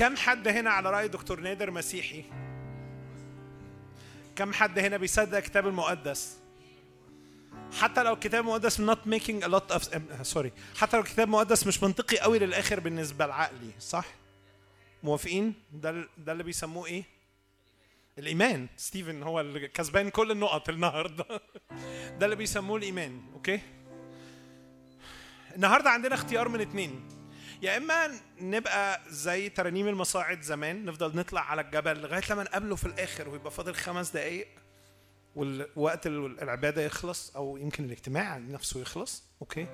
كم حد هنا على رأي دكتور نادر مسيحي؟ كم حد هنا بيصدق الكتاب المقدس؟ حتى لو الكتاب المقدس not making a lot of sorry حتى لو الكتاب المقدس مش منطقي قوي للآخر بالنسبة لعقلي صح؟ موافقين؟ ده ده اللي بيسموه إيه؟ الإيمان. ستيفن هو اللي كسبان كل النقط النهارده. ده اللي بيسموه الإيمان okay؟ النهارده عندنا اختيار من اتنين. يا إما نبقى زي ترانيم المصاعد زمان نفضل نطلع على الجبل لغاية لما نقابله في الآخر ويبقى فاضل خمس دقايق والوقت العبادة يخلص أو يمكن الاجتماع نفسه يخلص. أوكي؟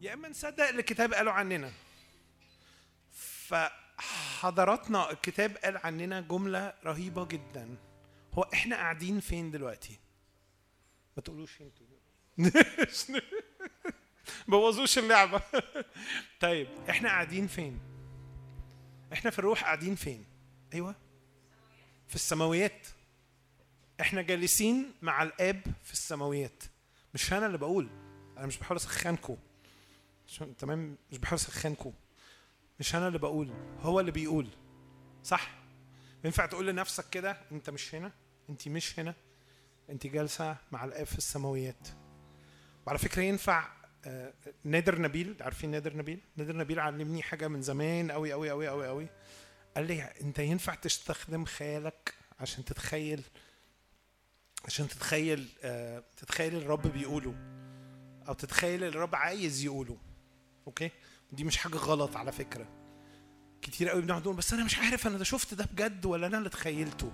يا إما نصدق اللي الكتاب قاله عننا. فحضراتنا الكتاب قال عننا جملة رهيبة جدا. هو إحنا قاعدين فين دلوقتي؟ ما تقولوش أنتوا. بوظوش اللعبة. طيب إحنا قاعدين فين؟ إحنا في الروح قاعدين فين؟ أيوه. في السماويات. إحنا جالسين مع الآب في السماويات. مش أنا اللي بقول. أنا مش بحاول اسخنكم تمام؟ مش بحاول اسخنكم مش أنا اللي بقول. هو اللي بيقول. صح؟ ينفع تقول لنفسك كده؟ أنت مش هنا؟ أنت مش هنا؟ أنت جالسة مع الآب في السماويات. وعلى فكرة ينفع نادر نبيل عارفين نادر نبيل؟ نادر نبيل علمني حاجة من زمان قوي قوي قوي قوي قوي قال لي أنت ينفع تستخدم خيالك عشان تتخيل عشان تتخيل آه، تتخيل الرب بيقوله أو تتخيل الرب عايز يقوله. أوكي؟ دي مش حاجة غلط على فكرة. كتير قوي بنقعد نقول بس أنا مش عارف أنا ده شفت ده بجد ولا أنا اللي تخيلته.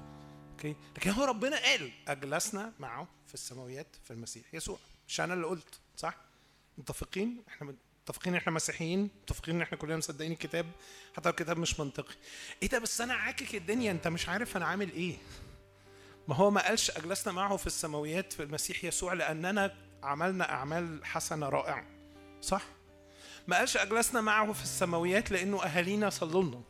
أوكي؟ لكن هو ربنا قال أجلسنا معه في السماويات في المسيح. يسوع مش أنا اللي قلت صح؟ متفقين إحنا متفقين إحنا مسيحيين متفقين إن إحنا كلنا مصدقين الكتاب حتى لو الكتاب مش منطقي. إيه ده؟ بس أنا عاكك الدنيا أنت مش عارف أنا عامل إيه. ما هو ما قالش أجلسنا معه في السماويات في المسيح يسوع لاننا عملنا أعمال حسنة رائعة. صح؟ ما قالش أجلسنا معه في السماويات لأنه أهالينا صلوا لنا.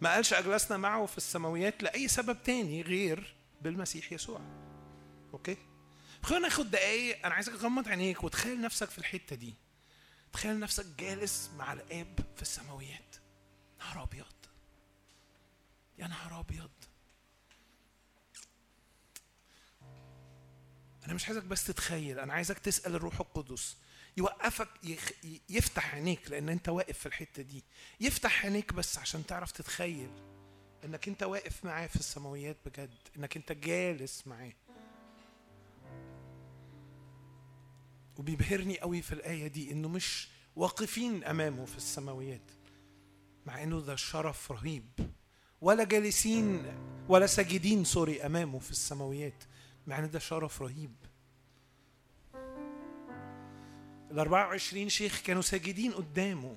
ما قالش أجلسنا معه في السماويات لأي سبب تاني غير بالمسيح يسوع. أوكي؟ خلينا ناخد دقايق. أنا عايزك تغمض عينيك وتخيل نفسك في الحتة دي. تخيل نفسك جالس مع الآب في السماويات. نهار أبيض. يا نهار أبيض. أنا مش عايزك بس تتخيل أنا عايزك تسأل الروح القدس. يوقفك يخ... يفتح عينيك لأن أنت واقف في الحتة دي. يفتح عينيك بس عشان تعرف تتخيل إنك أنت واقف معاه في السماويات بجد إنك أنت جالس معاه. وبيبهرني قوي في الآية دي إنه مش واقفين أمامه في السماويات مع إنه ده شرف رهيب. ولا جالسين ولا ساجدين سوري أمامه في السماويات مع ان ده شرف رهيب. ال 24 شيخ كانوا ساجدين قدامه.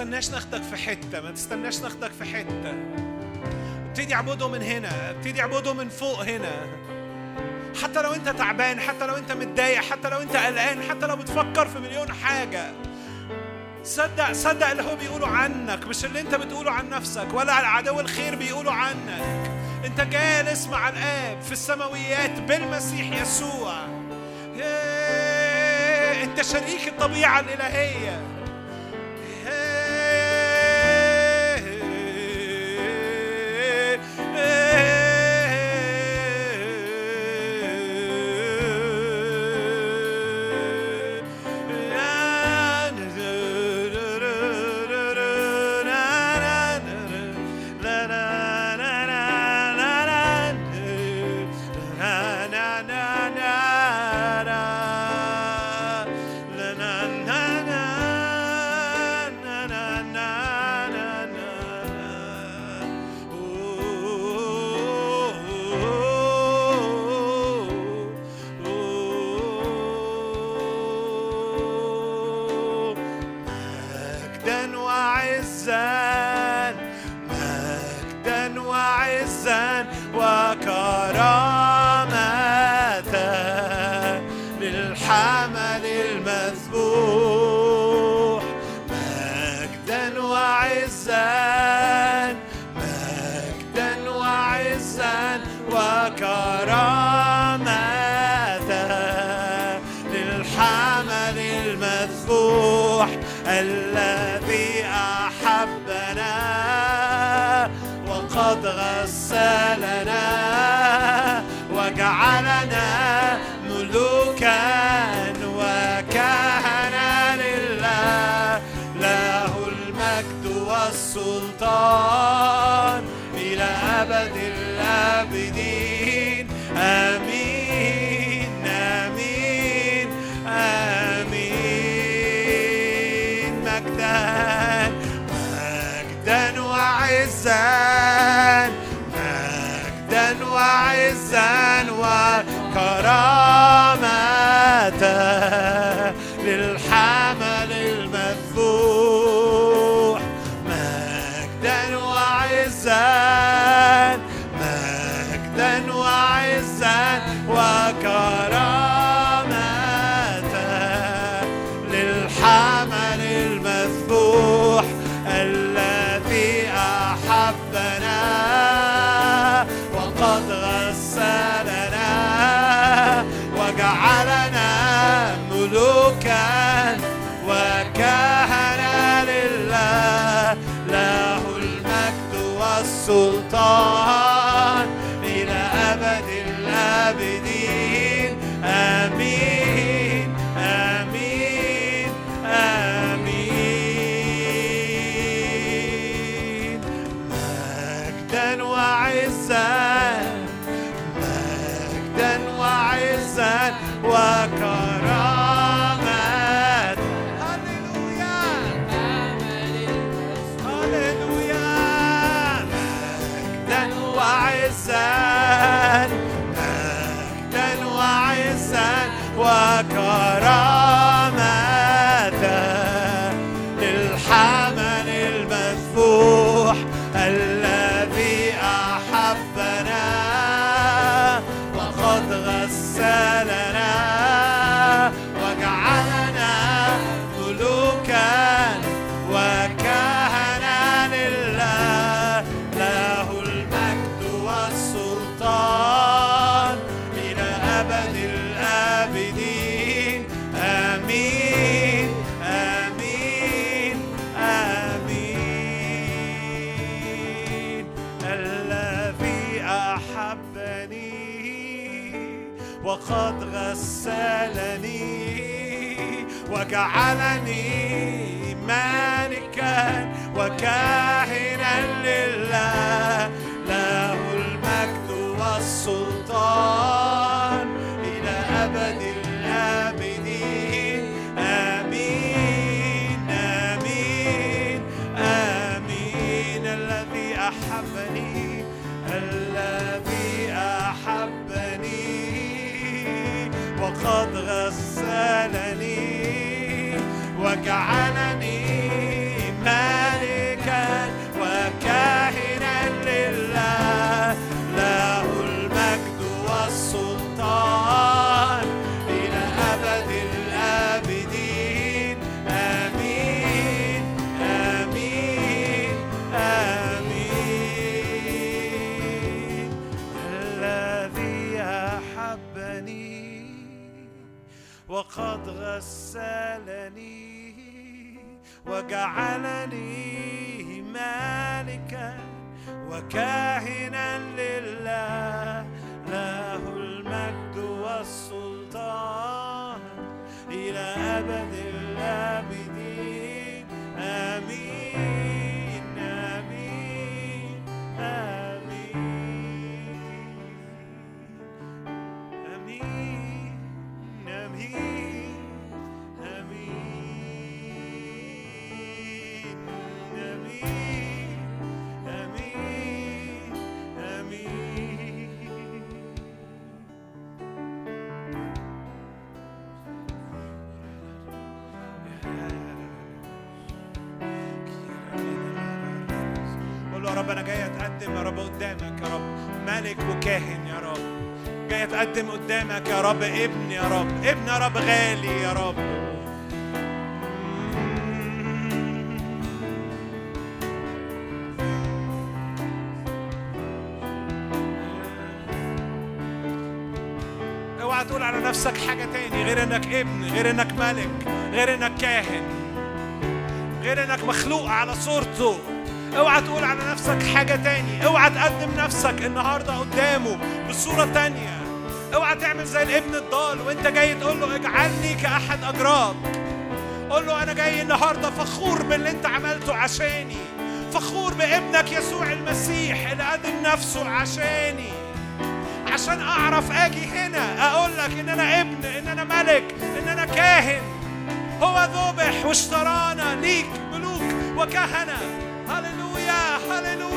تستناش ناخدك في حتة ما تستناش ناخدك في حتة. ابتدي اعبده من هنا ابتدي اعبده من فوق هنا. حتى لو انت تعبان حتى لو انت متضايق حتى لو انت قلقان حتى لو بتفكر في مليون حاجة. صدق صدق اللي هو بيقوله عنك مش اللي انت بتقوله عن نفسك ولا عدو الخير بيقوله عنك. انت جالس مع الآب في السماويات بالمسيح يسوع. إيه، انت شريك الطبيعة الإلهية. وقد غسلنا وجعلنا ملوكا وكهنا لله. له المجد والسلطان. وعزا مجدا وعزا وكرامة للحمل المذبوح مجدا وعزا ملوكا وكهنا لله له المجد والسلطان. tua cara. وقد غسلني وجعلني مالكا وكاهنا لله له المجد والسلطان. وقد غسلني وجعلني وقد غسلني وجعلني مالكا وكاهنا لله. له المجد والسلطان إلى أبد الآبدين. آمين آمين آمين. اتقدم يا رب قدامك يا رب. ملك وكاهن يا رب. جاي اتقدم قدامك يا رب. ابن يا رب. ابن يا رب غالي يا رب. اوعى تقول على نفسك حاجة تاني غير انك ابن غير انك ملك غير انك كاهن غير انك مخلوق على صورته. اوعى تقول على نفسك حاجة تاني. اوعى تقدم نفسك النهاردة قدامه بصورة تانية. اوعى تعمل زي الابن الضال وانت جاي تقول له اجعلني كأحد أجراد قول له أنا جاي النهارده فخور باللي انت عملته عشاني. فخور بابنك يسوع المسيح اللي قدم نفسه عشاني. عشان أعرف آجي هنا أقول لك إن أنا ابن إن أنا ملك إن أنا كاهن. هو ذبح واشترانا ليك ملوك وكهنة. Hallelujah. Hallelujah.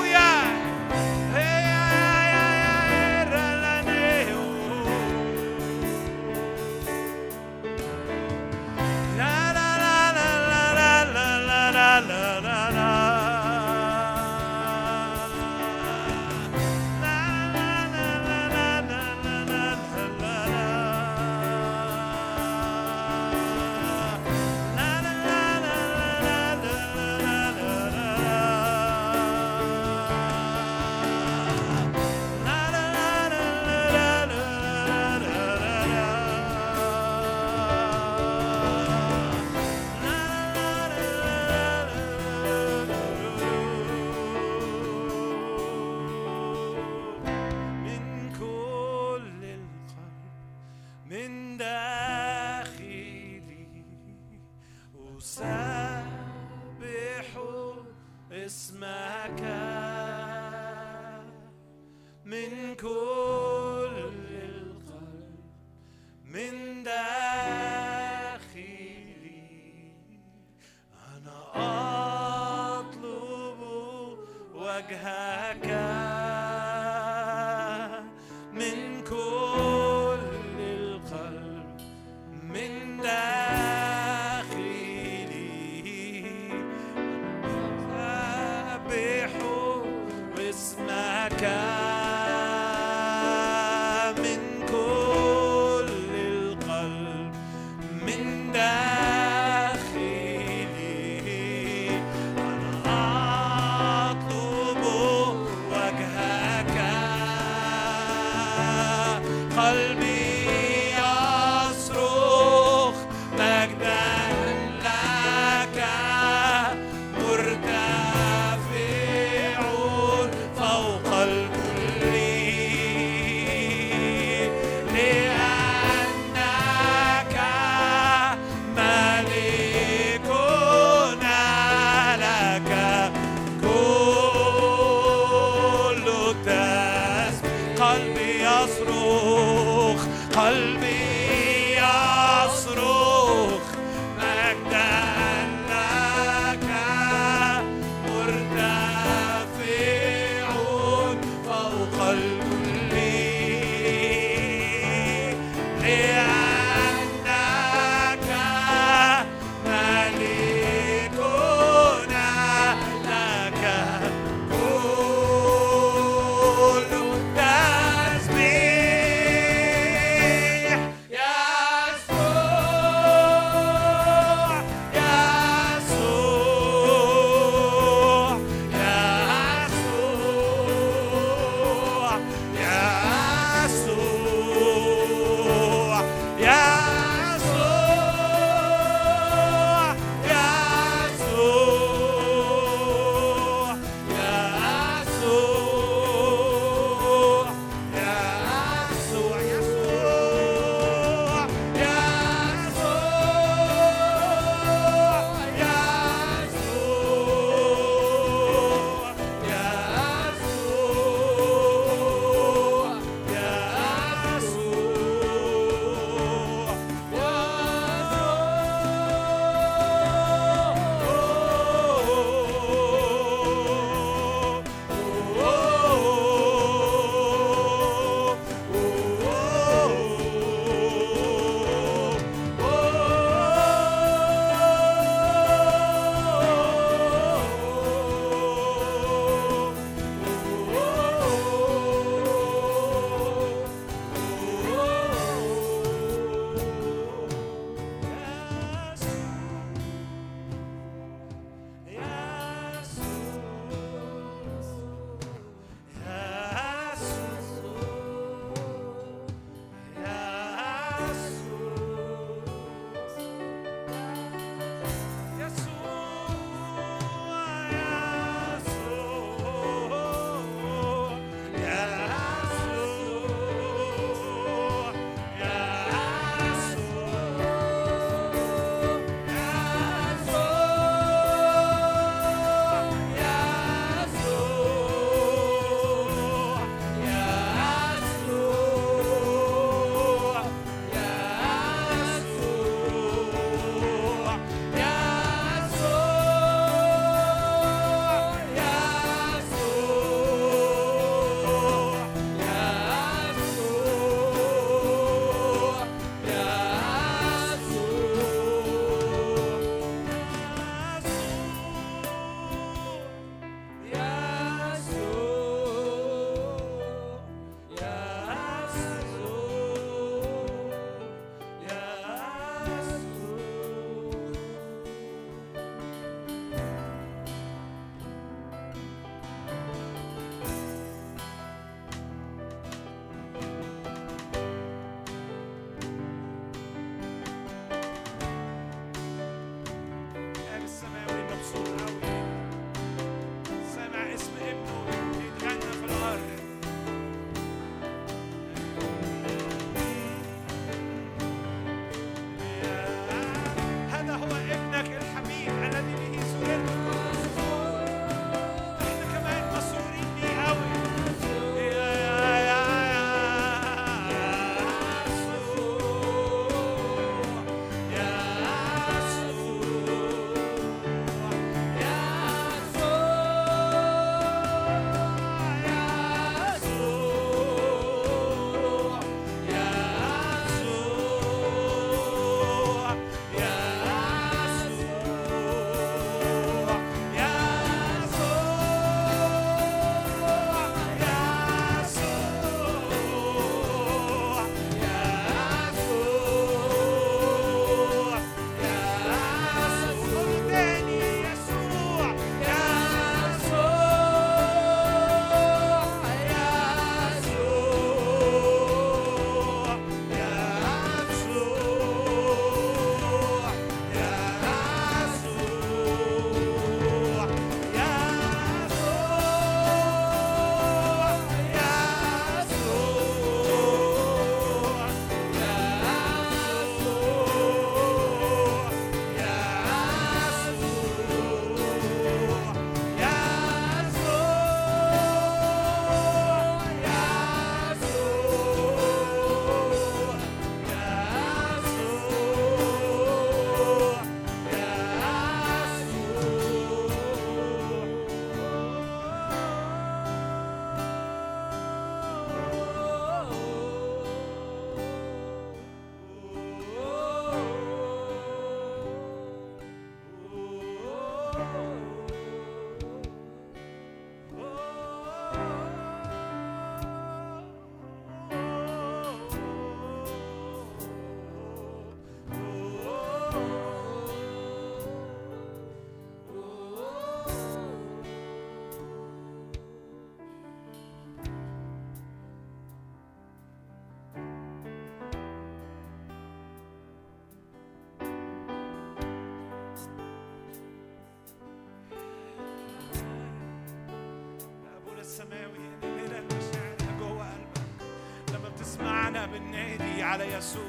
على يسوع.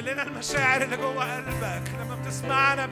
لنا المشاعر اللي جوه قلبك لما بتسمعنا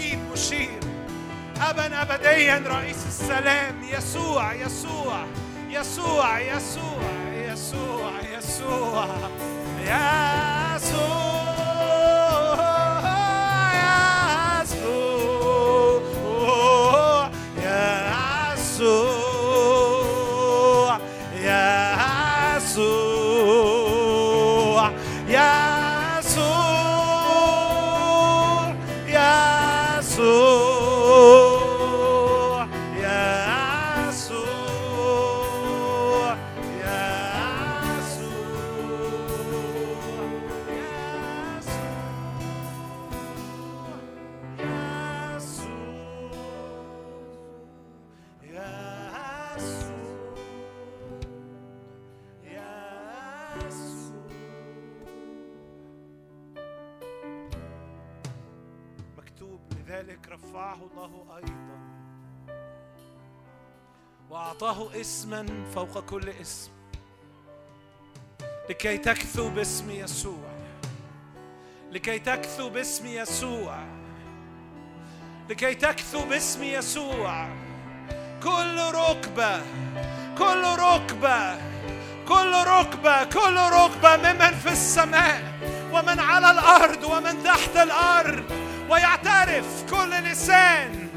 مجيد مشير. أبا أبديا رئيس السلام. يسوع يسوع يسوع يسوع يسوع يسوع يسوع. اسما فوق كل اسم. لكي تكثو باسم يسوع. لكي تكثو باسم يسوع. لكي تكثو باسم يسوع. كل ركبة كل ركبة كل ركبة كل ركبة ممن في السماء ومن على الأرض ومن تحت الأرض. ويعترف كل لسان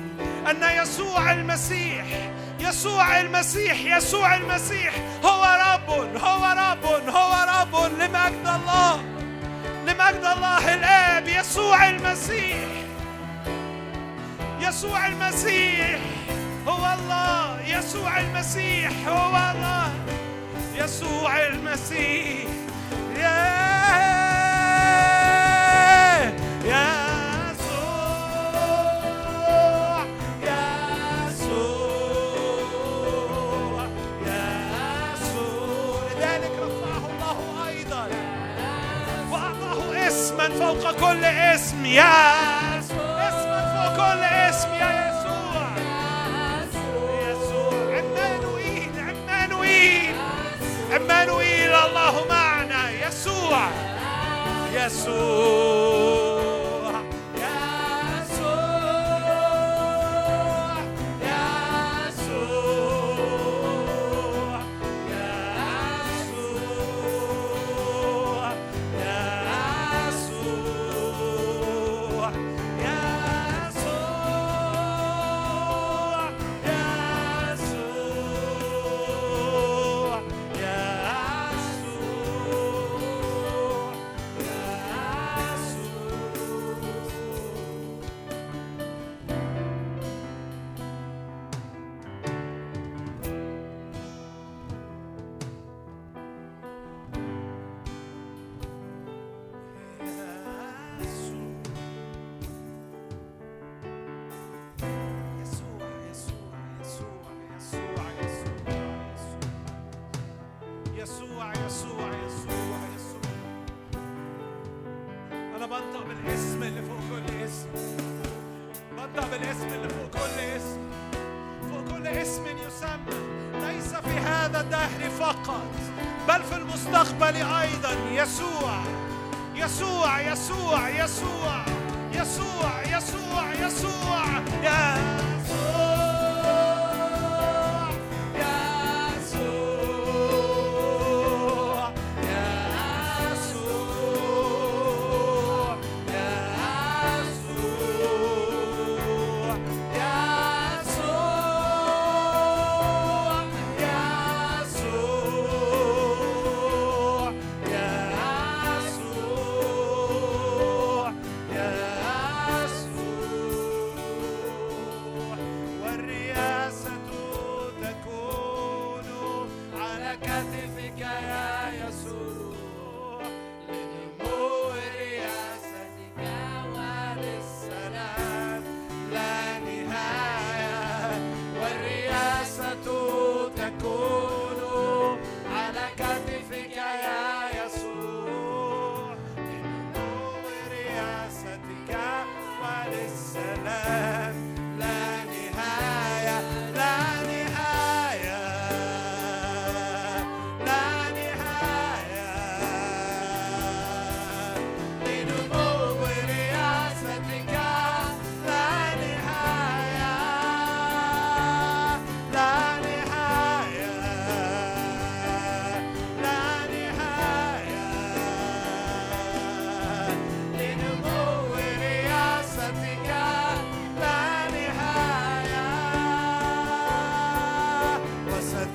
أن يسوع المسيح يسوع المسيح يسوع المسيح. هو رب هو رب هو رب لمجد الله. لمجد الله الآب يسوع المسيح. يسوع المسيح هو الله. يسوع المسيح هو الله. يسوع المسيح. يا اسما فوق كل اسم يا اسما فوق كل اسم يا يسوع. يسوع. عمانوئيل عمانوئيل عمانوئيل الله معنا يسوع. يسوع.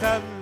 Come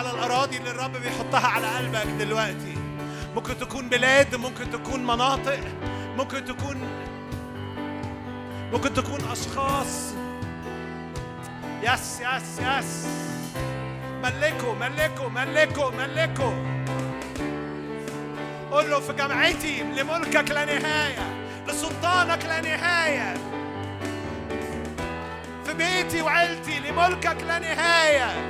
على الأراضي اللي الرب بيحطها على قلبك دلوقتي. ممكن تكون بلاد ممكن تكون مناطق ممكن تكون ممكن تكون أشخاص. yes yes yes ملكوا ملكوا ملكوا ملكوا قول له في جامعتي لملكك لا نهاية لسلطانك لا نهاية. في بيتي وعيلتي لملكك لا نهاية.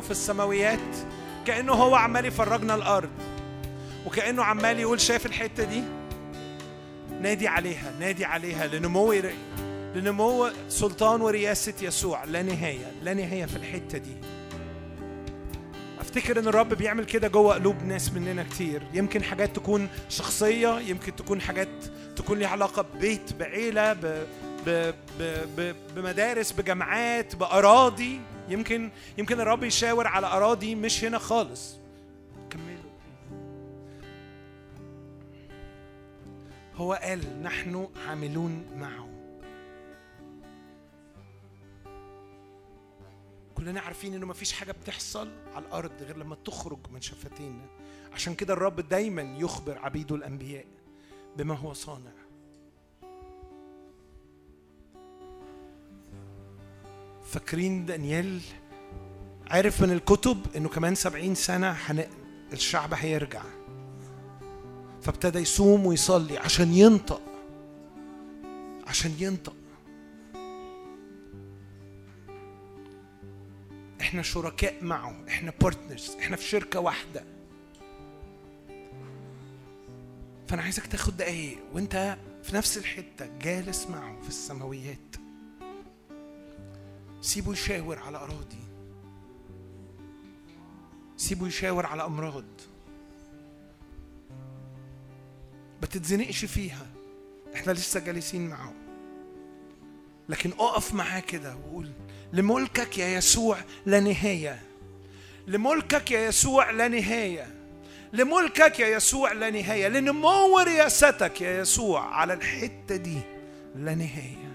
في السماويات كأنه هو عمال يفرجنا الأرض وكأنه عمال يقول شايف الحتة دي؟ نادي عليها نادي عليها لنمو لنمو سلطان ورياسة يسوع. لا نهاية لا نهاية في الحتة دي. أفتكر إن الرب بيعمل كده جوه قلوب ناس مننا كتير. يمكن حاجات تكون شخصية يمكن تكون حاجات تكون ليها علاقة ببيت بعيلة ب... ب... ب... بمدارس بجامعات بأراضي. يمكن يمكن الرب يشاور على أراضي مش هنا خالص. كملوا. هو قال نحن عاملون معه. كلنا عارفين إنه مفيش حاجة بتحصل على الأرض غير لما تخرج من شفتينا. عشان كده الرب دايما يخبر عبيده الأنبياء بما هو صانع. فاكرين دانيال؟ عرف من الكتب إنه كمان سبعين سنة حن... الشعب هيرجع. فابتدى يصوم ويصلي عشان ينطق. عشان ينطق. إحنا شركاء معه. إحنا بارتنرز إحنا في شركة واحدة. فأنا عايزك تاخد دقايق. وأنت في نفس الحتة جالس معه في السماويات. سيبه يشاور على أراضي. سيبه يشاور على أمراض. ما تتزنقش فيها. إحنا لسه جالسين معه لكن أقف معاه كده وقول لملكك يا يسوع لا نهاية. لملكك يا يسوع لا نهاية. لملكك يا يسوع لا نهاية. لنمو رياستك يا يسوع على الحتة دي لا نهاية.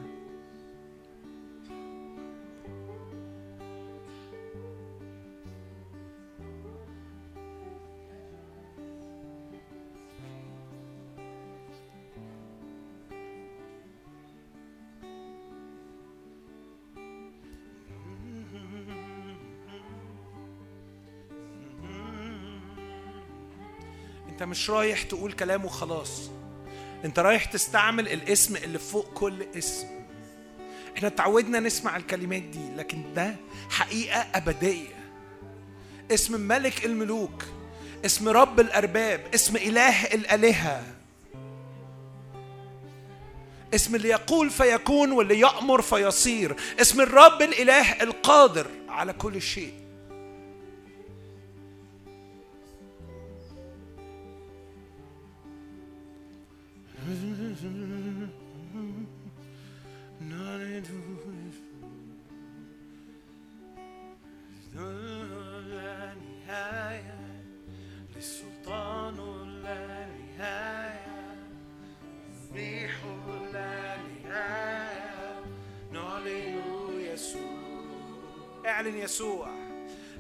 انت مش رايح تقول كلام وخلاص. انت رايح تستعمل الاسم اللي فوق كل اسم. إحنا اتعودنا نسمع الكلمات دي لكن ده حقيقة أبدية. اسم ملك الملوك اسم رب الأرباب اسم إله الآلهة. اسم اللي يقول فيكون واللي يأمر فيصير. اسم الرب الإله القادر على كل شيء. اعلن يسوع.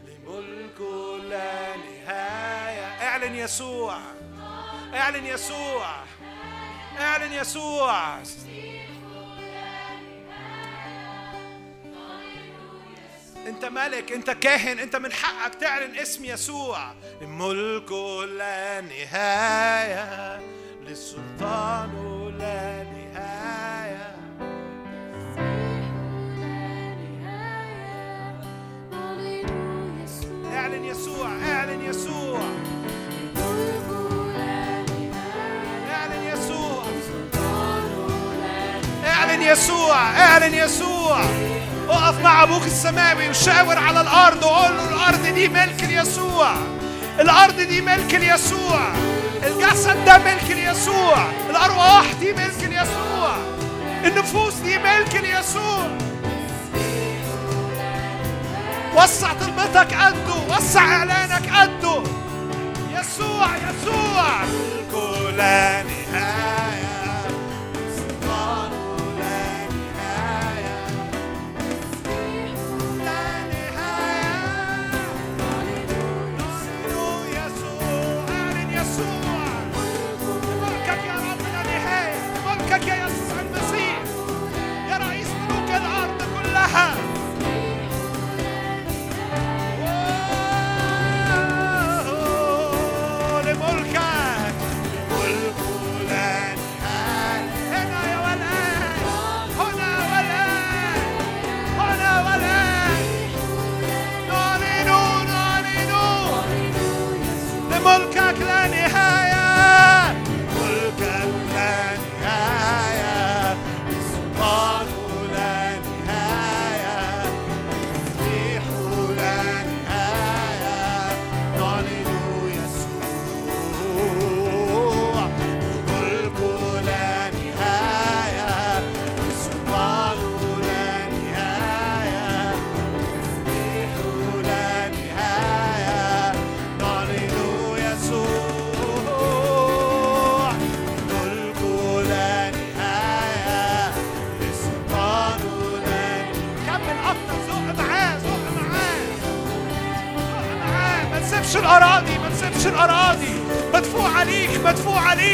لملكه لا نهاية. اعلن يسوع. اعلن يسوع. اعلن يسوع. انت ملك انت كاهن انت من حقك تعلن اسم يسوع. الملك لا نهاية. للسلطان لا نهاية. إعلن يسوع إعلن يسوع. إعلن يسوع. إعلن يسوع إعلن يسوع. اقف مع أبوك السماوي وشاور على الأرض وقول له الأرض دي ملك ليسوع الأرض دي ملك ليسوع الجسد ده ملك ليسوع الأرواح دي ملك ليسوع النفوس دي ملك ليسوع وسع طلبتك قده وسع إعلانك قده يسوع يسوع. ملكه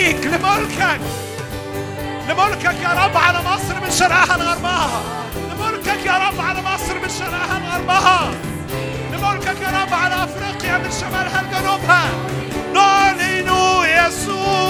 ليك لملكك. لملكك يا رب على مصر من شرقها لغربها لملكك يا رب على مصر من شرقها لغربها لملكك يا رب على أفريقيا من شمالها لجنوبها. نعلن يسوع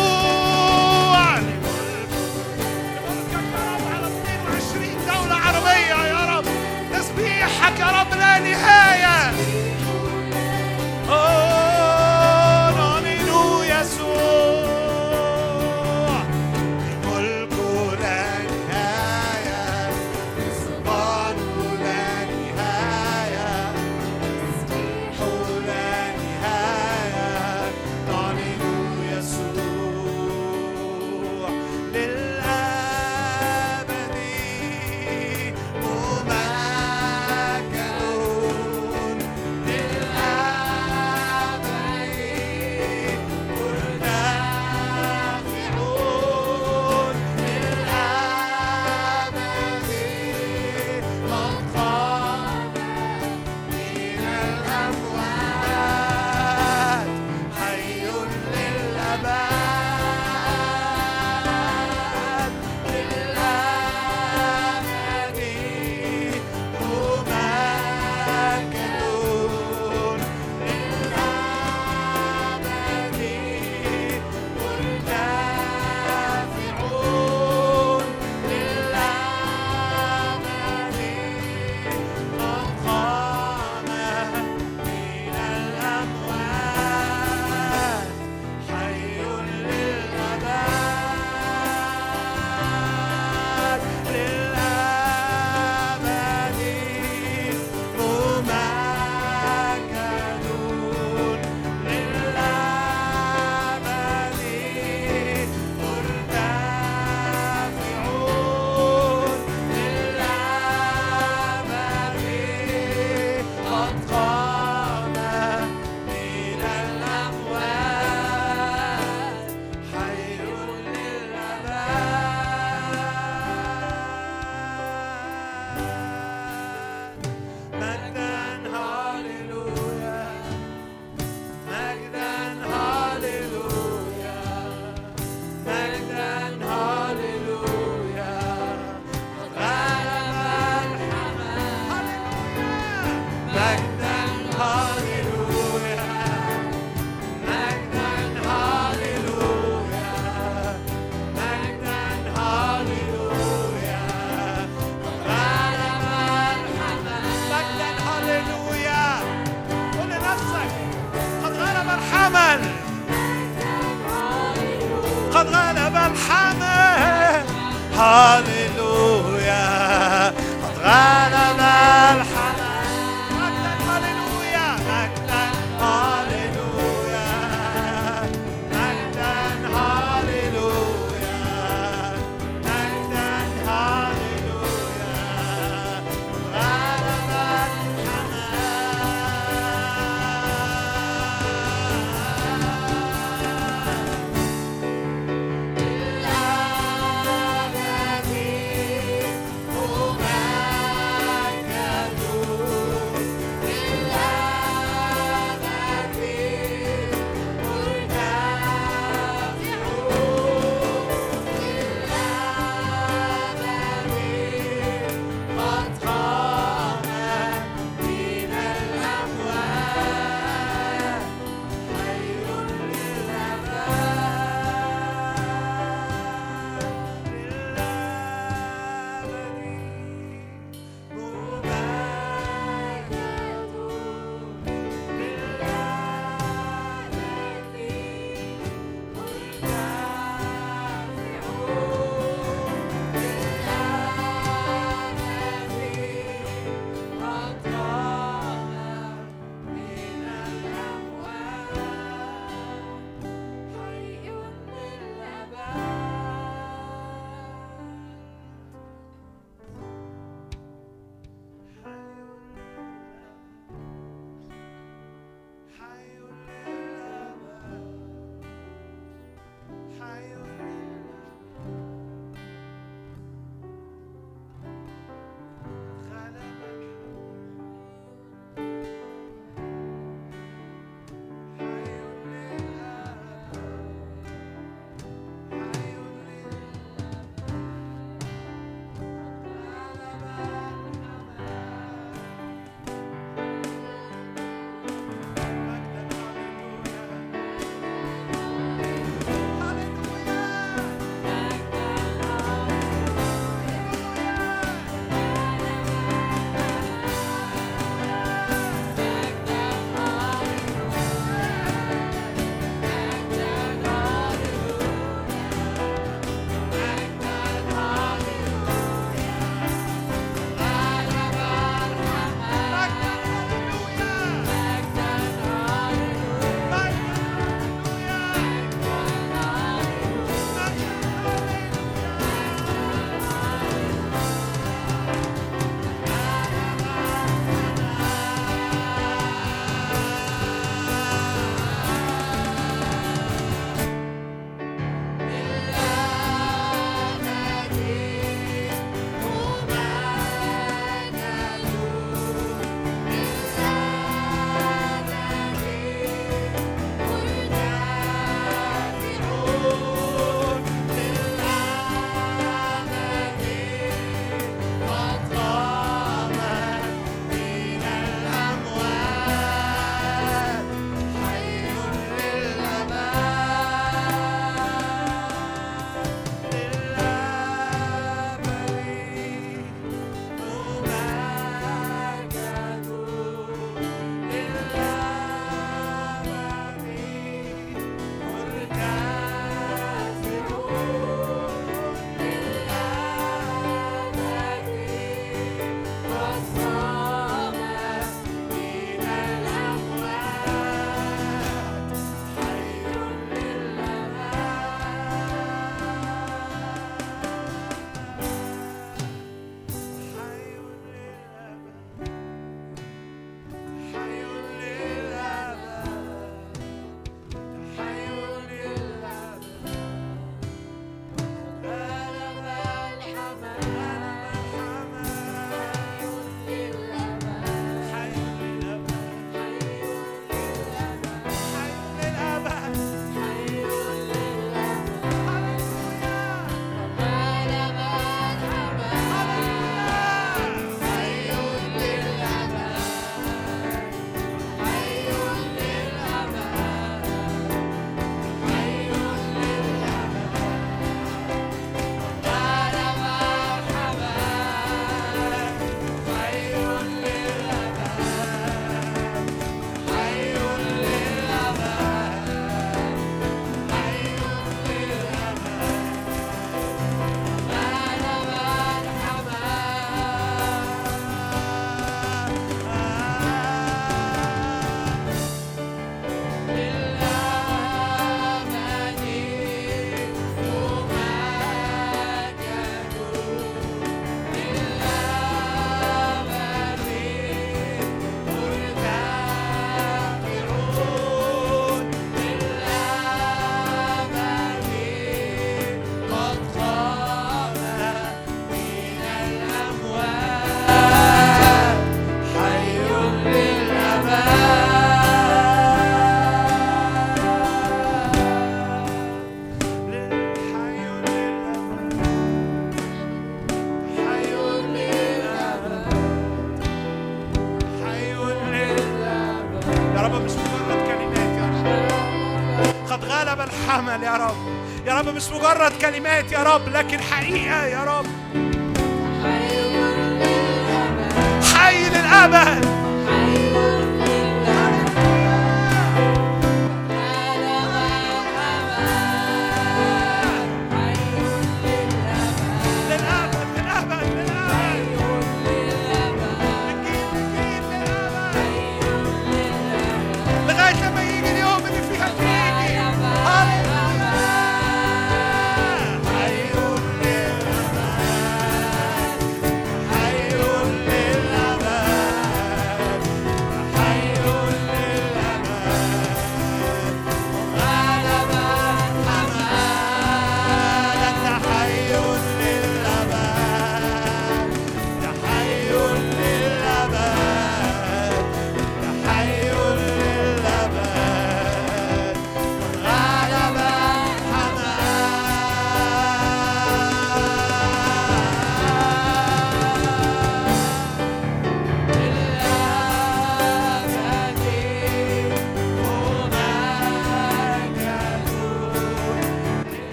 مجرد كلمات يا رب لكن حقيقة يا رب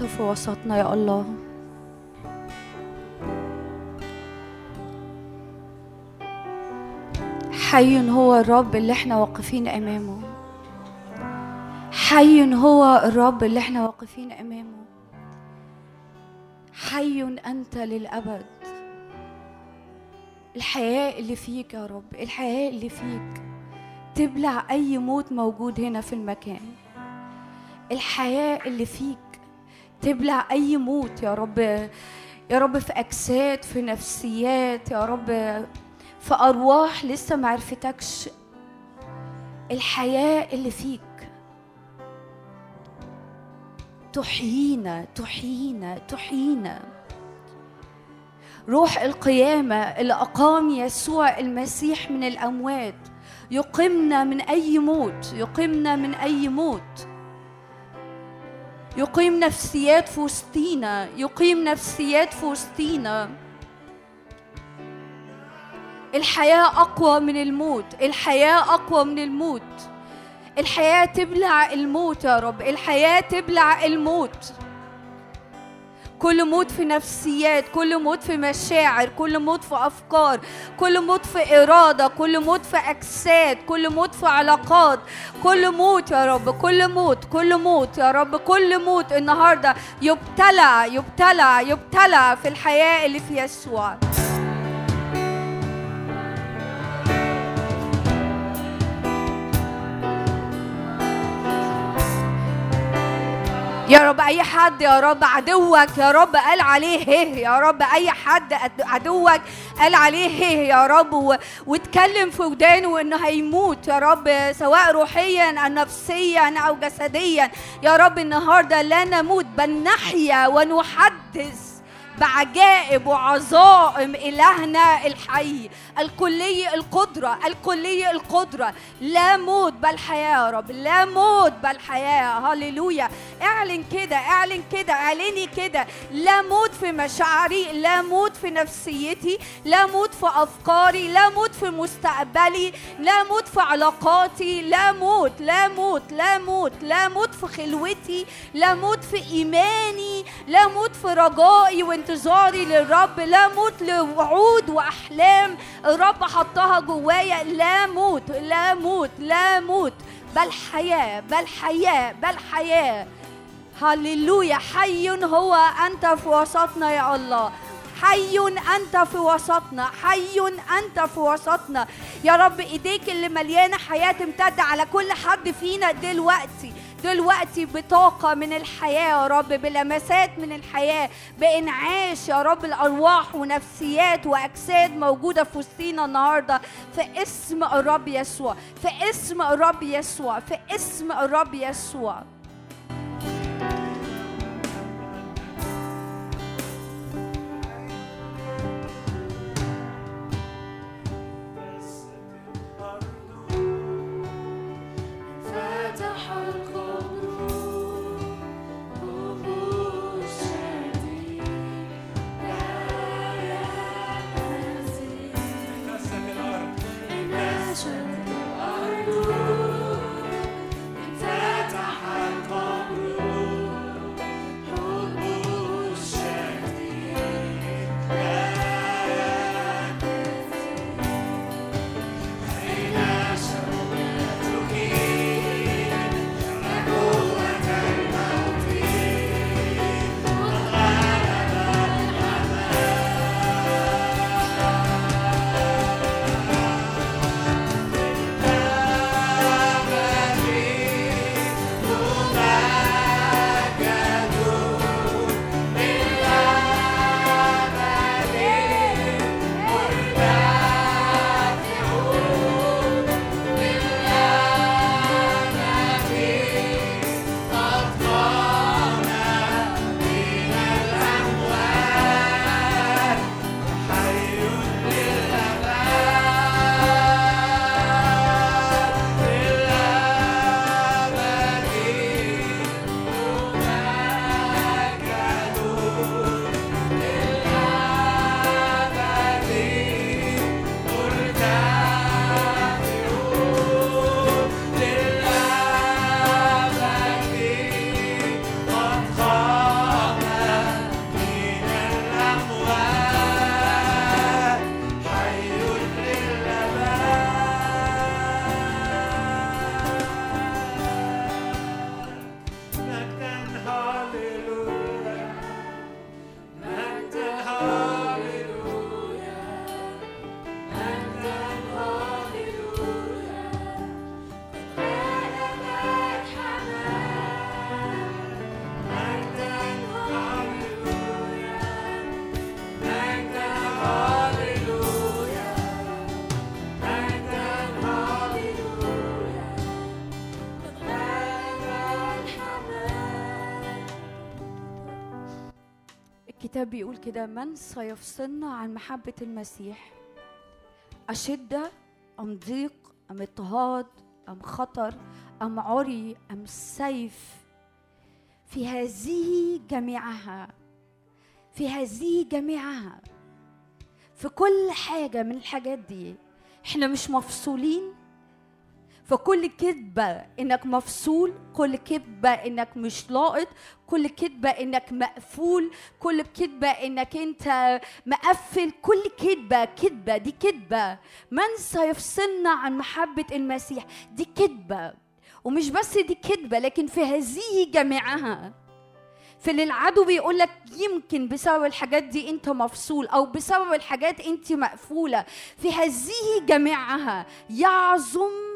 أنت في وسطنا يا الله. حي هو الرب اللي إحنا واقفين أمامه. حي هو الرب اللي إحنا واقفين أمامه. حي أنت للأبد. الحياة اللي فيك يا رب الحياة اللي فيك. تبلع أي موت موجود هنا في المكان. الحياة اللي فيك تبلع أي موت يا رب. يا رب في أجساد في نفسيات يا رب في أرواح لسه معرفتكش الحياة اللي فيك. تحيينا تحيينا تحيينا. روح القيامة اللي أقام يسوع المسيح من الأموات. يقيمنا من أي موت يقيمنا من أي موت. يقيم نفسيات في وسطينا يقيم نفسيات في وسطينا الحياة أقوى من الموت الحياة أقوى من الموت. الحياة تبلع الموت يا رب الحياة تبلع الموت. كل موت في نفسيات كل موت في مشاعر كل موت في أفكار كل موت في إرادة كل موت في أجساد كل موت في علاقات. كل موت يا رب كل موت كل موت يا رب كل موت النهاردة يبتلع يبتلع يبتلع في الحياة اللي في يسوع. يا رب أي حد يا رب عدوك يا رب قال عليه هيه يا رب أي حد عدوك قال عليه هيه يا رب و... واتكلم في ودانه إنه هيموت يا رب سواء روحيا أو نفسيا أو جسديا. يا رب النهارده لا نموت بل نحيا ونحدث. بعجائب وعظائم إلهنا الحي الكلي القدرة الكلي القدرة لا موت بل حياة يا رب لا موت بل حياة هللويا اعلن كده اعلن كده اعلني كده لا موت في مشاعري لا موت في نفسيتي لا موت في أفكاري لا موت في مستقبلي لا موت في علاقاتي لا موت لا موت لا موت لا موت في خلوتي لا موت في إيماني لا موت في رجائي وانتظاري للرب لا موت لوعود وأحلام. الرب حطها جوايا لا موت لا موت لا موت. بل حياة بل حياة بل حياة. هللويا. حي هو أنت في وسطنا يا الله. حي أنت في وسطنا حي أنت في وسطنا. يا رب إيديك اللي مليانة حياة تمتد على كل حد فينا دلوقتي. دلوقتي بطاقة من الحياة يا رب بلمسات من الحياة بإنعاش يا رب الأرواح ونفسيات وأجساد موجودة في وسطينا النهاردة. في اسم الرب يسوع في اسم الرب يسوع في اسم الرب يسوع. الكتاب بيقول كده من سيفصلنا عن محبة المسيح؟ أشدة أم ضيق أم اضطهاد أم خطر أم عري أم سيف؟ في هذه جميعها في هذه جميعها في كل حاجة من الحاجات دي إحنا مش مفصولين فكل كذبة إنك مفصول كل كذبة إنك مش لاقط كل كذبة إنك مقفول كل كذبة إنك أنت مقفل كل كذبة كذبة دي كذبة. من سيفصلنا عن محبة المسيح دي كذبة. ومش بس دي كذبة لكن في هذه جميعها. في اللي العدو بيقول لك يمكن بسبب الحاجات دي أنت مفصول أو بسبب الحاجات أنت مقفولة. في هذه جميعها يعظم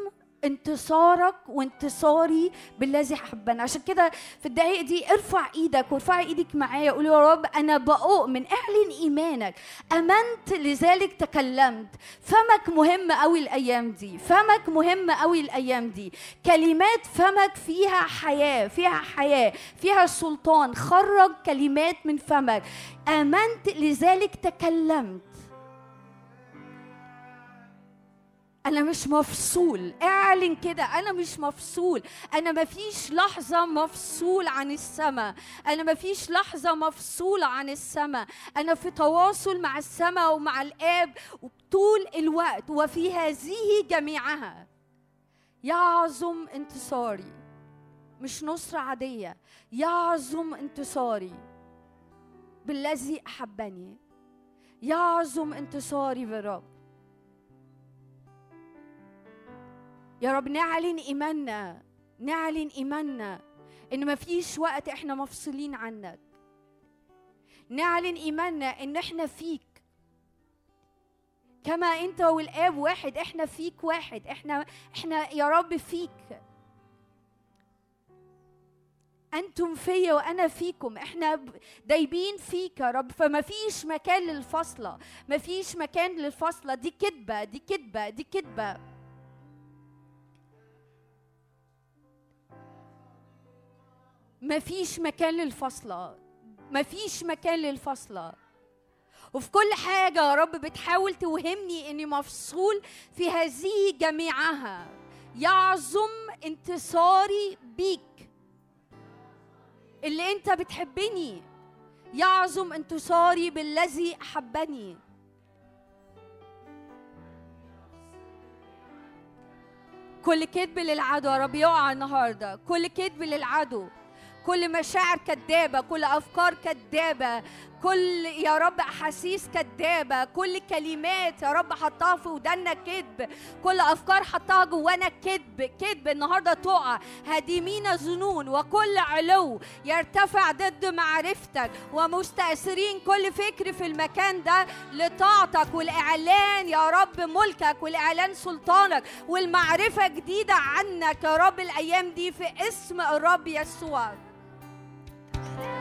انتصارك وانتصاري بالذي حبنا عشان كده في الدقائق دي ارفع إيدك وارفع إيدك معايا. قول يا رب أنا بؤمن اعلن إيمانك. أمنت لذلك تكلمت. فمك مهم قوي الأيام دي. فمك مهم قوي الأيام دي. كلمات فمك فيها حياة فيها حياة فيها سلطان. خرج كلمات من فمك. أمنت لذلك تكلمت. أنا مش مفصول. اعلن كده أنا مش مفصول. أنا مفيش لحظة مفصول عن السماء أنا مفيش لحظة مفصوله عن السماء أنا في تواصل مع السماء ومع الآب طول الوقت وفي هذه جميعها. يعظم انتصاري. مش نصرة عادية. يعظم انتصاري. بالذي أحبني. يعظم انتصاري بالرب يا رب نعلن إيماننا نعلن إيماننا إن مفيش وقت إحنا مفصولين عنك. نعلن إيماننا إن إحنا فيك. كما أنت والآب واحد إحنا فيك واحد إحنا إحنا يا رب فيك. أنتم فيا وأنا فيكم إحنا دايبين فيك يا رب. فما فيش مكان للفصلة ما فيش مكان للفصلة. دي كذبه دي كذبه دي كذبه مفيش مكان للفصلة. مفيش مكان للفصلة. وفي كل حاجة يا رب بتحاول توهمني إني مفصول في هذه جميعها. يعظم انتصاري بيك. اللي أنت بتحبني. يعظم انتصاري بالذي أحبني. كل كذب للعدو يا رب يقع النهارده. كل كذب للعدو. كل مشاعر كدابة كل أفكار كدابة كل يا رب أحاسيس كدابة كل كلمات يا رب حطها في ودنا كذب كل أفكار حطها جوانا كذب كذب النهاردة تقع. هادمين ظنون وكل علو يرتفع ضد معرفتك ومستأثرين كل فكر في المكان ده لطاعتك والإعلان يا رب ملكك والإعلان سلطانك والمعرفة جديدة عنك يا رب الأيام دي في اسم الرب يسوع. Thank you.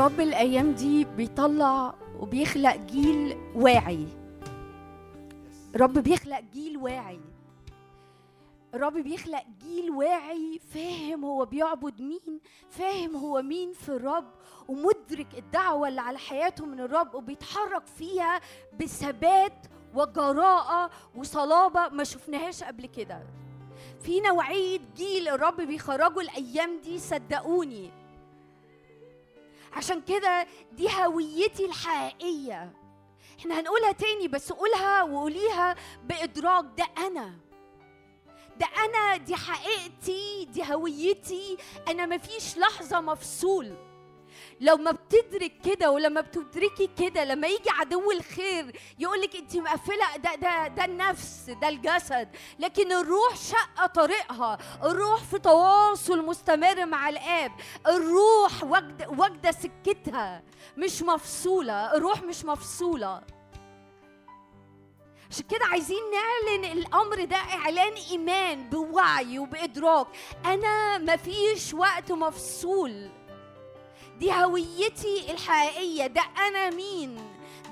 الرب الأيام دي بيطلع وبيخلق جيل واعي. الرب بيخلق جيل واعي. الرب بيخلق جيل واعي فاهم هو بيعبد مين فاهم هو مين في الرب ومدرك الدعوة اللي على حياته من الرب وبيتحرك فيها بثبات وجراءة وصلابة ما شفناهاش قبل كده. في نوعية جيل الرب بيخرجوا الأيام دي صدقوني. عشان كده دي هويتي الحقيقية. إحنا هنقولها تاني بس قولها وقوليها بإدراك. ده أنا. ده أنا دي حقيقتي دي هويتي. أنا مفيش لحظة مفصول. لو ما بتدرك كده ولما بتدركي كده لما يجي عدو الخير يقولك انت مقفلة ده ده ده النفس ده الجسد. لكن الروح شق طريقها. الروح في تواصل مستمر مع الآب. الروح واجدة سكتها. مش مفصولة. الروح مش مفصولة. عشان كده عايزين نعلن الأمر ده إعلان إيمان بوعي وبإدراك. أنا مفيش وقت مفصول. دي هويتي الحقيقية ده أنا مين؟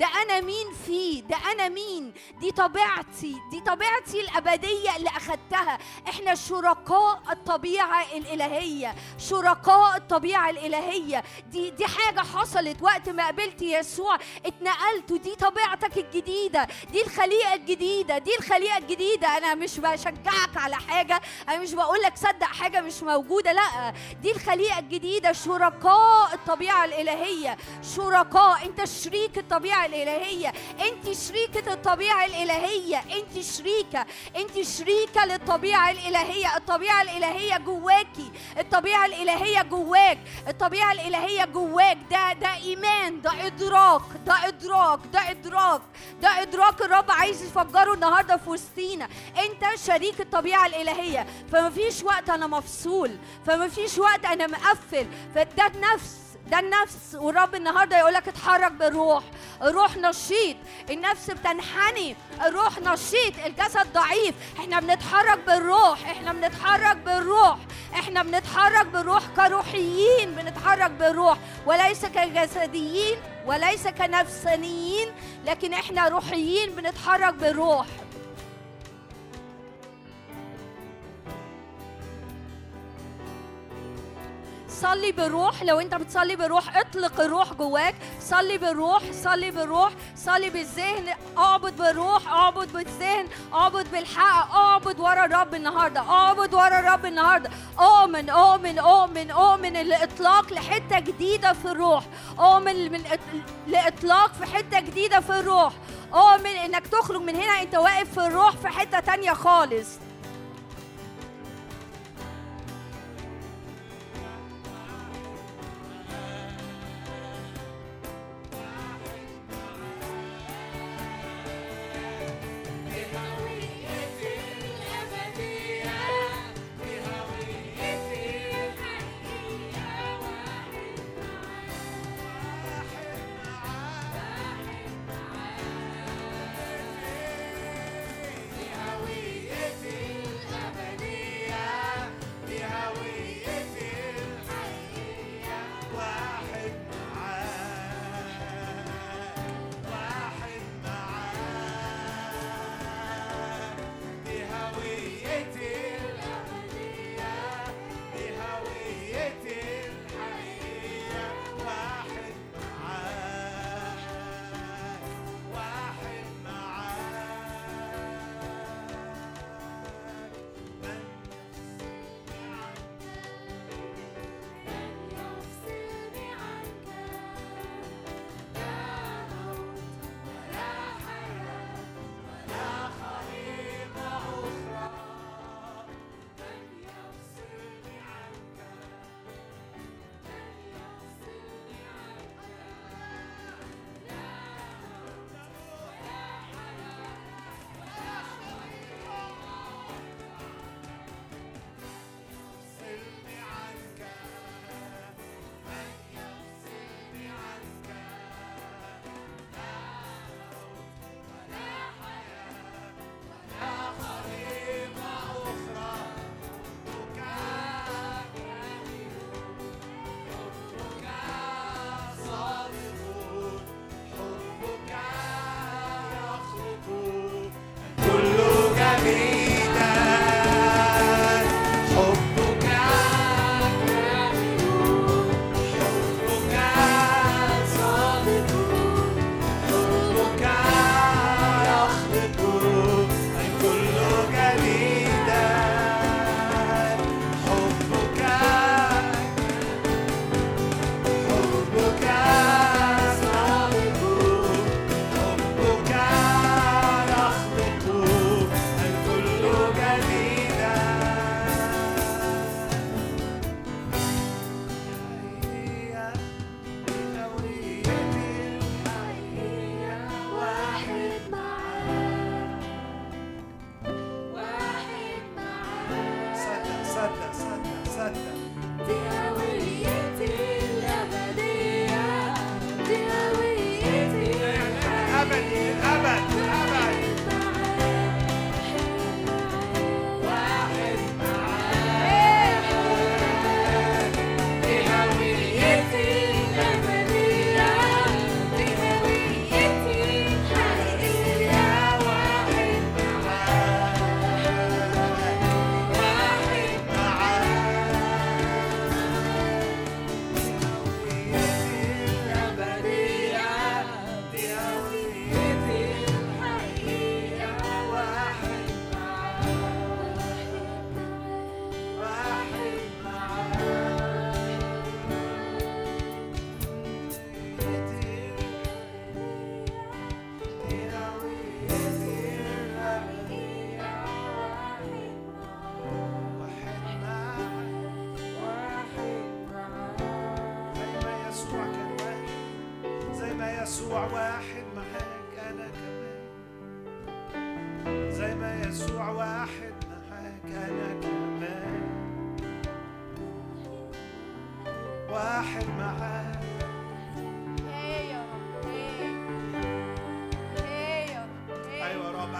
ده أنا مين فيه؟ ده أنا مين؟ دي طبيعتي دي طبيعتي الأبدية اللي أخدتها. إحنا شركاء الطبيعة الإلهية شركاء الطبيعة الإلهية. دي دي حاجة حصلت وقت ما قابلت يسوع. اتنقلت ودي طبيعتك الجديدة دي الخليقة الجديدة دي الخليقة الجديدة. أنا مش بشجعك على حاجة أنا مش بقول لك صدق حاجة مش موجودة لأ. دي الخليقة الجديدة شركاء الطبيعة الإلهية. شركاء أنت شريك الطبيعة الإلهية. أنت شريكة الطبيعة الإلهية. أنت شريكة. أنت شريكة للطبيعة الإلهية. الطبيعة الإلهية جواكي. الطبيعة الإلهية جواك. الطبيعة الإلهية جواك. ده ده إيمان. ده إدراك. ده إدراك. ده إدراك. ده إدراك الرب عايز يفجره النهارده في وسطينا. أنت شريك الطبيعة الإلهية. فما فيش وقت أنا مفصول. فما فيش وقت أنا مقفل. فده النفس ده النفس والرب النهارده يقول لك اتحرك بالروح. الروح نشيط النفس بتنحني الروح نشيط الجسد ضعيف. إحنا بنتحرك بالروح إحنا بنتحرك بالروح. إحنا بنتحرك بالروح كروحيين بنتحرك بالروح. وليس كجسديين وليس كنفسانيين لكن إحنا روحيين بنتحرك بالروح. صلي بالروح لو انت بتصلي بالروح اطلق الروح جواك. صلي بالروح صلي بالروح صلي بالذهن. اعبد بالروح اعبد بالذهن. اعبد بالحق اعبد ورا الرب النهارده. اعبد ورا الرب النهارده. اؤمن اؤمن اؤمن اؤمن الاطلاق لحتة جديدة في الروح. اؤمن من لإطلاق في حتة جديدة في الروح. اؤمن إنك تخرج من هنا. أنت واقف في الروح في حتة تانية خالص.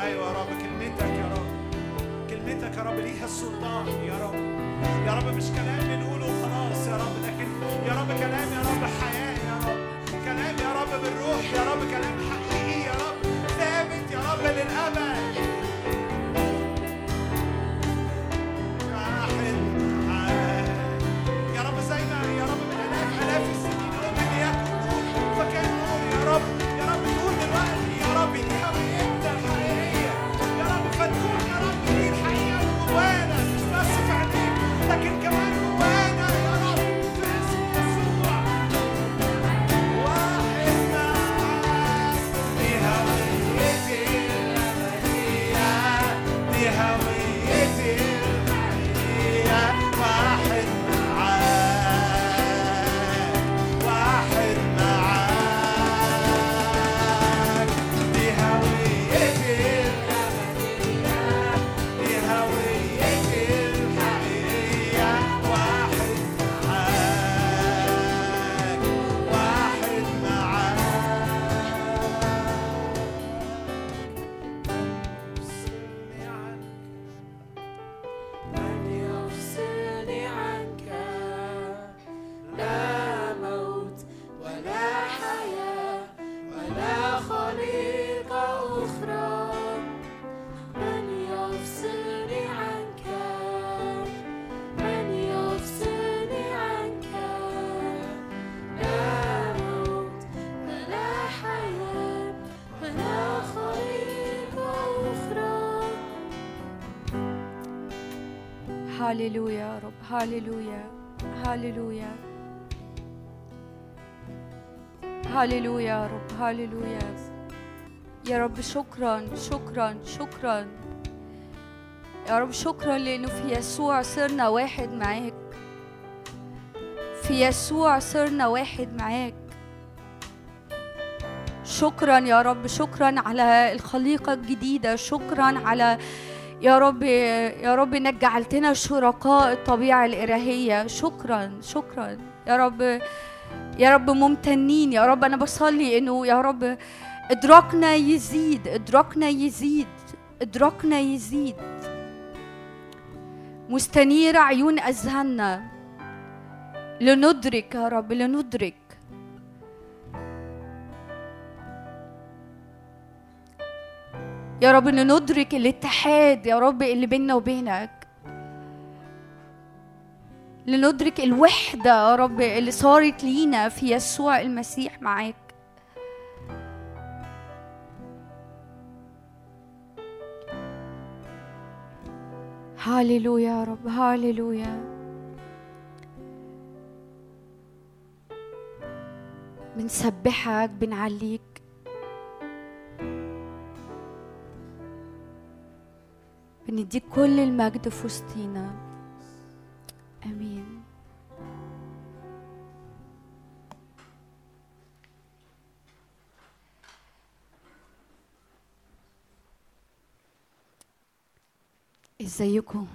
أيوة يا رب كلمتك يا رب. كلمتك يا رب ليها السلطان يا رب. يا رب مش كلام بنقوله وخلاص يا رب لكن يا رب كلام يا رب حياة يا رب. كلام يا رب بالروح يا رب كلام حقيقي يا رب. ثابت يا رب للأبد. هاليلويا يا رب هاليلويا هاليلويا. هاليلويا يا رب هاليلويا. يا رب شكرا شكرا شكرا. يا رب شكرا لأنه في يسوع صرنا واحد معاك. في يسوع صرنا واحد معاك. شكرا يا رب شكرا على الخليقة الجديدة شكرا على يا رب يا رب إنك جعلتنا شركاء الطبيعة الإلهية. شكرا شكرا. يا رب يا رب ممتنين. يا رب أنا بصلي إنه يا رب إدراكنا يزيد إدراكنا يزيد إدراكنا يزيد. مستنيرة عيون أذهاننا. لندرك يا رب لندرك. يا رب إن ندرك الاتحاد يا رب اللي بيننا وبينك. لندرك الوحدة يا رب اللي صارت لينا في يسوع المسيح معاك. هاليلويا يا رب هاليلويا. بنسبحك بنعليك. بنديك كل المجد في وسطينا. آمين. إزيكم؟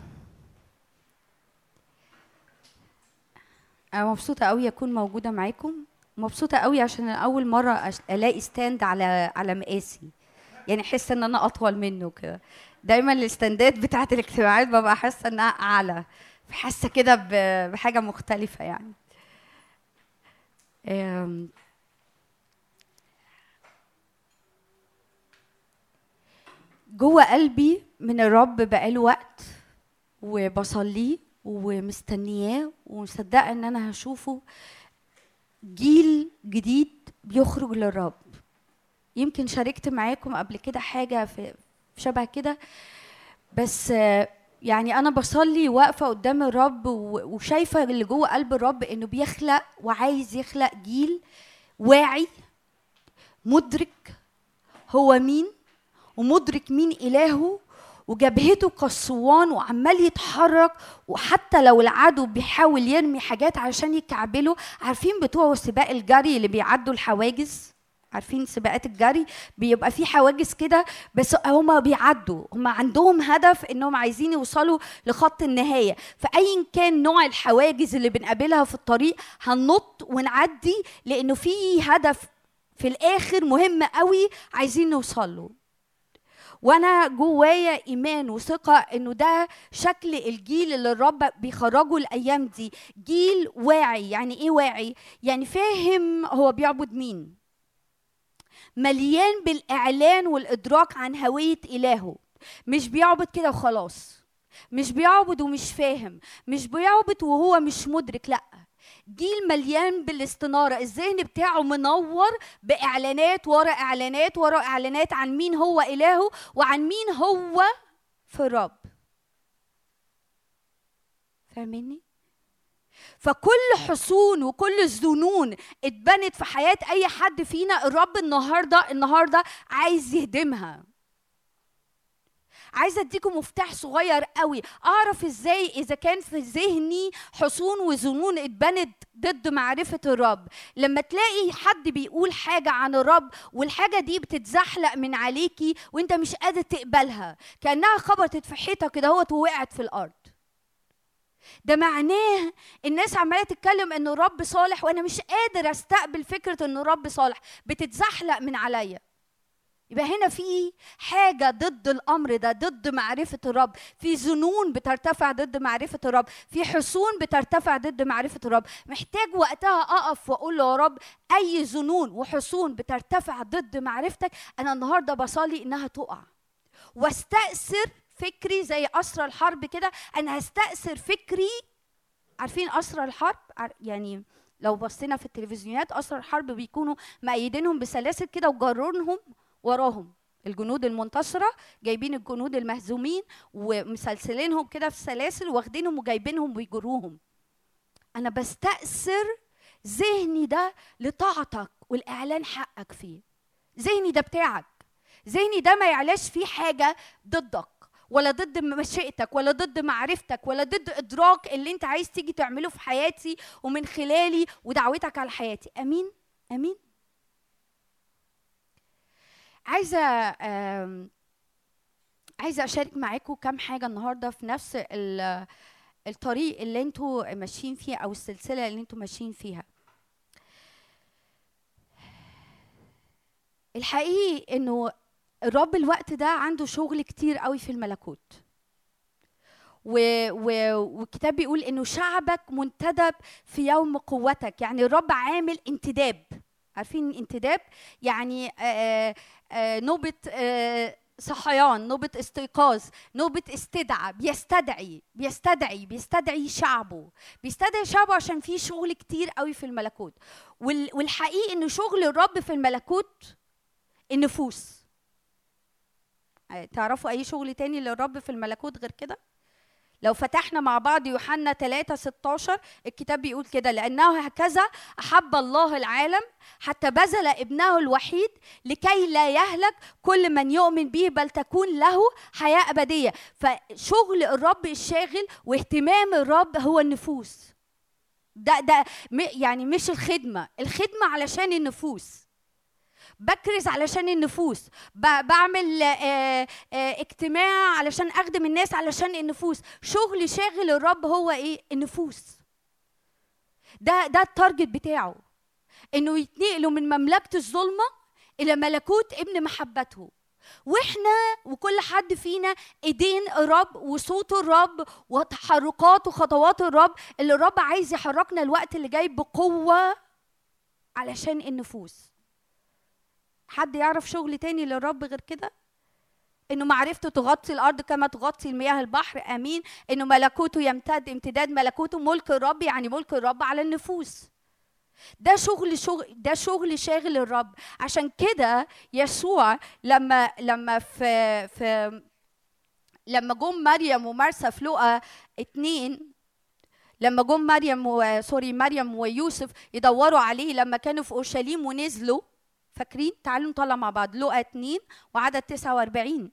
أنا مبسوطة قوي أكون موجودة معاكم. مبسوطة قوي عشان أول مرة ألاقي ستاند على على مقاسي. يعني أحس إن أنا أطول منه كده. دايما الاستندات بتاعه الاجتماعات ببقى حاسة إنها أعلى حاسة كده بحاجة مختلفة يعني. جوه قلبي من الرب بقاله وقت وبصليه ومستنياه ومصدقة إن أنا هشوفه جيل جديد بيخرج للرب. يمكن شاركت معاكم قبل كده حاجة في شبه كده. بس يعني أنا بصلي واقفة قدام الرب وشايفة اللي جوه قلب الرب إنه بيخلق وعايز يخلق جيل واعي مدرك هو مين ومدرك مين إلهه وجبهته كالصوان وعمال يتحرك وحتى لو العدو بيحاول يرمي حاجات عشان يكعبله. عارفين بتوع سباق الجري اللي بيعدوا الحواجز؟ عارفين سباقات الجري بيبقى في حواجز كده بس هما بيعدوا. هما عندهم هدف إنهم عايزين يوصلوا لخط النهاية. فايا كان نوع الحواجز اللي بنقابلها في الطريق هننط ونعدي لأنه في هدف في الآخر مهم قوي عايزين نوصل له وأنا جوايا إيمان وثقة إنه ده شكل الجيل اللي الرب بيخرجه الأيام دي. جيل واعي. يعني إيه واعي؟ يعني فاهم هو بيعبد مين. مليان بالإعلان والإدراك عن هوية إلهه. مش بيعبد كده وخلاص. مش بيعبد ومش فاهم. مش بيعبد وهو مش مدرك لأ. جيل مليان بالاستنارة. الذهن بتاعه منور بإعلانات ورا إعلانات ورا إعلانات عن مين هو إلهه وعن مين هو في الرب. فاهميني فكل حصون وكل الظنون اتبنت في حياة أي حد فينا الرب النهارده النهارده عايز يهدمها. عايزه أديكم مفتاح صغير قوي. أعرف إزاي إذا كان في ذهني حصون وظنون اتبنت ضد معرفة الرب. لما تلاقي حد بيقول حاجة عن الرب والحاجة دي بتتزحلق من عليكي وأنت مش قادر تقبلها كأنها خبطت في حيطة كده ووقعت في الأرض. ده معناه الناس عمالة تتكلم ان الرب صالح وأنا مش قادر أستقبل فكرة ان الرب صالح. بتتزحلق من عليا. يبقى هنا في حاجة ضد الأمر ده ضد معرفة الرب. في ظنون بترتفع ضد معرفة الرب. في حصون بترتفع ضد معرفة الرب. محتاج وقتها أقف وأقول له يا رب أي ظنون وحصون بترتفع ضد معرفتك أنا النهاردة بصلي إنها تقع. واستأثر فكري زي أسرى الحرب كده. أنا هستأثر فكري. عارفين أسرى الحرب؟ يعني لو بصينا في التلفزيونات أسرى الحرب بيكونوا مأيدينهم بسلاسل كده وجرونهم وراهم. الجنود المنتصرة جايبين الجنود المهزومين ومسلسلينهم كده في سلاسل واخدينهم وجايبينهم ويجروهم. أنا بستأثر ذهني ده لطاعتك والإعلان حقك فيه. ذهني ده بتاعك. ذهني ده ما يعلاش فيه حاجة ضدك. ولا ضد مشيئتك ولا ضد معرفتك ولا ضد إدراك اللي أنت عايز تيجي تعمله في حياتي ومن خلالي ودعوتك على حياتي. أمين؟ أمين؟ عايزة عايزة أشارك معاكم كام حاجة النهارده في نفس ال- الطريق اللي أنتوا ماشيين فيه أو السلسلة اللي أنتوا ماشيين فيها. الحقيقي إنه الرب الوقت ده عنده شغل كتير قوي في الملكوت. و... و... والكتاب بيقول إنه شعبك منتدب في يوم قوتك. يعني الرب عامل انتداب. عارفين انتداب؟ يعني آه آه نوبة آه صحيان نوبة استيقاظ نوبة استدعى بيستدعي بيستدعي بيستدعي شعبه. بيستدعي شعبه عشان في شغل كتير قوي في الملكوت. وال- والحقيقي ان شغل الرب في الملكوت النفوس. تعرفوا أي شغل تاني للرب في الملكوت غير كده؟ لو فتحنا مع بعض يوحنا 3 16 الكتاب بيقول كده لأنه هكذا أحب الله العالم حتى بذل ابنه الوحيد لكي لا يهلك كل من يؤمن به بل تكون له حياة أبدية. فشغل الرب الشاغل واهتمام الرب هو النفوس. ده ده يعني مش الخدمة. الخدمة علشان النفوس. بكرز علشان النفوس. بعمل آه، آه، اجتماع علشان أخدم الناس علشان النفوس. شغل شاغل الرب هو إيه؟ النفوس. ده ده التارجت بتاعه. إنه يتنقلوا من مملكة الظلمة إلى ملكوت ابن محبته. وإحنا وكل حد فينا إيدين الرب وصوت الرب وتحركات وخطوات الرب اللي الرب عايز يحركنا الوقت اللي جاي بقوة علشان النفوس. حد يعرف شغل تاني للرب غير كده؟ إنه معرفته تغطي الأرض كما تغطي المياه البحر آمين. إنه ملكوته يمتد امتداد ملكوته ملك الرب يعني ملك الرب على النفوس. ده شغل شغل ده شغل شاغل الرب. عشان كده يسوع لما لما في في لما جم مريم ومرسى في لقا اتنين لما جم مريم. سوري مريم ويوسف يدوروا عليه لما كانوا في أورشليم ونزلوا فاكرين؟ تعالوا نطلع مع بعض. لقا 2 وعدد 49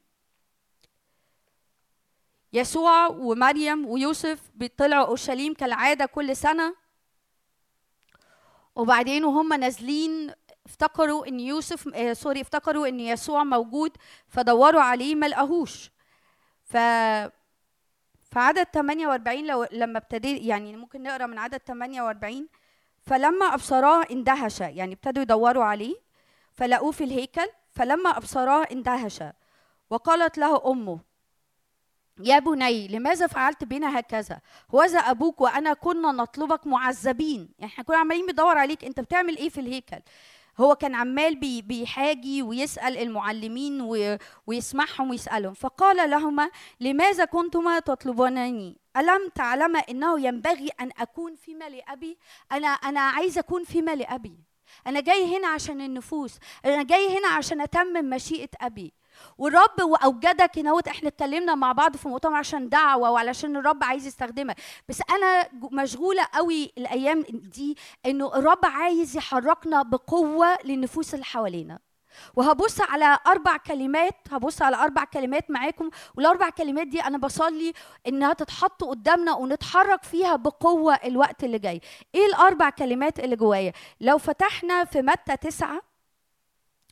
يسوع ومريم ويوسف بيطلعوا أورشليم كالعادة كل سنة. وبعدين وهم نازلين افتكروا إن يوسف آه سوري افتكروا إن يسوع موجود فدوروا عليه ما لقاهوش ف في عدد 48 لو لما ابتدي يعني ممكن نقرأ من عدد 48 فلما أبصراه اندهش يعني ابتدوا يدوروا عليه. فلقوه في الهيكل فلما أبصراه اندهش وقالت له أمه يا بني لماذا فعلت بنا هكذا؟ هوذا أبوك وأنا كنا نطلبك معذبين. يعني إحنا كنا عمالين بندور عليك أنت بتعمل إيه في الهيكل؟ هو كان عمال بي بيحاجي ويسأل المعلمين ويسمعهم ويسألهم. فقال لهما لماذا كنتما تطلبانني ألم تعلم إنه ينبغي أن أكون فيما لأبي؟ أنا أنا عايزه أكون فيما لأبي. أنا جاي هنا عشان النفوس أنا جاي هنا عشان أتمم مشيئة أبي. والرب أوجدك هنا إحنا اتكلمنا مع بعض في مؤتمر عشان دعوة وعلشان الرب عايز يستخدمك. بس أنا مشغولة قوي الأيام دي إنه الرب عايز يحركنا بقوة للنفوس اللي حوالينا. وهبص على أربع كلمات هبص على أربع كلمات معاكم والأربع كلمات دي أنا بصلي إنها تتحط قدامنا ونتحرك فيها بقوة الوقت اللي جاي. إيه الأربع كلمات اللي جوايا؟ لو فتحنا في متى تسعة؟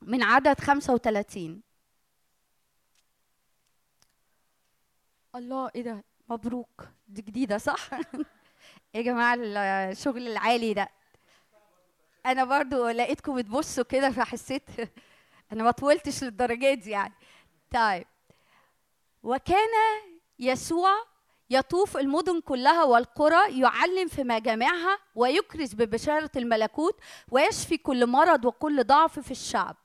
من عدد 35 الله إيه ده؟ مبروك. دي جديدة صح؟ يا جماعة الشغل العالي ده؟ أنا برضو لقيتكم بتبصوا كده فحسيت أنا ما طولتش للدرجات دي يعني. طيب. وكان يسوع يطوف المدن كلها والقرى يعلم في مجامعها ويكرز ببشارة الملكوت ويشفي كل مرض وكل ضعف في الشعب.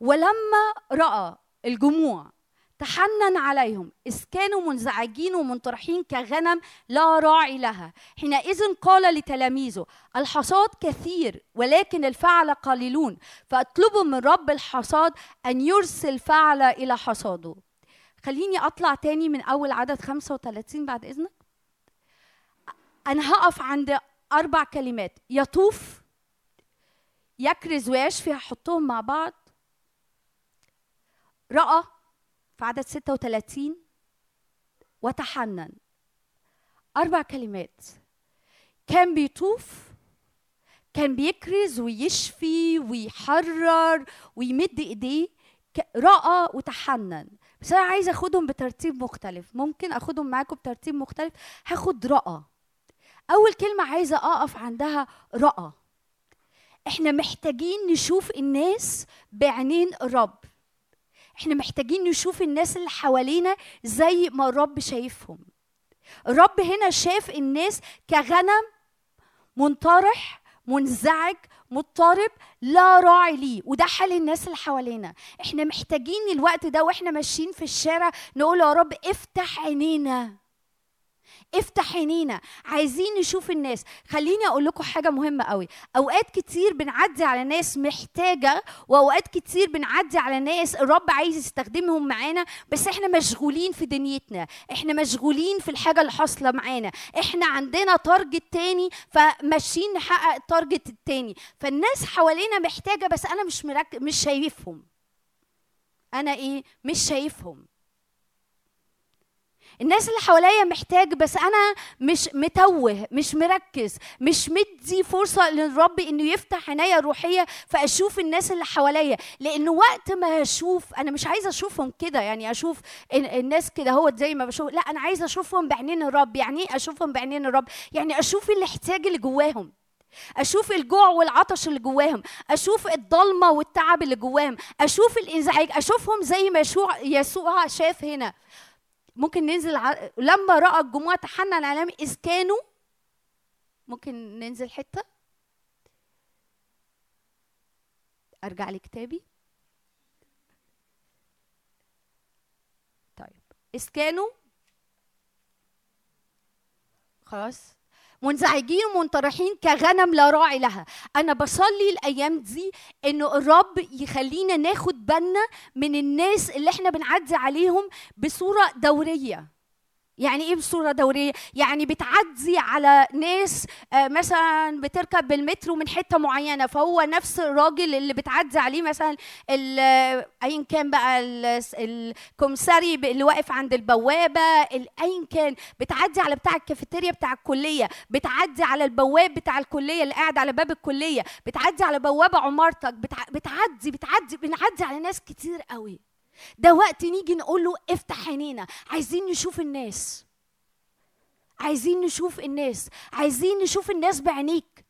ولما رأى الجموع تحنن عليهم. إذ كانوا منزعجين ومنطرحين كغنم لا راعي لها. حينئذ قال لتلاميذه الحصاد كثير ولكن الفعل قليلون. فاطلبوا من رب الحصاد أن يرسل فعل إلى حصاده. خليني أطلع تاني من أول عدد 35 بعد إذنك. أنا هقف عند أربع كلمات. يطوف يكرز ويشفي هحطهم مع بعض. رأى في عدد 36 وتحنن. أربع كلمات. كان بيطوف كان بيكرز ويشفي ويحرر ويمد إيديه رأى وتحنن. بس أنا عايزة أخدهم بترتيب مختلف. ممكن أخدهم معاكم بترتيب مختلف. هاخد رأى. أول كلمة عايزة أقف عندها رأى. إحنا محتاجين نشوف الناس بعينين الرب. إحنا محتاجين نشوف الناس اللي حوالينا زي ما الرب شايفهم. الرب هنا شاف الناس كغنم منطرح منزعج مضطرب لا راعي ليه وده حال الناس اللي حوالينا. إحنا محتاجين الوقت ده وإحنا ماشيين في الشارع نقول يا رب افتح عينينا. افتح عينينا. عايزين نشوف الناس. خليني أقول لكم حاجة مهمة قوي. أوقات كتير بنعدي على ناس محتاجة وأوقات كتير بنعدي على ناس الرب عايز يستخدمهم معانا بس إحنا مشغولين في دنيتنا. إحنا مشغولين في الحاجة اللي حاصلة معانا. إحنا عندنا target تاني فماشيين نحقق ال target التاني. فالناس حوالينا محتاجة بس أنا مش. مش شايفهم. أنا إيه؟ مش شايفهم. الناس اللي حواليا محتاج بس أنا مش متوه مش مركز مش مدي فرصة للرب إنه يفتح عينيا الروحيه فأشوف الناس اللي حواليا. لأن وقت ما أشوف أنا مش عايزة أشوفهم كده يعني أشوف ال- الناس كده هو زي ما بشوف لا أنا عايزة أشوفهم بعينين الرب. يعني إيه أشوفهم بعينين الرب؟ يعني أشوف الاحتياج اللي جواهم أشوف الجوع والعطش اللي جواهم أشوف الضلمة والتعب اللي جواهم أشوف الإنزعاج أشوفهم زي ما يسوع شاف هنا. ممكن ننزل ع... لما رأى الجموع تحنن عليهم اذ كانوا ممكن ننزل حتة؟ أرجع لكتابي. طيب. اذ كانوا خلاص. منزعجين ومنطرحين كغنم لا راعي لها. أنا بصلي الأيام دي إنه الرب يخلينا ناخد بالنا من الناس اللي إحنا بنعدي عليهم بصورة دورية. يعني إيه بصورة دورية؟ يعني بتعدي على ناس آه، مثلا بتركب بالمترو من حتة معينة فهو نفس الراجل اللي بتعدي عليه مثلا آه، ايا كان بقى ال- الكمساري اللي واقف عند البوابة ال- ايا كان. بتعدي على بتاع الكافيتيريا بتاع الكلية بتعدي على البواب بتاع الكلية اللي قاعد على باب الكلية بتعدي على بوابة عمارتك بتع... بتعدي بتعدي بنعدي على ناس كتير قوي. ده وقت نيجي نقول له افتح عينينا. عايزين نشوف الناس. عايزين نشوف الناس. عايزين نشوف الناس بعينيك.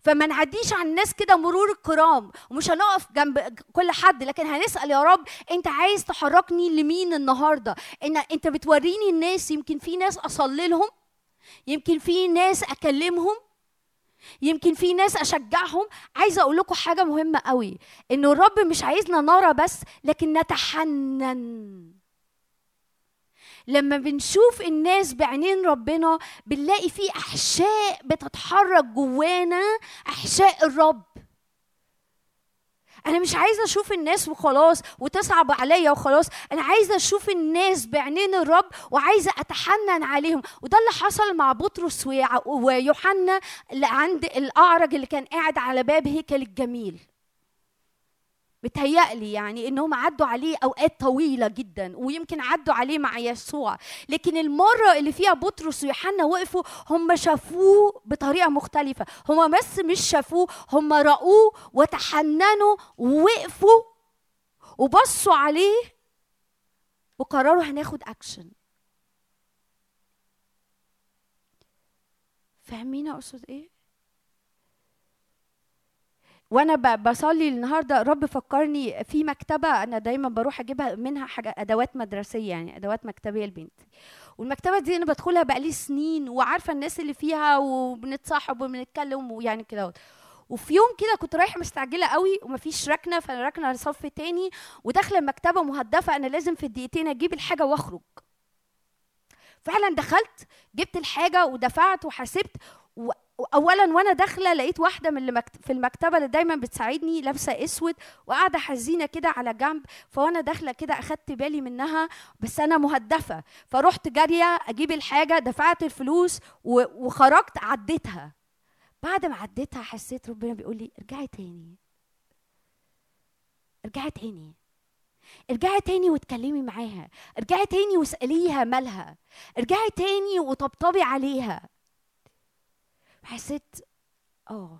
فما نعديش على الناس كده مرور الكرام. ومش هنقف جنب كل حد لكن هنسأل يا رب انت عايز تحركني لمين النهارده؟ إن انت بتوريني الناس يمكن في ناس أصلي لهم يمكن في ناس أكلمهم. يمكن في ناس أشجعهم. عايزة أقول لكم حاجة مهمة قوي إنه الرب مش عايزنا نرى بس لكن نتحنن. لما بنشوف الناس بعينين ربنا بنلاقي في أحشاء بتتحرك جوانا أحشاء الرب. أنا مش عايزة أشوف الناس وخلاص وتصعب عليا وخلاص. أنا عايزة أشوف الناس بعينين الرب وعايزة اتحنن عليهم. وده اللي حصل مع بطرس ويوحنا عند الأعرج اللي كان قاعد على باب هيكل الجميل. بتهيألي يعني إنهم عدوا عليه أوقات طويلة جدا ويمكن عدوا عليه مع يسوع. لكن المرة اللي فيها بطرس ويوحنا وقفوا هم شافوه بطريقة مختلفة. هم بس مش شافوه هم رأوه وتحننوا ووقفوا وبصوا عليه وقرروا هناخد اكشن فاهمين أقصد إيه؟ وأنا بصلي النهارده رب فكرني في مكتبة أنا دايما بروح أجيبها منها حاجة أدوات مدرسية يعني أدوات مكتبية لبنتي. والمكتبة دي أنا بدخلها بقالي سنين وعارفة الناس اللي فيها وبنتصاحب وبنتكلم ويعني كده وفي يوم كده كنت رايحة مستعجلة قوي ومفيش ركنة فأنا راكنة لصف تاني وداخلة المكتبة مهدفة أنا لازم في الدقيقتين أجيب الحاجة وأخرج. فعلا دخلت جبت الحاجة ودفعت وحسبت واولا وأنا داخلة لقيت واحدة من اللي. في المكتبة اللي دايما بتساعدني لابسة أسود وقاعدة حزينة كده على جنب فوأنا داخلة كده أخدت بالي منها بس أنا مهدفة فرحت جارية أجيب الحاجة دفعت الفلوس. وخرجت عديتها بعد ما عديتها حسيت ربنا بيقول لي ارجعي تاني ارجعي تاني ارجعي تاني واتكلمي معاها ارجعي تاني واسأليها مالها ارجعي تاني وطبطبي عليها حسيت آه.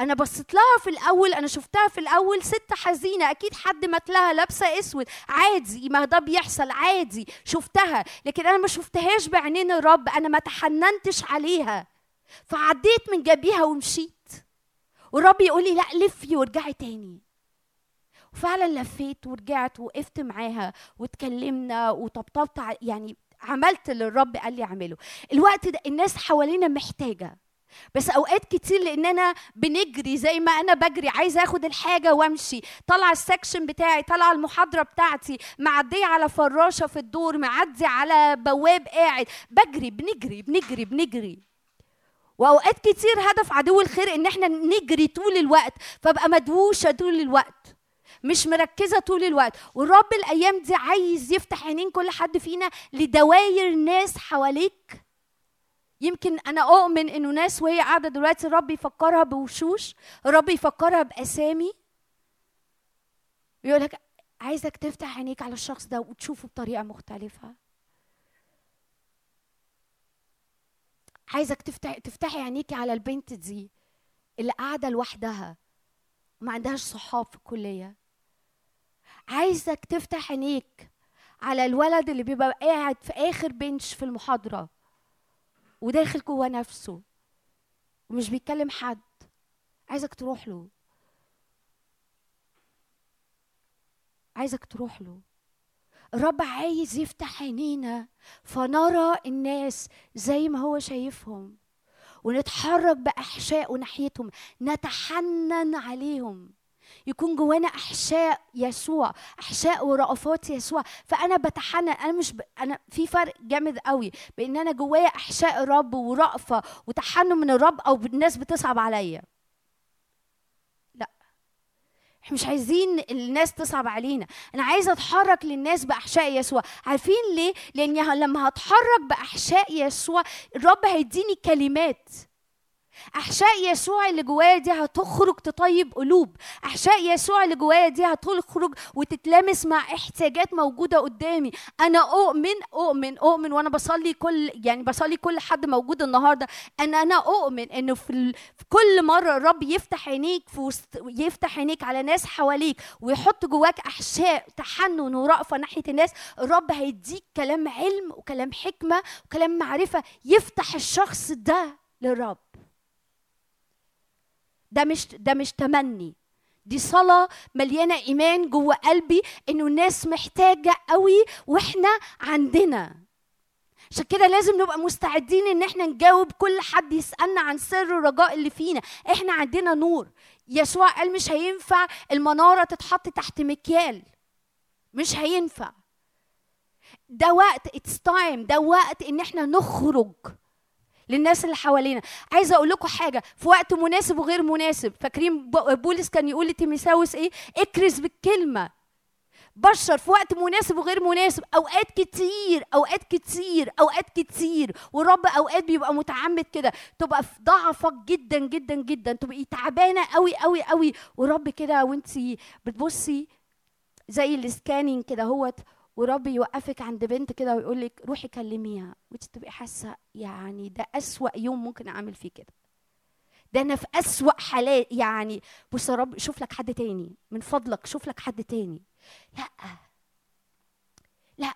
أنا بصيت لها في الأول أنا شفتها في الأول ست حزينة أكيد حد مات لها لابسة أسود. عادي ما ده بيحصل عادي شفتها. لكن أنا ما شفتهاش بعينين الرب أنا ما تحننتش عليها. فعديت من جنبيها ومشيت. والرب يقول لي لا لفي وارجعي تاني. وفعلا لفيت ورجعت وقفت معاها واتكلمنا وطبطبت يعني عملت اللي الرب قال لي أعمله. الوقت ده الناس حوالينا محتاجة. بس أوقات كتير لاننا بنجري زي ما أنا بجري عايزة آخد الحاجة وأمشي. طالعة ال section بتاعي طالعة المحاضرة بتاعتي معدية على فراشه في الدور معدي على بواب قاعد. بجري بنجري بنجري بنجري. وأوقات كتير هدف عدو الخير إن إحنا نجري طول الوقت. فأبقى مدووشه طول الوقت. مش مركزة طول الوقت. والرب الأيام دي عايز يفتح عينين كل حد فينا لدواير ناس حواليك. يمكن أنا أؤمن إنه ناس وهي قاعدة دلوقتي الرب يفكرها بوشوش الرب يفكرها بأسامي. يقول لك عايزك تفتح عينيك على الشخص ده وتشوفه بطريقة مختلفة. عايزك تفتح تفتحي عينيكي على البنت دي اللي قاعدة لوحدها وما عندهاش صحاب في الكلية. عايزك تفتح عينيك على الولد اللي بيبقى قاعد في آخر بنش في المحاضرة وداخل جوه نفسه ومش بيتكلم حد. عايزك تروح له. عايزك تروح له. الرب عايز يفتح عينينا فنرى الناس زي ما هو شايفهم ونتحرك بأحشاء ناحيتهم نتحنن عليهم. يكون جوانا أحشاء يسوع أحشاء ورأفات يسوع. فأنا بتحنن أنا مش ب... أنا في فرق جامد قوي بان أنا جوايا أحشاء الرب ورأفة وتحنن من الرب أو الناس بتصعب عليا. لا. إحنا مش عايزين الناس تصعب علينا. أنا عايزة أتحرك للناس بأحشاء يسوع. عارفين ليه؟ لأن لما هتحرك بأحشاء يسوع الرب هيديني كلمات. أحشاء يسوع اللي جوايا دي هتخرج تطيب قلوب. أحشاء يسوع اللي جوايا دي هتخرج وتتلامس مع احتياجات موجودة قدامي. أنا أؤمن أؤمن أؤمن وأنا بصلي كل يعني بصلي كل حد موجود النهارده. ان أنا أؤمن انه في, ال... في كل مرة الرب يفتح عينيك في وسط يفتح عينيك على ناس حواليك ويحط جواك أحشاء تحنن ورأفة ناحية الناس الرب هيديك كلام علم وكلام حكمة وكلام معرفة يفتح الشخص ده للرب. ده مش ده مش تمني. دي صلاة مليانة إيمان جوه قلبي إنه الناس محتاجة قوي وإحنا عندنا. عشان كده لازم نبقى مستعدين إن إحنا نجاوب كل حد يسألنا عن سر الرجاء اللي فينا. إحنا عندنا نور. يسوع قال مش هينفع المنارة تتحط تحت مكيال. مش هينفع. ده وقت it's time ده وقت إن إحنا نخرج. للناس اللي حوالينا. عايزة أقول لكم حاجة في وقت مناسب وغير مناسب. فاكرين بولس كان يقول لتيميساوس إيه؟ اكرز بالكلمة. بشر في وقت مناسب وغير مناسب. أوقات كتير أوقات كتير أوقات كتير. والرب أوقات بيبقى متعمد كده. تبقى في ضعفك جدا جدا جدا. تبقي تعبانة قوي قوي قوي ورب كده وانت بتبصي زي السكاننج كده هوت. ورب يوقفك عند بنت كده ويقول لك روحي كلميها وانت تبقي حاسة يعني ده أسوأ يوم ممكن أعمل فيه كده. ده أنا في أسوأ حالات يعني بص يا رب شوف لك حد تاني من فضلك شوف لك حد تاني. لأ. لأ.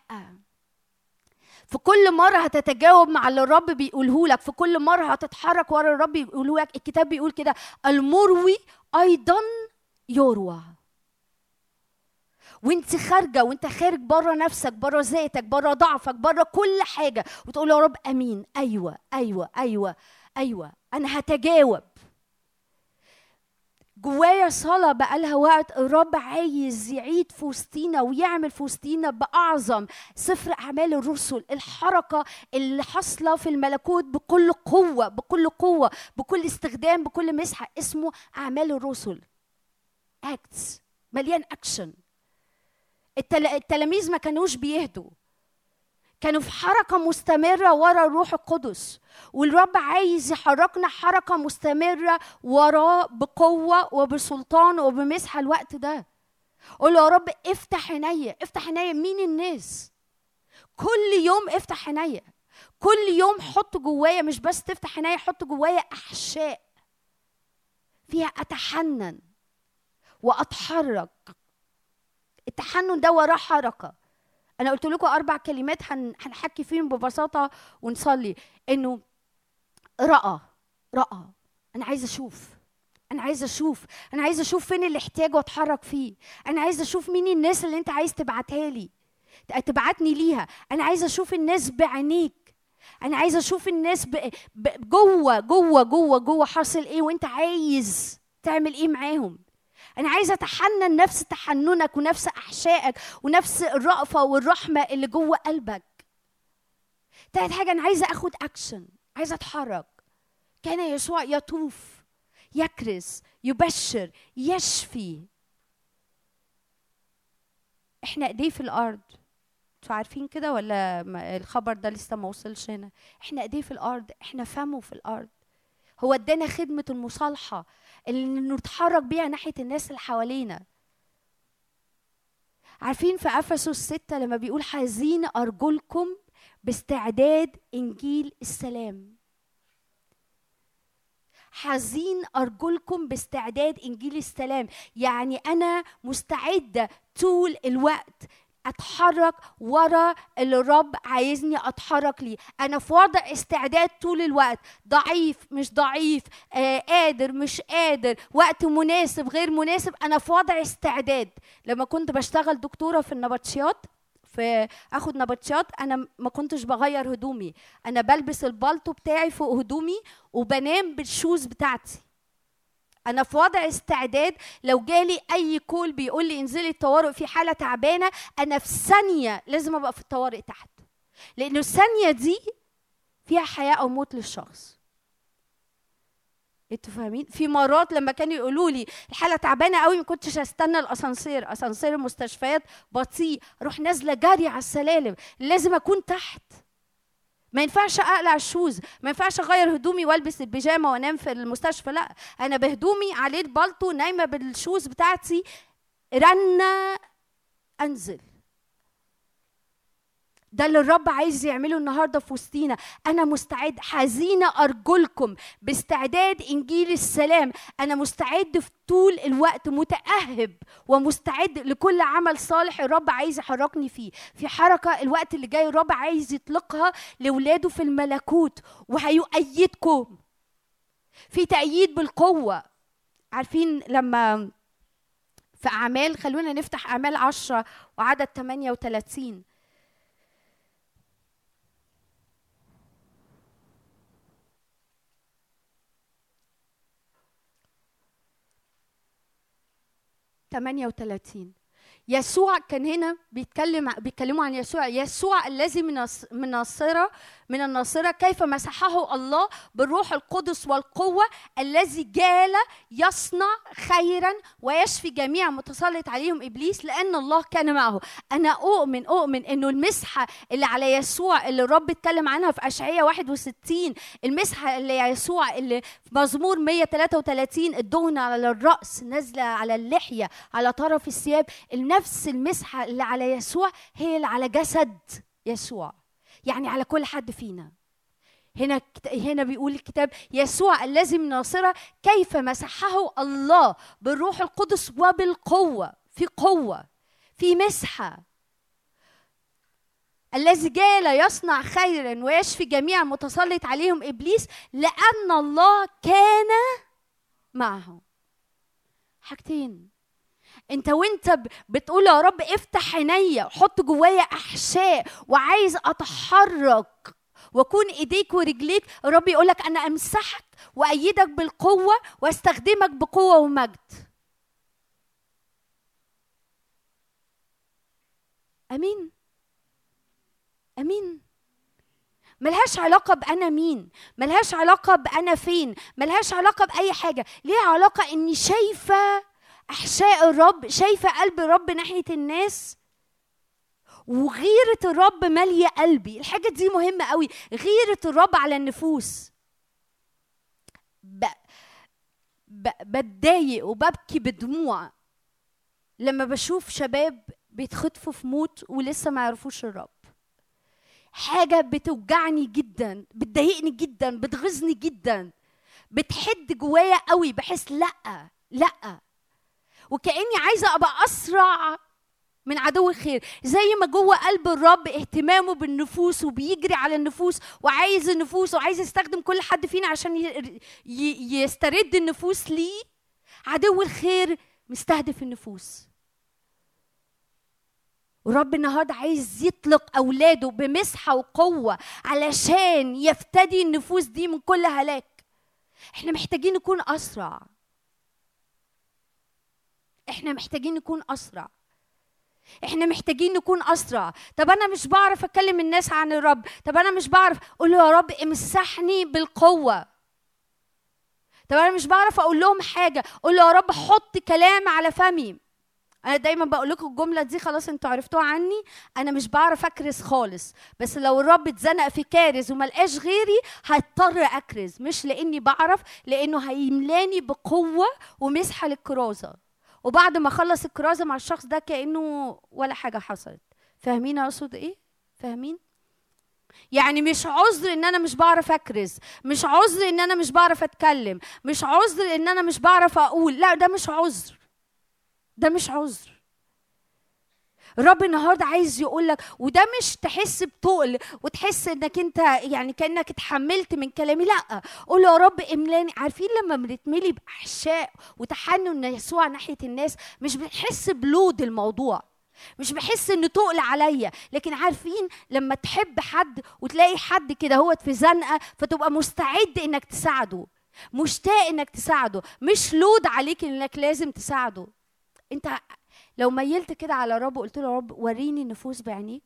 في كل مرة هتتجاوب مع اللي الرب بيقوله لك في كل مرة هتتحرك ورا الرب بيقوله لك الكتاب بيقول كده المروي أيضا يروى. وانت خارجة وانت خارج بره نفسك بره ذاتك بره ضعفك بره كل حاجة. وتقول يا رب أمين. أيوه أيوه أيوه أيوه. أنا هتجاوب. جوايا صلاة بقالها وقت الرب عايز يعيد في وسطينا ويعمل في وسطينا بأعظم سفر أعمال الرسل. الحركة اللي حاصلة في الملكوت بكل قوة بكل قوة بكل استخدام بكل مسحة. اسمه أعمال الرسل. أكتس مليان أكشن. التلاميذ ما كانوش بيهدوا. كانوا في حركة مستمرة ورا الروح القدس. والرب عايز يحركنا حركة مستمرة وراه بقوة وبسلطان وبمسحة الوقت ده. قول له يا رب افتح عينيا افتح عينيا. مين الناس؟ كل يوم افتح عينيا. كل يوم حط جوايا مش بس تفتح عينيا حط جوايا أحشاء. فيها أتحنن وأتحرك. التحنن ده وراه حركة. أنا قلت لكم أربع كلمات هن- هنحكي فيهم ببساطة ونصلي. إنه رأى رأى. أنا عايزه أشوف. أنا عايزه أشوف. أنا عايزه أشوف فين الاحتياج وأتحرك فيه. أنا عايزه أشوف مين الناس اللي أنت عايز تبعتها لي. تبعتني ليها. أنا عايزه أشوف الناس بعينيك. أنا عايزه أشوف الناس ب... ب... جوه جوه جوه جوه حاصل إيه وأنت عايز تعمل إيه معاهم. أنا عايزة أتحنن نفس تحننك ونفس أحشائك ونفس الرأفة والرحمة اللي جوه قلبك. تالت حاجة أنا عايزة أخد اكشن عايزة أتحرك. كان يسوع يطوف يكرز يبشر يشفي. إحنا ايديه في الأرض؟ أنتوا عارفين كده ولا الخبر ده لسه ما وصلش هنا؟ إحنا ايديه في الأرض؟ إحنا فمه في الأرض. هو ادانا خدمة المصالحة اللي نتحرك بيها ناحية الناس اللي حوالينا. عارفين في أفسس ستة لما بيقول حزين أرجلكم باستعداد إنجيل السلام. حزين أرجلكم باستعداد إنجيل السلام. يعني أنا مستعدة طول الوقت أتحرك ورا اللي الرب عايزني أتحرك ليه. أنا في وضع استعداد طول الوقت. ضعيف مش ضعيف. آه قادر مش قادر. وقت مناسب غير مناسب. أنا في وضع استعداد. لما كنت بشتغل دكتورة في النبطشيات في آخد نبطشات أنا ما كنتش بغير هدومي. أنا بلبس البلطو بتاعي فوق هدومي وبنام بالشوز بتاعتي. أنا في وضع استعداد. لو جالي أي كول بيقول لي انزلي الطوارئ في حالة تعبانة أنا في ثانية لازم أبقى في الطوارئ تحت. لأنه الثانية دي فيها حياة أو موت للشخص. أنتوا فاهمين؟ في مرات لما كانوا يقولوا لي الحالة تعبانة قوي ما كنتش استنى الأسانسير. أسانسير المستشفيات بطيء أروح نازلة جري على السلالم. لازم أكون تحت. ما ينفعش أقلع ال shoes ما ينفعش أغير هدومي وألبس البيجامة وأنام في المستشفى لأ أنا بهدومي عليه البلطو نايمة بال shoes بتاعتي رنة أنزل. ده اللي الرب عايز يعمله النهارده في وسطينا. أنا مستعد حزينة أرجلكم باستعداد إنجيل السلام. أنا مستعد في طول الوقت متأهب ومستعد لكل عمل صالح الرب عايز يحركني فيه. في حركة الوقت اللي جاي الرب عايز يطلقها لاولاده في الملكوت وهيؤيدكم في تأييد بالقوة. عارفين لما في أعمال خلونا نفتح أعمال عشرة وعدد 38 38 يسوع كان هنا بيتكلم بيتكلموا عن يسوع. يسوع الذي من من من الناصرة كيف مسحه الله بالروح القدس والقوة الذي جال يصنع خيرا ويشفي جميع متسلط عليهم إبليس لأن الله كان معه. أنا أؤمن أؤمن إنه المسحه اللي على يسوع اللي الرب اتكلم عنها في اشعياء 61 المسحه اللي يسوع اللي في مزمور 133 الدهن على الرأس نازلة على اللحية على طرف الثياب نفس المسحه اللي على يسوع هي اللي على جسد يسوع. يعني على كل حد فينا. هنا هنا بيقول الكتاب يسوع الذي من ناصرة كيف مسحه الله بالروح القدس وبالقوة في قوة في مسحة. الذي جال يصنع خيرا ويشفي جميع متسلط عليهم إبليس لأن الله كان معهم حاجتين. انت وانت بتقول يا رب افتح عينيا حط جوايا احشاء وعايز اتحرك واكون ايديك ورجليك الرب يقول لك أنا امسحك وايدك بالقوة واستخدمك بقوة ومجد. امين. امين. ملهاش علاقة بأنا مين ملهاش علاقة بأنا فين ملهاش علاقة بأي حاجة ليها علاقة إني شايفة أحشاء الرب شايفة قلب الرب ناحية الناس؟ وغيرة الرب مالية قلبي. الحاجة دي مهمة قوي. غيرة الرب على النفوس. ب... ب... بتضايق وببكي بدموع لما بشوف شباب بيتخطفوا في موت ولسه ما يعرفوش الرب. حاجة بتوجعني جدا بتضايقني جدا بتغيظني جدا. بتحد جوايا قوي بحس لأ لأ. وكأني عايزة أبقى أسرع من عدو الخير. زي ما جوه قلب الرب اهتمامه بالنفوس وبيجري على النفوس وعايز النفوس وعايز يستخدم كل حد فينا عشان يسترد النفوس ليه. عدو الخير مستهدف النفوس. ورب النهارده عايز يطلق أولاده بمسحة وقوة علشان يفتدي النفوس دي من كل هلاك. إحنا محتاجين نكون أسرع. إحنا محتاجين نكون أسرع. إحنا محتاجين نكون أسرع. طب أنا مش بعرف أكلم الناس عن الرب. طب أنا مش بعرف. أقول له يا رب امسحني بالقوة. طب أنا مش بعرف أقول لهم حاجة. أقول له يا رب حط كلام على فمي. أنا دايما بقول لكم الجملة دي خلاص أنتوا عرفتوها عني. أنا مش بعرف أكرز خالص. بس لو الرب اتزنق في كارز وما لقاش غيري هضطر أكرز. مش لأني بعرف لأنه هيملاني بقوة ومسحة للكرازة. وبعد ما اخلص الكرازة مع الشخص ده كأنه ولا حاجة حصلت. فاهمين أقصد إيه؟ فاهمين؟ يعني مش عذر إن أنا مش بعرف أكرز مش عذر إن أنا مش بعرف أتكلم مش عذر إن أنا مش بعرف أقول لا ده مش عذر. ده مش عذر. الرب النهارده عايز يقول لك وده مش تحس بتقل وتحس إنك أنت يعني كأنك اتحملت من كلامي لأ قول يا رب املاني. عارفين لما بنتملي بأحشاء وتحنن يسوع ناحية الناس مش بتحس بلود الموضوع مش بحس انه تقل عليا. لكن عارفين لما تحب حد وتلاقي حد كده هو في زنقة فتبقى مستعد إنك تساعده مشتاق إنك تساعده مش لود عليك إنك لازم تساعده. أنت لو ميلت كده على رب وقلت له رب وريني النفوس بعينيك.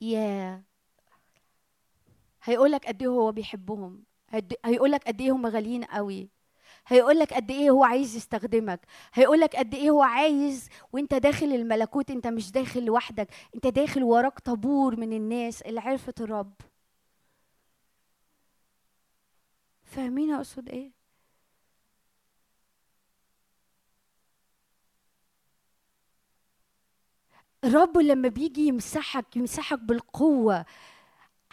يا هيقول لك قد إيه هو بيحبهم هيقول لك قد إيه هم غاليين قوي هيقول لك قد إيه هو عايز يستخدمك هيقول لك قد إيه هو عايز وأنت داخل الملكوت أنت مش داخل لوحدك أنت داخل وراك طابور من الناس اللي عرفت الرب. فاهمين أقصد إيه؟ الرب لما بيجي يمسحك يمسحك بالقوة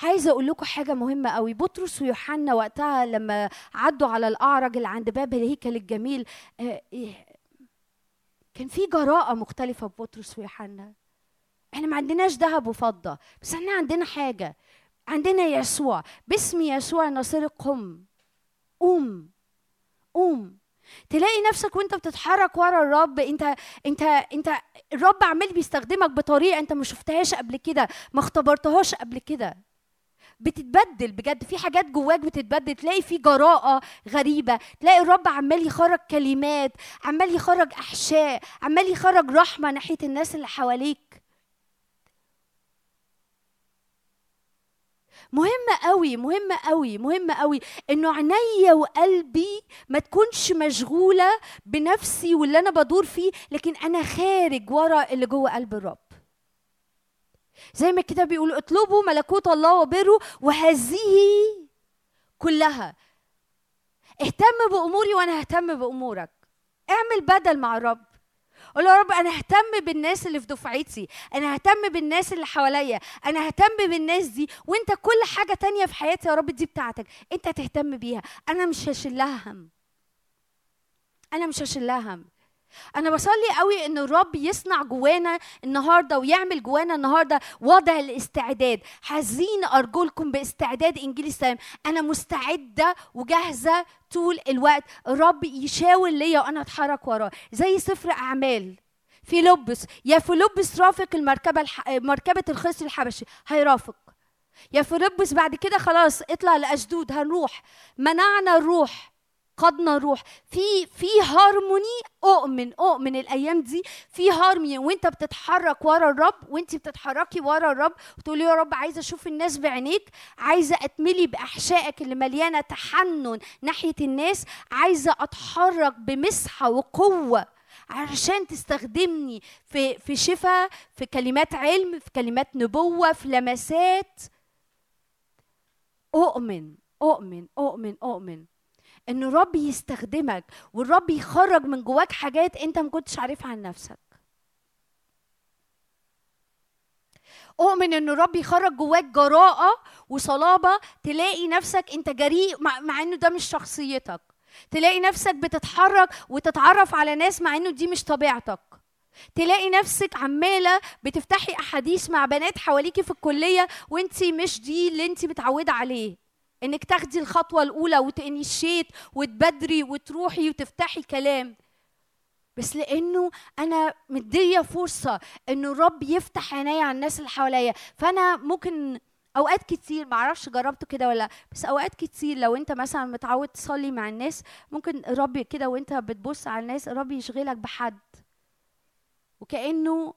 عايزه أقول لكم حاجة مهمة قوي بطرس ويوحنا وقتها لما عدوا على الأعرج اللي عند باب الهيكل الجميل آه، إيه، كان في جراءة مختلفة ببطرس ويوحنا. إحنا ما عندناش ذهب وفضة بس إحنا عندنا حاجة. عندنا يسوع باسم يسوع ناصر قم قوم قوم. تلاقي نفسك وانت بتتحرك ورا الرب انت انت انت الرب عمال بيستخدمك بطريقة انت ما شفتهاش قبل كده ما اختبرتهاش قبل كده. بتتبدل بجد في حاجات جواك بتتبدل تلاقي في جراءة غريبة تلاقي الرب عمال يخرج كلمات عمال يخرج أحشاء عمال يخرج رحمة ناحية الناس اللي حواليك. مهمة قوي مهمة قوي مهمة قوي إنه عينيا وقلبي ما تكونش مشغولة بنفسي واللي أنا بدور فيه لكن أنا خارج ورا اللي جوه قلب الرب. زي ما الكتاب بيقول اطلبوا ملكوت الله وبره وهذه كلها. اهتم بأموري وأنا ههتم بأمورك. اعمل بدل مع الرب. قول يا رب أنا ههتم بالناس اللي في دفعتي أنا ههتم بالناس اللي حواليا أنا ههتم بالناس دي وأنت كل حاجة تانية في حياتي يا رب دي بتاعتك. أنت تهتم بيها. أنا مش هشيلها هم. أنا مش هشيلها هم. أنا بصلي قوي إن الرب يصنع جوانا النهارده ويعمل جوانا النهارده وضع الاستعداد. حزين أرجلكم باستعداد إنجيل السلام. أنا مستعدة وجاهزة طول الوقت الرب يشاور ليا وأنا أتحرك وراه. زي سفر أعمال. فيلبس يا فيلبس رافق المركبة الح... مركبة الخصي الحبشي. هيرافق. يا فيلبس بعد كده خلاص اطلع لأشدود. هنروح. منعنا الروح. قدنا الروح في في هارموني أؤمن أؤمن الأيام دي. في هارموني وأنت بتتحرك ورا الرب وأنت بتتحركي ورا الرب. وتقولي يا رب عايزة أشوف الناس بعينيك. عايزة أتملي بأحشائك اللي مليانة تحنن ناحية الناس. عايزة أتحرك بمسحة وقوة علشان تستخدمني في في شفاء في كلمات علم في كلمات نبوة في لمسات. أؤمن أؤمن أؤمن أؤمن. إن الرب يستخدمك والرب يخرج من جواك حاجات أنت ما كنتش عارفها عن نفسك. أؤمن إن الرب يخرج جواك جراءة وصلابة تلاقي نفسك أنت جريء مع, مع إنه ده مش شخصيتك. تلاقي نفسك بتتحرك وتتعرف على ناس مع إنه دي مش طبيعتك. تلاقي نفسك عمالة بتفتحي أحاديث مع بنات حواليكي في الكلية وانت مش دي اللي انت متعودة عليه. إنك تاخدي الخطوة الأولى وتنشيت وتبدري وتروحي وتفتحي كلام. بس لأنه أنا مدية فرصة إنه الرب يفتح عينيا على الناس اللي حواليا. فأنا ممكن أوقات كتير معرفش جربته كده ولا بس أوقات كتير لو أنت مثلا متعود تصلي مع الناس ممكن الرب كده وأنت بتبص على الناس الرب يشغلك بحد. وكأنه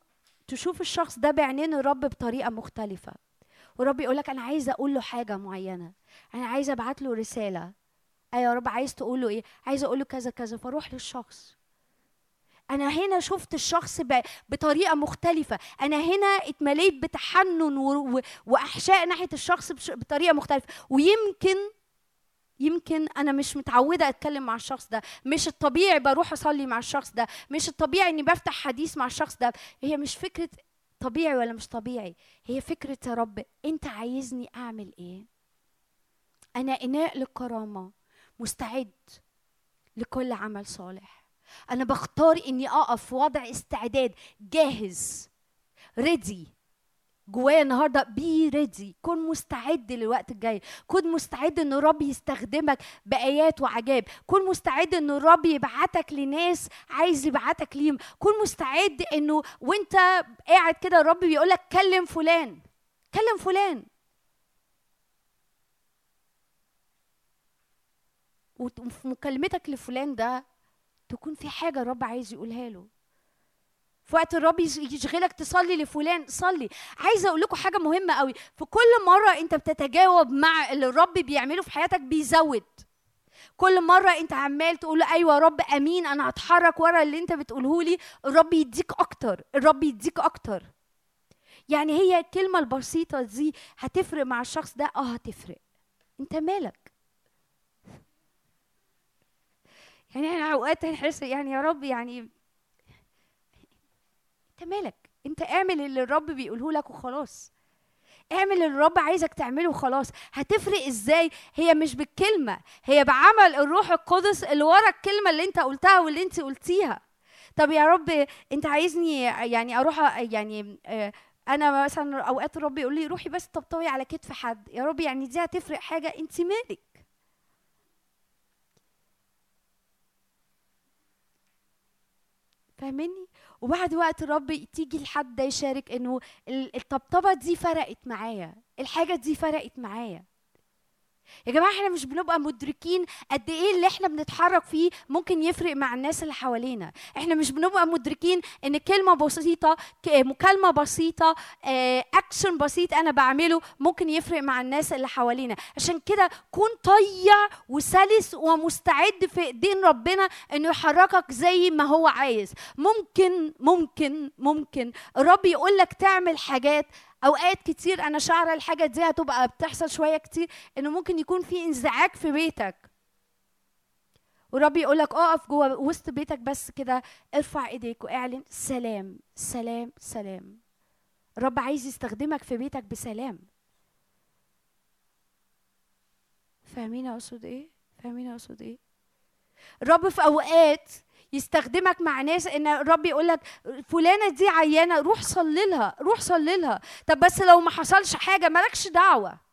تشوف الشخص ده بعينين الرب بطريقة مختلفة. ورب يقول لك أنا عايزة أقول له حاجة معينة. أنا عايزة ابعت له رسالة. أيوه يا رب عايز تقول له إيه؟ عايزة أقول له كذا كذا. فاروح للشخص. أنا هنا شفت الشخص بطريقة مختلفة. أنا هنا اتمليت بتحنن واحشاء ناحية الشخص بطريقة مختلفة. ويمكن يمكن أنا مش متعودة اتكلم مع الشخص ده. مش الطبيعي بروح اصلي مع الشخص ده. مش الطبيعي اني بفتح حديث مع الشخص ده. هي مش فكرة طبيعي ولا مش طبيعي. هي فكرة يا رب انت عايزني اعمل إيه؟ أنا إناء للكرامه مستعد لكل عمل صالح. أنا بختار إني أقف في وضع استعداد جاهز ready جوايا النهارده be ready كن مستعد للوقت الجاي. كن مستعد إن الرب يستخدمك بآيات وعجائب. كن مستعد إن الرب يبعتك لناس عايز يبعتك ليهم. كن مستعد إنه وأنت قاعد كده الرب بيقول لك كلم فلان كلم فلان. وفي مكالمتك لفلان ده تكون في حاجة الرب عايز يقولها له. في وقت الرب يش- يشغلك تصلي لفلان صلي. عايزه أقول لكم حاجة مهمة قوي. في كل مرة أنت بتتجاوب مع اللي الرب بيعمله في حياتك بيزود. كل مرة أنت عمال تقول له أيوة يا رب أمين أنا هتحرك ورا اللي أنت بتقوله لي. الرب يديك أكتر الرب يديك أكتر. يعني هي الكلمة البسيطة دي هتفرق مع الشخص ده؟ آه هتفرق. أنت مالك؟ يعني إحنا اوقات نحس يعني يا رب يعني انت مالك؟ انت اعمل اللي الرب بيقوله لك وخلاص. اعمل اللي الرب عايزك تعمله وخلاص. هتفرق إزاي؟ هي مش بالكلمة هي بعمل الروح القدس اللي ورا الكلمة اللي انت قلتها واللي انت قلتيها. طب يا رب انت عايزني يعني أروح يعني آه، أنا مثلا اوقات الرب يقول لي روحي بس طبطبي على كتف حد. يا رب يعني دي هتفرق حاجة؟ انت مالك؟ فاهمني؟ وبعد وقت الرب تيجي لحد يشارك إنه ال- الطبطبة دي فرقت معايا الحاجة دي فرقت معايا. يا جماعة إحنا مش بنبقى مدركين قد إيه اللي إحنا بنتحرك فيه ممكن يفرق مع الناس اللي حوالينا. إحنا مش بنبقى مدركين إن كلمة بسيطة مكالمة بسيطة آه، اكشن بسيط أنا بعمله ممكن يفرق مع الناس اللي حوالينا. عشان كده كون طيع وسلس ومستعد في ايدين ربنا إنه يحركك زي ما هو عايز. ممكن ممكن ممكن الرب يقول لك تعمل حاجات أوقات كتير أنا شعره الحاجة دي هتبقى بتحصل شوية كتير إنه ممكن يكون في انزعاج في بيتك. والرب يقول لك أقف جوه وسط بيتك بس كده ارفع إيديك واعلن سلام سلام سلام. الرب عايز يستخدمك في بيتك بسلام. فاهمين أقصد إيه؟ فاهمين أقصد إيه؟ الرب في أوقات يستخدمك مع ناس إن الرب يقول لك فلانة دي عيانة روح صلي لها روح صلي لها. طب بس لو ما حصلش حاجة مالكش دعوة.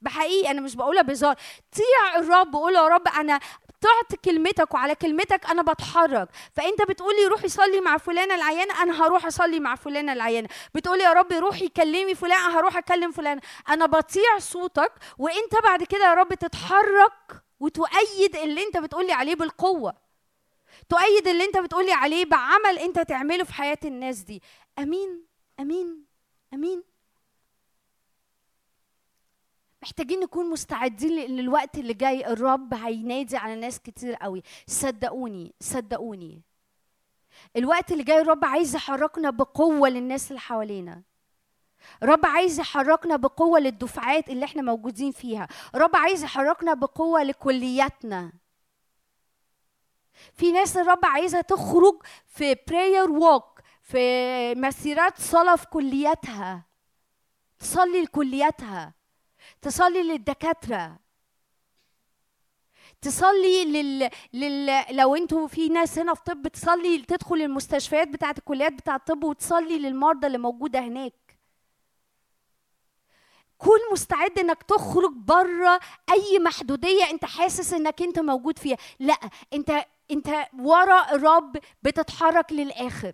بحقيقي أنا مش بقولها بهزار. طيع الرب وقول يا رب أنا طعت كلمتك وعلى كلمتك أنا بتحرك. فأنت بتقولي روحي صلي مع فلانة العيانة أنا هروح أصلي مع فلانة العيانة. بتقولي يا رب روحي كلمي فلان هروح أكلم فلان. أنا بطيع صوتك وأنت بعد كده يا رب تتحرك وتؤيد اللي أنت بتقولي عليه بالقوة. تؤيد اللي انت بتقولي عليه بعمل انت تعمله في حياة الناس دي. أمين أمين أمين. محتاجين نكون مستعدين لأن الوقت اللي جاي. الرب هينادي على ناس كتير قوي. صدقوني صدقوني. الوقت اللي جاي الرب عايز يحركنا بقوة للناس اللي حوالينا. رب عايز يحركنا بقوة للدفعات اللي إحنا موجودين فيها. رب عايز يحركنا بقوة لكلياتنا. في ناس الرب عايزها تخرج في براير ووك في مسيرات صلاة في كلياتها. تصلي لكلياتها. تصلي للدكاترة. تصلي لل... لل... لو أنتوا في ناس هنا في طب تصلي تدخل المستشفيات بتاعت الكليات بتاعت الطب وتصلي للمرضى اللي موجودة هناك. كون مستعد انك تخرج بره أي محدودية انت حاسس انك انت موجود فيها. لا انت انت ورا الرب بتتحرك للآخر.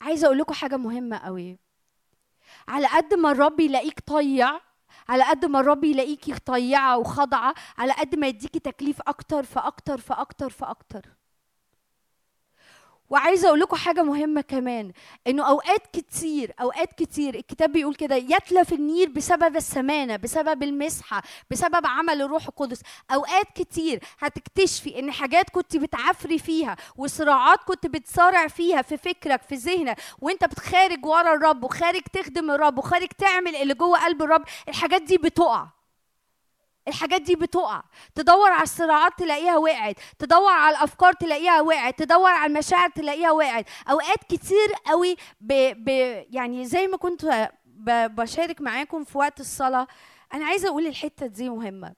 عايزة أقول لكم حاجة مهمة قوي. على قد ما الرب يلاقيك طيع على قد ما الرب يلاقيكي طيعة وخاضعه على قد ما يديكي تكليف أكتر فأكتر فأكتر فأكتر. وعايزة أقول لكم حاجة مهمة كمان إنه أوقات كتير أوقات كتير الكتاب بيقول كده يتلف النير بسبب السمانة بسبب المسحة بسبب عمل الروح القدس. أوقات كتير هتكتشفي إن حاجات كنت بتعفري فيها وصراعات كنت بتصارع فيها في فكرك في ذهنك وأنت بتخارج ورا الرب وخارج تخدم الرب وخارج تعمل اللي جوه قلب الرب الحاجات دي بتقع. الحاجات دي بتقع. تدور على الصراعات تلاقيها وقعت. تدور على الأفكار تلاقيها وقعت. تدور على المشاعر تلاقيها وقعت. أوقات كتير قوي ب... ب... يعني زي ما كنت ب... بشارك معاكم في وقت الصلاة أنا عايزة أقول الحتة دي مهمة.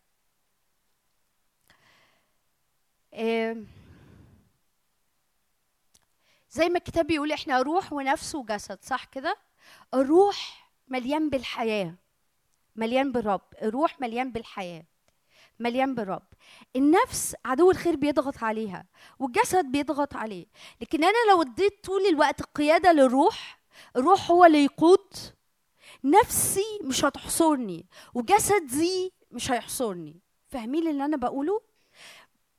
زي ما الكتاب بيقول إحنا روح ونفس وجسد صح كده؟ الروح مليان بالحياة. مليان بالرب الروح مليان بالحياة مليان بالرب. النفس عدو الخير بيضغط عليها والجسد بيضغط عليه. لكن أنا لو اديت طول الوقت القياده للروح الروح هو اللي يقود. نفسي مش هتحصرني وجسدي مش هيحصرني. فاهمين اللي أنا بقوله؟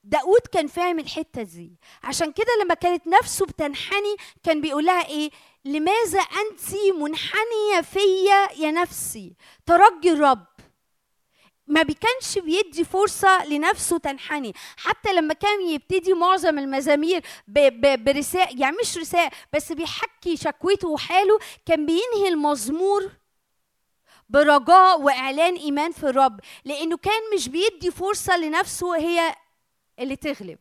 داود كان فاهم الحتة دي عشان كده لما كانت نفسه بتنحني كان بيقول لها إيه؟ لماذا أنت منحنية فيا يا نفسي؟ ترجي الرب. ما بيكانش بيدي فرصة لنفسه تنحني. حتى لما كان يبتدي معظم المزامير ب- ب- برساء يعني مش رساء بس بيحكي شكوته وحاله كان بينهي المزمور برجاء وإعلان إيمان في الرب. لأنه كان مش بيدي فرصة لنفسه هي اللي تغلب.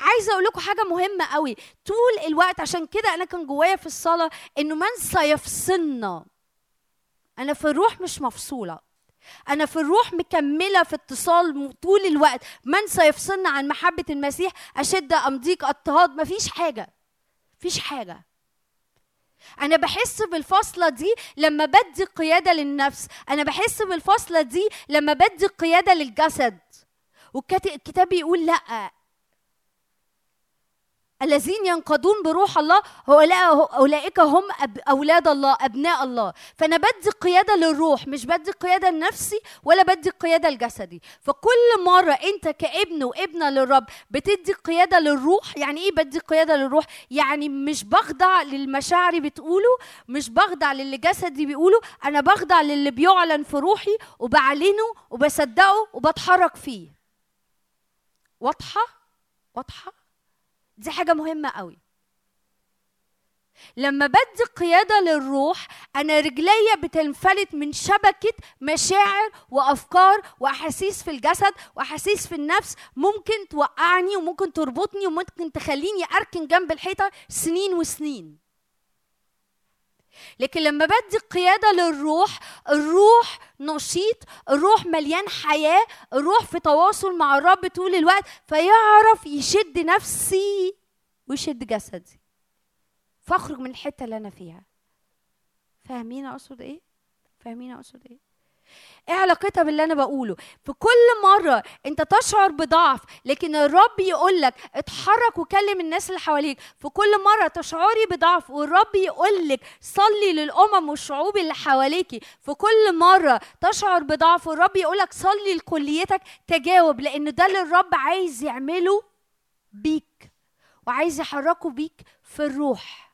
عايزة أقول لكم حاجة مهمة قوي. طول الوقت عشان كده أنا كان جوايا في الصلاة إنه من سيفصلنا؟ أنا في الروح مش مفصولة. أنا في الروح مكملة في اتصال طول الوقت. من سيفصلنا عن محبة المسيح؟ أشد ام ضيق أضطهاد. مفيش حاجة. مفيش حاجة. أنا بحس بالفاصلة دي لما بدي قيادة للنفس. أنا بحس بالفاصلة دي لما بدي قيادة للجسد. والكتاب بيقول لأ. الذين ينقضون بروح الله اولئك هم أولاد الله أبناء الله. فأنا بدي قيادة للروح مش بدي قيادة لنفسي ولا بدي قيادة لجسدي. فكل مرة أنت كابن وابنة للرب بتدي قيادة للروح يعني إيه بدي قيادة للروح؟ يعني مش بخضع للمشاعر بتقوله مش بخضع للي جسدي بيقوله أنا بخضع للي بيعلن في روحي وبعلنه وبصدقه وبتحرك فيه. واضحة؟ واضحة؟ دي حاجة مهمة قوي. لما بدي قيادة للروح أنا رجليا بتنفلت من شبكة مشاعر وأفكار وأحاسيس في الجسد وأحاسيس في النفس ممكن توقعني وممكن تربطني وممكن تخليني أركن جنب الحيطة سنين وسنين. لكن لما بدي قيادة للروح الروح نشيط الروح مليان حياة الروح في تواصل مع الرب طول الوقت فيعرف يشد نفسي ويشد جسدي فاخرج من الحتة اللي أنا فيها فاهمين أقصد إيه؟ فاهمين أقصد إيه؟ إيه علاقتها باللي أنا بقوله؟ في كل مرة انت تشعر بضعف لكن الرب يقول لك اتحرك وكلم الناس اللي حواليك. في كل مرة تشعري بضعف والرب يقول لك صلي للأمم والشعوب اللي حواليكي. في كل مرة تشعر بضعف والرب يقول لك صلي لكليتك تجاوب لأن ده اللي الرب عايز يعمله بيك وعايز يحركه بيك في الروح.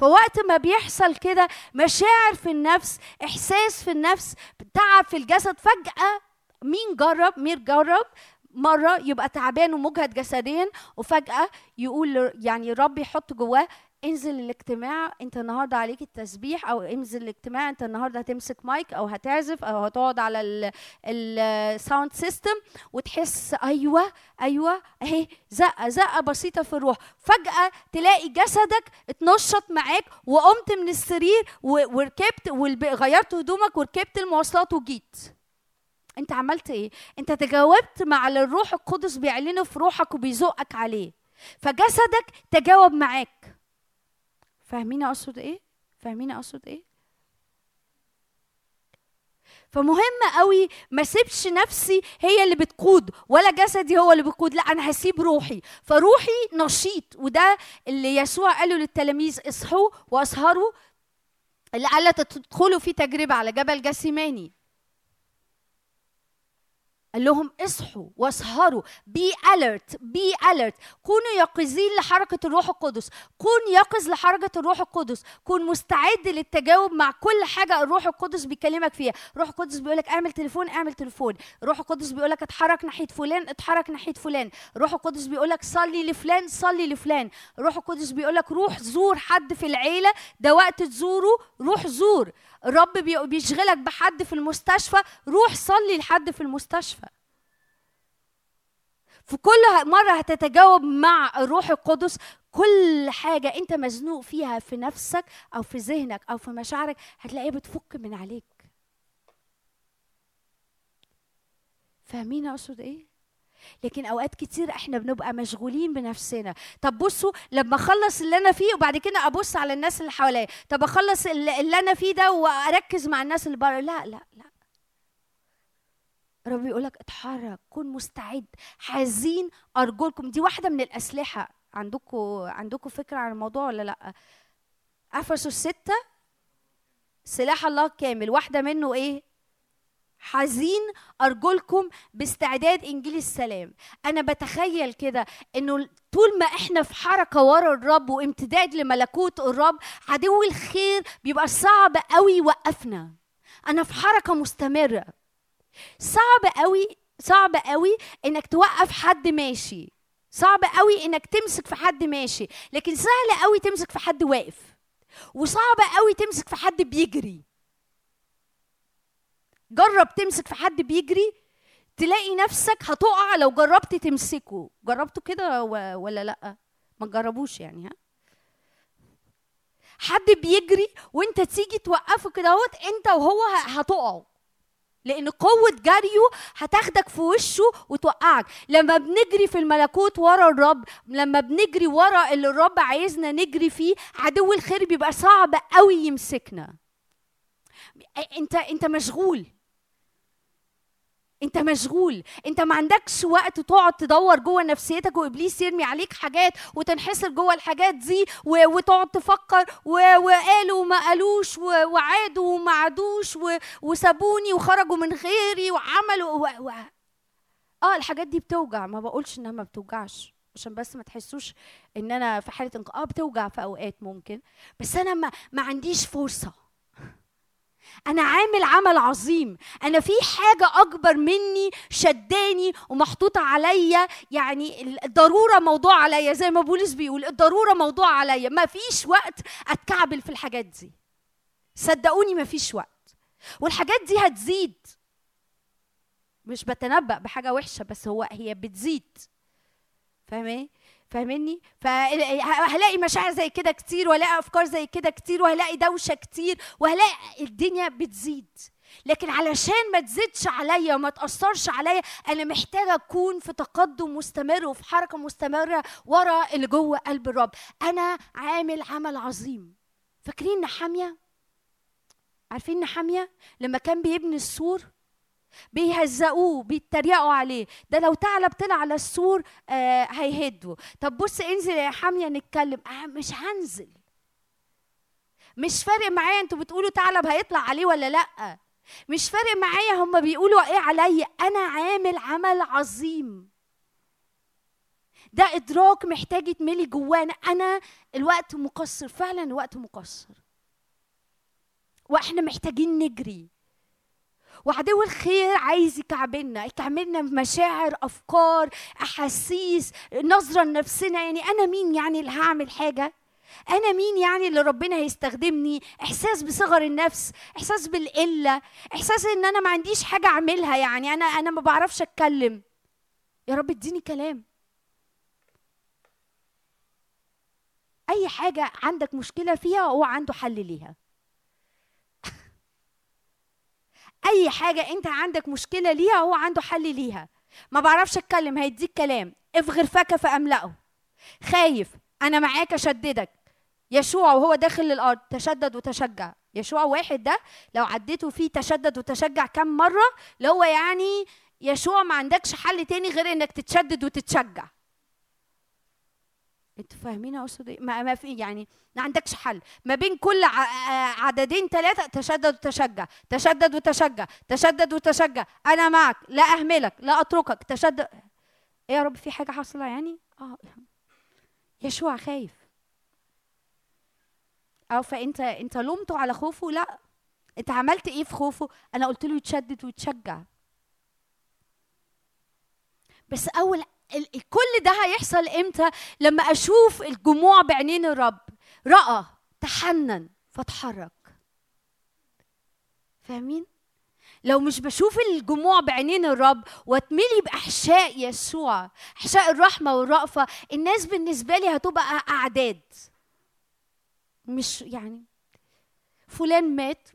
فوقت ما بيحصل كده مشاعر في النفس إحساس في النفس تعب في الجسد فجأة مين جرب؟ مين جرب مرة يبقى تعبان ومجهد جسديا وفجأة يقول يعني الرب يحط جواه انزل الاجتماع انت النهارده عليك التسبيح أو انزل الاجتماع انت النهارده هتمسك مايك أو هتعزف أو هتقعد على ال sound system وتحس أيوه أيوه أهي زقة زقة بسيطة في الروح. فجأة تلاقي جسدك اتنشط معاك وقمت من السرير وركبت والب- غيرت هدومك وركبت المواصلات وجيت. انت عملت إيه؟ انت تجاوبت مع اللي الروح القدس بيعلنه في روحك وبيزقك عليه. فجسدك تجاوب معاك. فاهمين أقصد إيه؟ فاهمين أقصد إيه؟ فمهم قوي ما سيبش نفسي هي اللي بتقود ولا جسدي هو اللي بيقود لا أنا هسيب روحي. فروحي نشيط وده اللي يسوع قاله للتلاميذ اصحوا وأسهروا لعل تدخلوا في تجربة على جبل جسيماني قال لهم اصحوا واسهروا. بي اليرت بي اليرت كونوا يقظين لحركة الروح القدس. كون يقظ لحركة الروح القدس. كون مستعد للتجاوب مع كل حاجة الروح القدس بيكلمك فيها. الروح القدس بيقول لك اعمل تليفون اعمل تليفون. الروح القدس بيقول لك اتحرك ناحية فلان اتحرك ناحية فلان. الروح القدس بيقول لك صلي لفلان صلي لفلان. الروح القدس بيقول لك روح زور حد في العيلة. ده وقت تزوره روح زور. الرب بي- بيشغلك بحد في المستشفى. روح صلي لحد في المستشفى. في كل مرة هتتجاوب مع الروح القدس كل حاجة أنت مزنوق فيها في نفسك أو في ذهنك أو في مشاعرك هتلاقيها بتفك من عليك. فاهمين أقصد إيه؟ لكن أوقات كتير إحنا بنبقى مشغولين بنفسنا. طب بصوا لما أخلص اللي أنا فيه وبعد كده أبص على الناس اللي حواليا طب أخلص اللي أنا فيه ده وأركز مع الناس اللي بره؟ لا لا لا. رب يقول لك اتحرك كن مستعد حزين أرجلكم. دي واحدة من الأسلحة. عندكم عندكم فكرة عن الموضوع ولا لأ؟ أفسس ستة سلاح الله كامل. واحدة منه إيه؟ حزين أرجلكم باستعداد إنجيل السلام. أنا بتخيل كده إنه طول ما إحنا في حركة ورا الرب وامتداد لملكوت الرب عدو الخير بيبقى صعب قوي يوقفنا. أنا في حركة مستمرة. صعب قوي صعب قوي إنك توقف حد ماشي. صعب قوي إنك تمسك في حد ماشي. لكن سهل قوي تمسك في حد واقف. وصعب قوي تمسك في حد بيجري. جرب تمسك في حد بيجري تلاقي نفسك هتقع لو جربت تمسكه. جربته كده ولا لأ؟ ما تجربوش يعني ها؟ حد بيجري وأنت تيجي توقفه كده أهوت أنت وهو هتقعوا. لأن قوة جريه هتاخدك في وشه وتوقعك. لما بنجري في الملكوت ورا الرب لما بنجري ورا اللي الرب عايزنا نجري فيه عدو الخير بيبقى صعب قوي يمسكنا. أنت أنت مشغول. انت مشغول. انت ما عندكش وقت تقعد تدور جوه نفسيتك وابليس يرمي عليك حاجات وتنحصر جوه الحاجات دي وتقعد تفكر وقالوا وما قالوش وعادوا وما عادوش وسابوني وخرجوا من غيري وعملوا و... و... آه الحاجات دي بتوجع. ما بقولش إنها ما بتوجعش عشان بس ما تحسوش إن أنا في حالة انق... آه بتوجع في أوقات ممكن. بس أنا ما, ما عنديش فرصة. أنا عامل عمل عظيم. أنا في حاجة أكبر مني شداني ومحطوطة عليا. يعني الضرورة موضوع عليا. زي ما بولس بيقول الضرورة موضوع عليا. ما فيش وقت أتكعبل في الحاجات دي. صدقوني ما فيش وقت. والحاجات دي هتزيد. مش بتنبأ بحاجة وحشة بس هو هي بتزيد. فاهمين فاهمني؟ فهلاقي مشاعر زي كده كتير وهلاقي أفكار زي كده كتير وهلاقي دوشة كتير وهلاقي الدنيا بتزيد. لكن علشان ما تزيدش عليا وما تأثرش عليا أنا محتاجة أكون في تقدم مستمر وفي حركة مستمرة ورا اللي جوه قلب الرب. أنا عامل عمل عظيم. فاكرين نحامية؟ عارفين نحامية؟ لما كان بيبني السور بيهزقوه بيتريقوا عليه. ده لو ثعلب طلع على السور آه هيهده. طب بص انزل يا حاميه نتكلم. آه مش هنزل. مش فارق معايا أنتوا بتقولوا ثعلب هيطلع عليه ولا لأ. مش فارق معايا هم بيقولوا إيه عليا. أنا عامل عمل عظيم. ده إدراك محتاج يتملي جوانا. أنا الوقت مقصر. فعلا الوقت مقصر. وإحنا محتاجين نجري. وعدو الخير عايز يكعبلنا يكعبلنا بمشاعر أفكار أحاسيس نظرة لنفسنا. يعني أنا مين يعني اللي هعمل حاجة؟ أنا مين يعني اللي ربنا هيستخدمني؟ إحساس بصغر النفس إحساس بالقلة إحساس إن أنا ما عنديش حاجة أعملها. يعني أنا أنا ما بعرفش أتكلم. يا رب اديني كلام. أي حاجة عندك مشكلة فيها هو عنده حل ليها. أي حاجة أنت عندك مشكلة ليها هو عنده حل ليها. ما بعرفش أتكلم هيديك كلام. افغر فك فأملأه. خايف أنا معاك أشددك. يشوع وهو داخل الأرض تشدد وتشجع. يشوع واحد ده لو عديته فيه تشدد وتشجع كم مرة اللي هو يعني يشوع ما عندكش حل تاني غير إنك تتشدد وتتشجع. أنتوا فاهمين اقصد إيه؟ ما, ما في يعني ما عندكش حل. ما بين كل ع- عددين ثلاثة تشدد وتشجع تشدد وتشجع تشدد وتشجع. أنا معك لا أهملك لا أتركك تشدد. إيه يا رب في حاجة حاصلة يعني؟ آه. يشوع خايف. آه فأنت أنت لومته على خوفه؟ لا. أنت عملت إيه في خوفه؟ أنا قلت له يتشدد ويتشجع. بس أول كل ده هيحصل إمتى؟ لما أشوف الجموع بعينين الرب رأى تحنن فتحرك فاهمين؟ لو مش بشوف الجموع بعينين الرب واتملي بأحشاء يسوع أحشاء الرحمة والرأفة الناس بالنسبة لي هتبقى أعداد. مش يعني فلان مات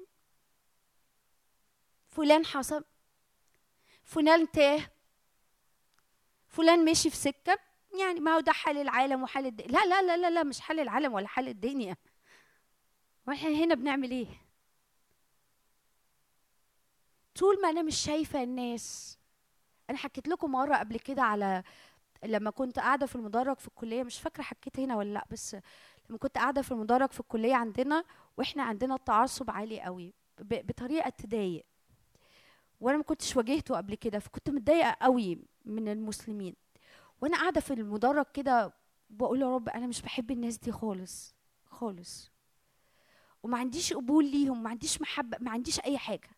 فلان حصل فلان تاه فلان مشي في سكة يعني ما هو ده حال العالم وحال الدنيا لا لا لا لا لا مش حال العالم ولا حال الدنيا. وإحنا هنا بنعمل إيه؟ طول ما أنا مش شايفة الناس أنا حكيت لكم مرة قبل كده على لما كنت قاعدة في المدرج في الكلية مش فاكرة حكيت هنا ولا لأ بس لما كنت قاعدة في المدرج في الكلية عندنا وإحنا عندنا التعصب عالي قوي بطريقة تضايق. وأنا ما كنتش واجهته قبل كده فكنت متضايقة قوي. من المسلمين. وأنا قاعدة في المدرج كده بقول يا رب أنا مش بحب الناس دي خالص خالص. وما عنديش قبول ليهم ما عنديش محبة ما عنديش أي حاجة.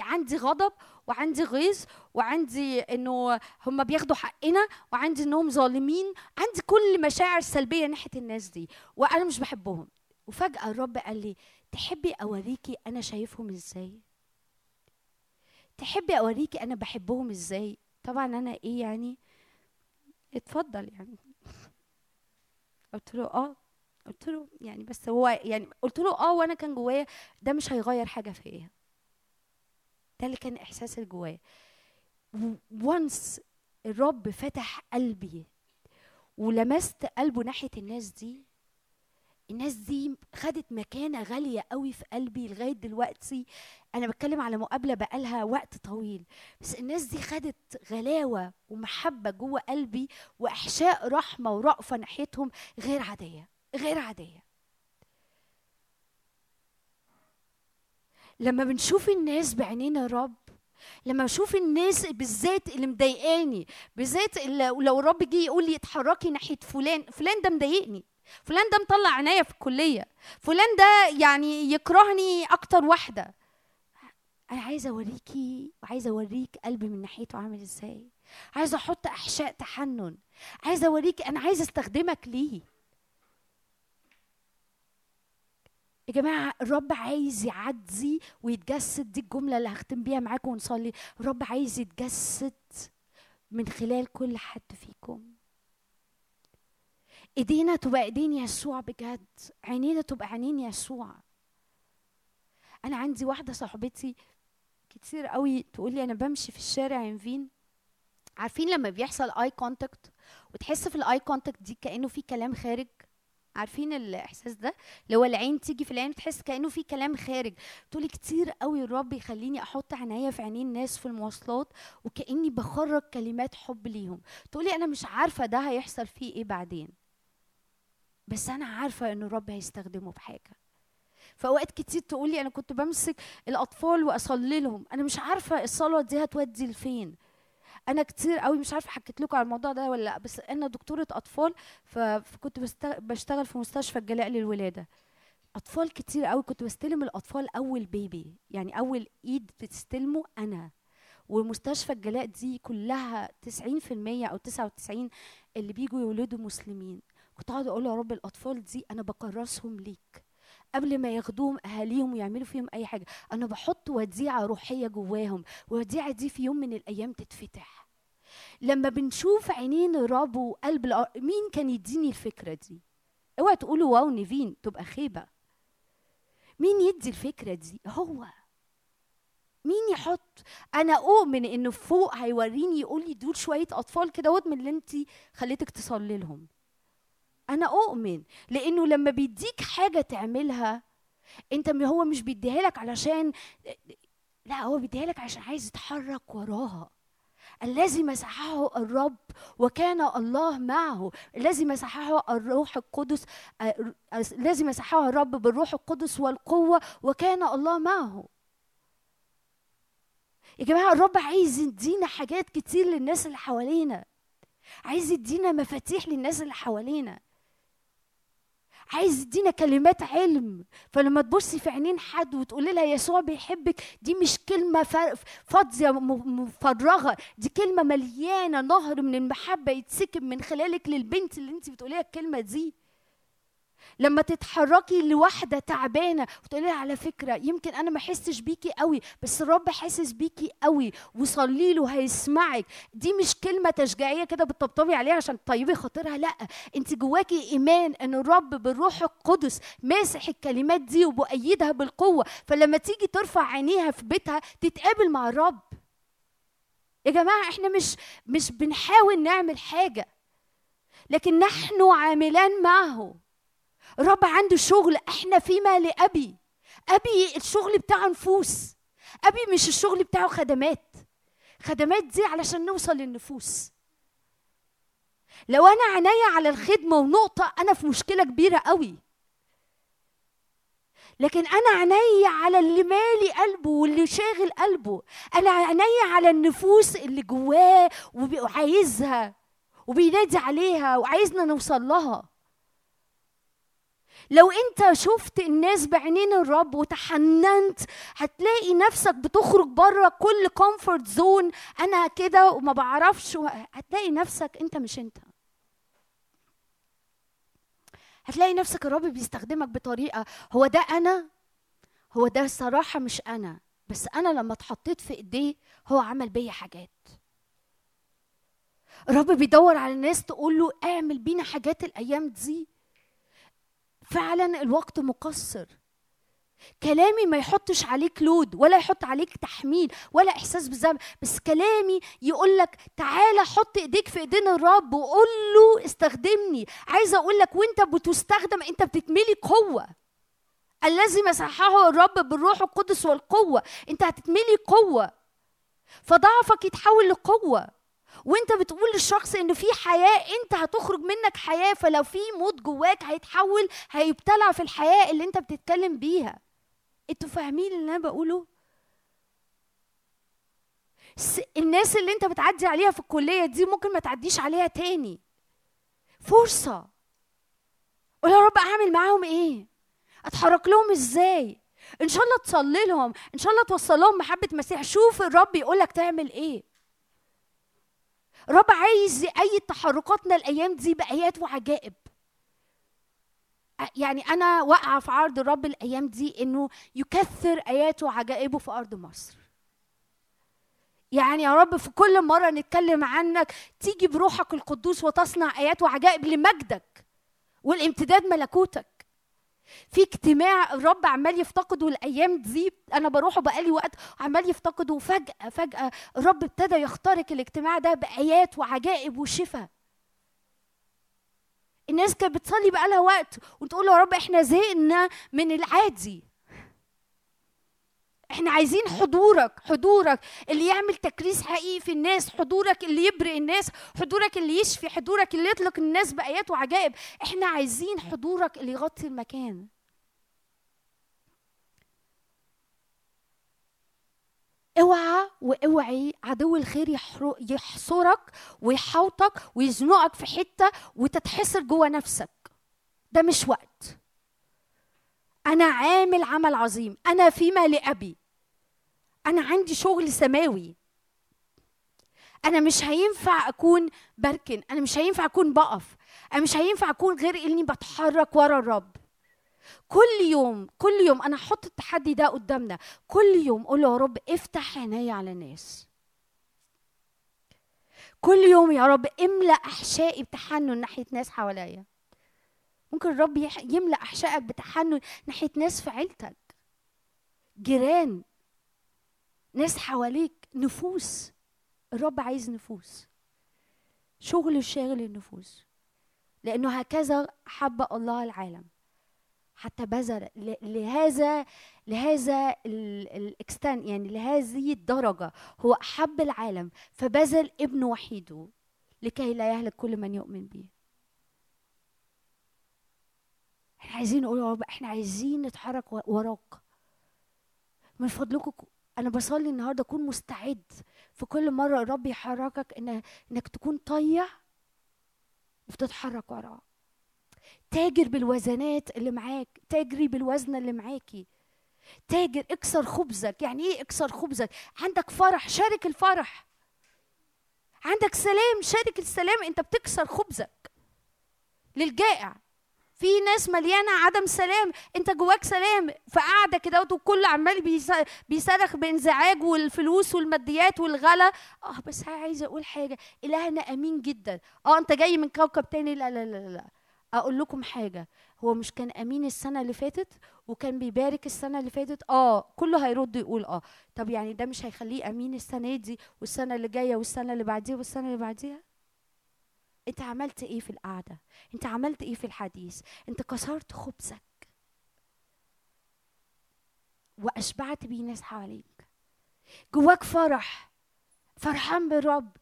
عندي غضب وعندي غيظ وعندي إنه هم بياخدوا حقنا وعندي إنهم ظالمين. عندي كل مشاعر سلبية ناحية الناس دي. وأنا مش بحبهم. وفجأة الرب قال لي تحبي أوريكي أنا شايفهم إزاي؟ تحبي أوريكي أنا بحبهم إزاي؟ طبعا أنا إيه يعني؟ اتفضل يعني. قلت له آه. قلت له يعني بس هو يعني قلت له آه وأنا كان جوايا. ده مش هيغير حاجة فيا. ده اللي كان إحساس اللي جوايا. وانس الرب فتح قلبي ولمست قلبه ناحية الناس دي الناس دي خدت مكانة غالية قوي في قلبي لغاية دلوقتي. أنا بتكلم على مقابلة بقالها وقت طويل. بس الناس دي خدت غلاوة ومحبة جوه قلبي وإحشاء رحمة ورأفة ناحيتهم غير عادية غير عادية. لما بنشوف الناس بعينينا يا رب لما بشوف الناس بالذات اللي مضايقاني بالذات لو الرب جه يقول لي اتحركي ناحية فلان فلان ده مضايقني. فلان ده مطلع عينيا في الكلية. فلان ده يعني يكرهني أكتر واحدة. أنا عايزة أوريكي وعايزه أوريك قلبي من ناحيته عامل إزاي. عايزة أحط أحشاء تحنن. عايزة أوريك أنا عايزة أستخدمك ليه. يا جماعة الرب عايز يعدي ويتجسد. دي الجملة اللي هختم بيها معاكم ونصلي. الرب عايز يتجسد من خلال كل حد فيكم. إيدينا تبقى إيدين يسوع بجد. عينينا تبقى عينين يسوع. أنا عندي واحدة صاحبتي كتير قوي تقول لي أنا بمشي في الشارع يا نيفين عارفين لما بيحصل eye contact وتحس في ال eye contact دي كأنه في كلام خارج؟ عارفين الإحساس ده؟ اللي هو العين تيجي في العين تحس كأنه في كلام خارج. تقولي كتير قوي الرب يخليني أحط عينيا في عينين الناس في المواصلات وكأني بخرج كلمات حب ليهم. تقولي أنا مش عارفة ده هيحصل فيه إيه بعدين. بس أنا عارفة ان الرب هيستخدمه بحاجه فأوقات كتير تقولي أنا كنت بمسك الأطفال وأصلي لهم. أنا مش عارفة الصلاة دي هتودي لفين. أنا كتير قوي مش عارفة حكيت لكم على الموضوع ده ولا لأ بس أنا دكتورة أطفال فكنت بشتغل في مستشفى الجلاء للولادة. أطفال كتير قوي كنت بستلم الأطفال أول بيبي يعني أول إيد بتستلمه أنا. ومستشفى الجلاء دي كلها 90% أو 99 اللي بيجوا يولدوا مسلمين. كنت اقعد أقول يا رب الأطفال دي أنا بكرسهم ليك. قبل ما ياخدوهم أهاليهم ويعملوا فيهم أي حاجة أنا بحط وديعة روحية جواهم. والوديعه دي في يوم من الأيام تتفتح. لما بنشوف عينين الرب وقلب الأر- مين كان يديني الفكرة دي؟ اوعى تقولوا واو نيفين تبقى خيبة. مين يدي الفكرة دي؟ هو. مين يحط؟ أنا أؤمن انه فوق هيوريني يقول لي دول شوية أطفال كده من اللي انت خليتك تصلي لهم. أنا أؤمن. لأنه لما بيديك حاجة تعملها أنت هو مش بيديها لك علشان لا هو بيديها لك عشان عايز يتحرك وراها. الذي مسحه الرب وكان الله معه. الذي مسحه الروح القدس الذي مسحه الرب بالروح القدس والقوة وكان الله معه. يا جماعة الرب عايز يدينا حاجات كتير للناس اللي حوالينا. عايز يدينا مفاتيح للناس اللي حوالينا. عايز يدينا كلمات علم. فلما تبصي في عينين حد وتقولي لها يسوع بيحبك دي مش كلمة فر- فاضية م- مفرغة. دي كلمة مليانة نهر من المحبة يتسكب من خلالك للبنت اللي انت بتقوليها الكلمة دي. لما تتحركي لواحدة تعبانة وتقولي لها على فكرة يمكن أنا ما أحسش بيكي قوي بس الرب حاسس بيكي قوي. وصلي له هيسمعك. دي مش كلمة تشجيعية كده بتطبطبي عليها عشان تطيبي خاطرها لأ. أنت جواكي إيمان أن الرب بالروح القدس ماسح الكلمات دي وبأيدها بالقوة. فلما تيجي ترفع عينيها في بيتها تتقابل مع الرب. يا جماعة إحنا مش مش بنحاول نعمل حاجة لكن نحن عاملان معه. الرب عنده شغل إحنا فيما لأبي. أبي الشغل بتاعه نفوس. أبي مش الشغل بتاعه خدمات. خدمات دي علشان نوصل للنفوس. لو أنا عينيا على الخدمة ونقطة أنا في مشكلة كبيرة قوي. لكن أنا عيني على اللي مالي قلبه واللي شاغل قلبه. أنا عيني على النفوس اللي جواه وعايزها وبينادي عليها وعايزنا نوصل لها. لو انت شفت الناس بعينين الرب وتحننت هتلاقي نفسك بتخرج بره كل comfort zone أنا كده وما بعرفش هتلاقي نفسك انت مش انت. هتلاقي نفسك الرب بيستخدمك بطريقة هو ده أنا؟ هو ده الصراحه مش أنا. بس أنا لما اتحطيت في إيديه هو عمل بيا حاجات. الرب بيدور على الناس تقول له اعمل بينا حاجات الأيام دي. فعلا الوقت مقصر. كلامي ما يحطش عليك لود ولا يحط عليك تحميل ولا إحساس بالذنب. بس كلامي يقول لك تعالى حط إيديك في إيدين الرب وقول له استخدمني. عايزه أقول لك وأنت بتستخدم أنت بتتملي قوة. الذي مسحه الرب بالروح القدس والقوة. أنت هتتملي قوة. فضعفك يتحول لقوة. وانت بتقول للشخص إن في حياة أنت هتخرج منك حياة فلو في موت جواك هيتحول هيبتلع في الحياة اللي انت بتتكلم بيها. أنتوا فاهمين اللي أنا بقوله؟ الناس اللي انت بتعدي عليها في الكلية دي ممكن ما تعديش عليها تاني. فرصة. قول يا رب أعمل معاهم إيه؟ أتحرك لهم إزاي؟ إن شاء الله تصلي لهم إن شاء الله توصل لهم محبة مسيح شوف الرب يقول لك تعمل إيه. الرب عايز يأيد تحركاتنا الأيام دي بايات وعجائب يعني أنا واقعة في عرض الرب الأيام دي إنه يكثر آياته وعجائبه في أرض مصر. يعني يا رب في كل مرة نتكلم عنك تيجي بروحك القدوس وتصنع آيات وعجائب لمجدك والامتداد ملكوتك. في اجتماع الرب عمال يفتقده الأيام دي. أنا بروحه بقالي وقت عمال يفتقده. وفجاه فجأة الرب ابتدى يخترق الاجتماع ده بآيات وعجائب وشفاء الناس كانت بتصلي بقالها وقت وتقول يا رب إحنا زهقنا من العادي. إحنا عايزين حضورك حضورك اللي يعمل تكريس حقيقي في الناس حضورك اللي يبرئ الناس حضورك اللي يشفي حضورك اللي يطلق الناس بآيات وعجائب. إحنا عايزين حضورك اللي يغطي المكان. اوعى واوعي عدو الخير يحصرك ويحوطك ويزنقك في حتة وتتحصر جوه نفسك. ده مش وقت. أنا عامل عمل عظيم. أنا فيما لأبي. أنا عندي شغل سماوي. أنا مش هينفع أكون بركن. أنا مش هينفع أكون بقف. أنا مش هينفع أكون غير إني بتحرك ورا الرب. كل يوم كل يوم أنا أحط التحدي ده قدامنا. كل يوم قول يا رب افتح عيني على الناس كل يوم يا رب املأ أحشائي بتحنن ناحية ناس حواليا. ممكن الرب يملأ أحشائك بتحنن ناحية ناس في عيلتك. جيران. ناس حواليك نفوس. الرب عايز نفوس. شغل شاغل النفوس. لأنه هكذا حب الله العالم. حتى بذل لهذا لهذا الاكستان يعني لهذه الدرجة. هو احب العالم. فبذل ابن وحيده لكي لا يهلك كل من يؤمن به. إحنا عايزين نقول يا رب إحنا عايزين نتحرك وراك. من فضلكم أنا بصلي النهارده كون مستعد في كل مرة الرب يحركك إن إنك تكون طيع وبتتحرك وراه تاجر بالوزنات اللي معاك تاجري بالوزنه اللي معاكي. تاجر اكسر خبزك. يعني إيه اكسر خبزك؟ عندك فرح شارك الفرح. عندك سلام شارك السلام. أنت بتكسر خبزك للجائع. في ناس مليانة عدم سلام. انت جواك سلام فقاعده كده وكل عمال بيص- بيصرخ بانزعاج والفلوس والماديات والغلا. آه بس عايزة أقول حاجة. إلهنا أمين جدا. آه أنت جاي من كوكب تاني. لا لا لا لا. أقول لكم حاجة. هو مش كان أمين السنة اللي فاتت؟ وكان بيبارك السنة اللي فاتت؟ آه كله هيرد يقول آه. طب يعني ده مش هيخليه أمين السنة دي والسنة اللي جاية والسنة اللي بعديها والسنة اللي بعديها؟ انت عملت إيه في القعدة؟ انت عملت إيه في الحديث؟ انت كسرت خبزك. وأشبعت بيه ناس حواليك. جواك فرح. فرحان بالرب.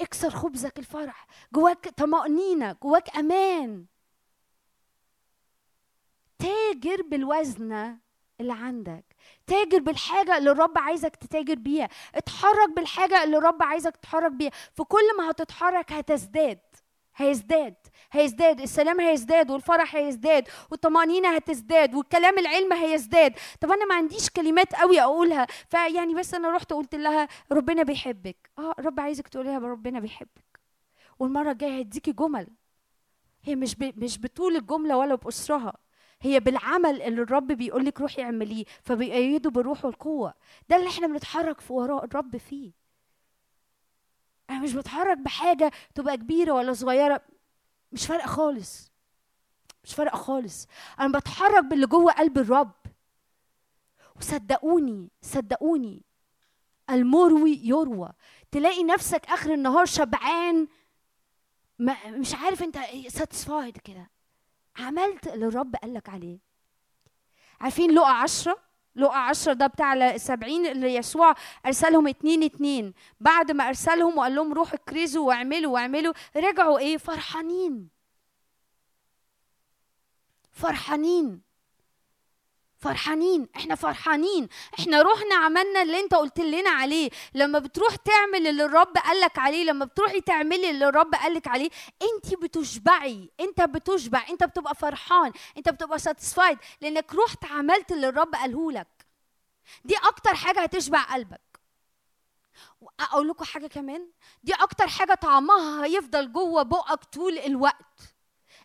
اكسر خبزك الفرح. جواك طمأنينة. جواك أمان. تاجر بالوزنة اللي عندك. تاجر بالحاجة اللي الرب عايزك تتاجر بيها. اتحرك بالحاجة اللي الرب عايزك تتحرك بيها. فكل ما هتتحرك هتزداد. هيزداد هيزداد السلام هيزداد والفرح هيزداد والطمأنينة هتزداد والكلام العلم هيزداد. طب أنا ما عنديش كلمات قوي أقولها فيعني بس أنا رحت قلت لها ربنا بيحبك. آه الرب عايزك تقولي لها ربنا بيحبك. والمرة الجاية هيديكي جمل. هي مش. مش بطول الجملة ولا بأسرها هي بالعمل اللي الرب بيقول لك روحي اعمليه فبيأيده بالروح والقوة. ده اللي إحنا بنتحرك في وراء الرب فيه. أنا مش بتحرك بحاجة تبقى كبيرة ولا صغيرة. مش فارقة خالص. مش فارقة خالص. أنا بتحرك باللي جوه قلب الرب. وصدقوني صدقوني المروي يروى. تلاقي نفسك آخر النهار شبعان ما مش عارف أنت ساتسفايد كده. عملت اللي الرب قالك عليه. عارفين لقى عشرة؟ لقى عشرة ده بتاع السبعين اللي يسوع أرسلهم اتنين اتنين. بعد ما أرسلهم وقال لهم روحوا اكرزوا واعملوا واعملوا رجعوا إيه؟ فرحانين. فرحانين. فرحانين إحنا فرحانين إحنا رحنا عملنا اللي أنت قلت لنا عليه. لما بتروح تعمل اللي الرب قالك عليه لما بتروحي تعملي اللي الرب قالك عليه أنت بتشبعي أنت بتشبع أنت بتبقى فرحان أنت بتبقى ساتسفايد لأنك رحت عملت اللي الرب قاله لك. دي أكتر حاجة هتشبع قلبك. أقول لكم حاجة كمان دي أكتر حاجة طعمها هيفضل جوه بقك طول الوقت.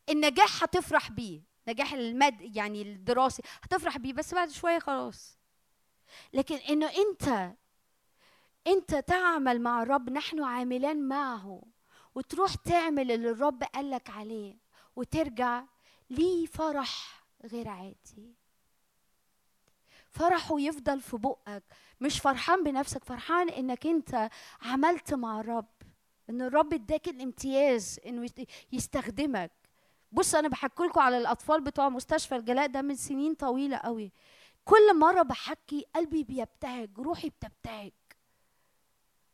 النجاح هتفرح بيه. نجاح المد يعني الدراسي. هتفرح بيه بس بعد شوية خلاص. لكن إنه أنت أنت تعمل مع الرب نحن عاملان معه. وتروح تعمل اللي الرب قالك عليه. وترجع ليه فرح غير عادي. فرحه يفضل في بقك. مش فرحان بنفسك فرحان إنك أنت عملت مع الرب. إن الرب اداك الامتياز إنه يستخدمك. بص أنا بحكي لكم على الأطفال بتوع مستشفى الجلاء ده من سنين طويلة قوي. كل مرة بحكي قلبي بيبتهج روحي بتبتهج.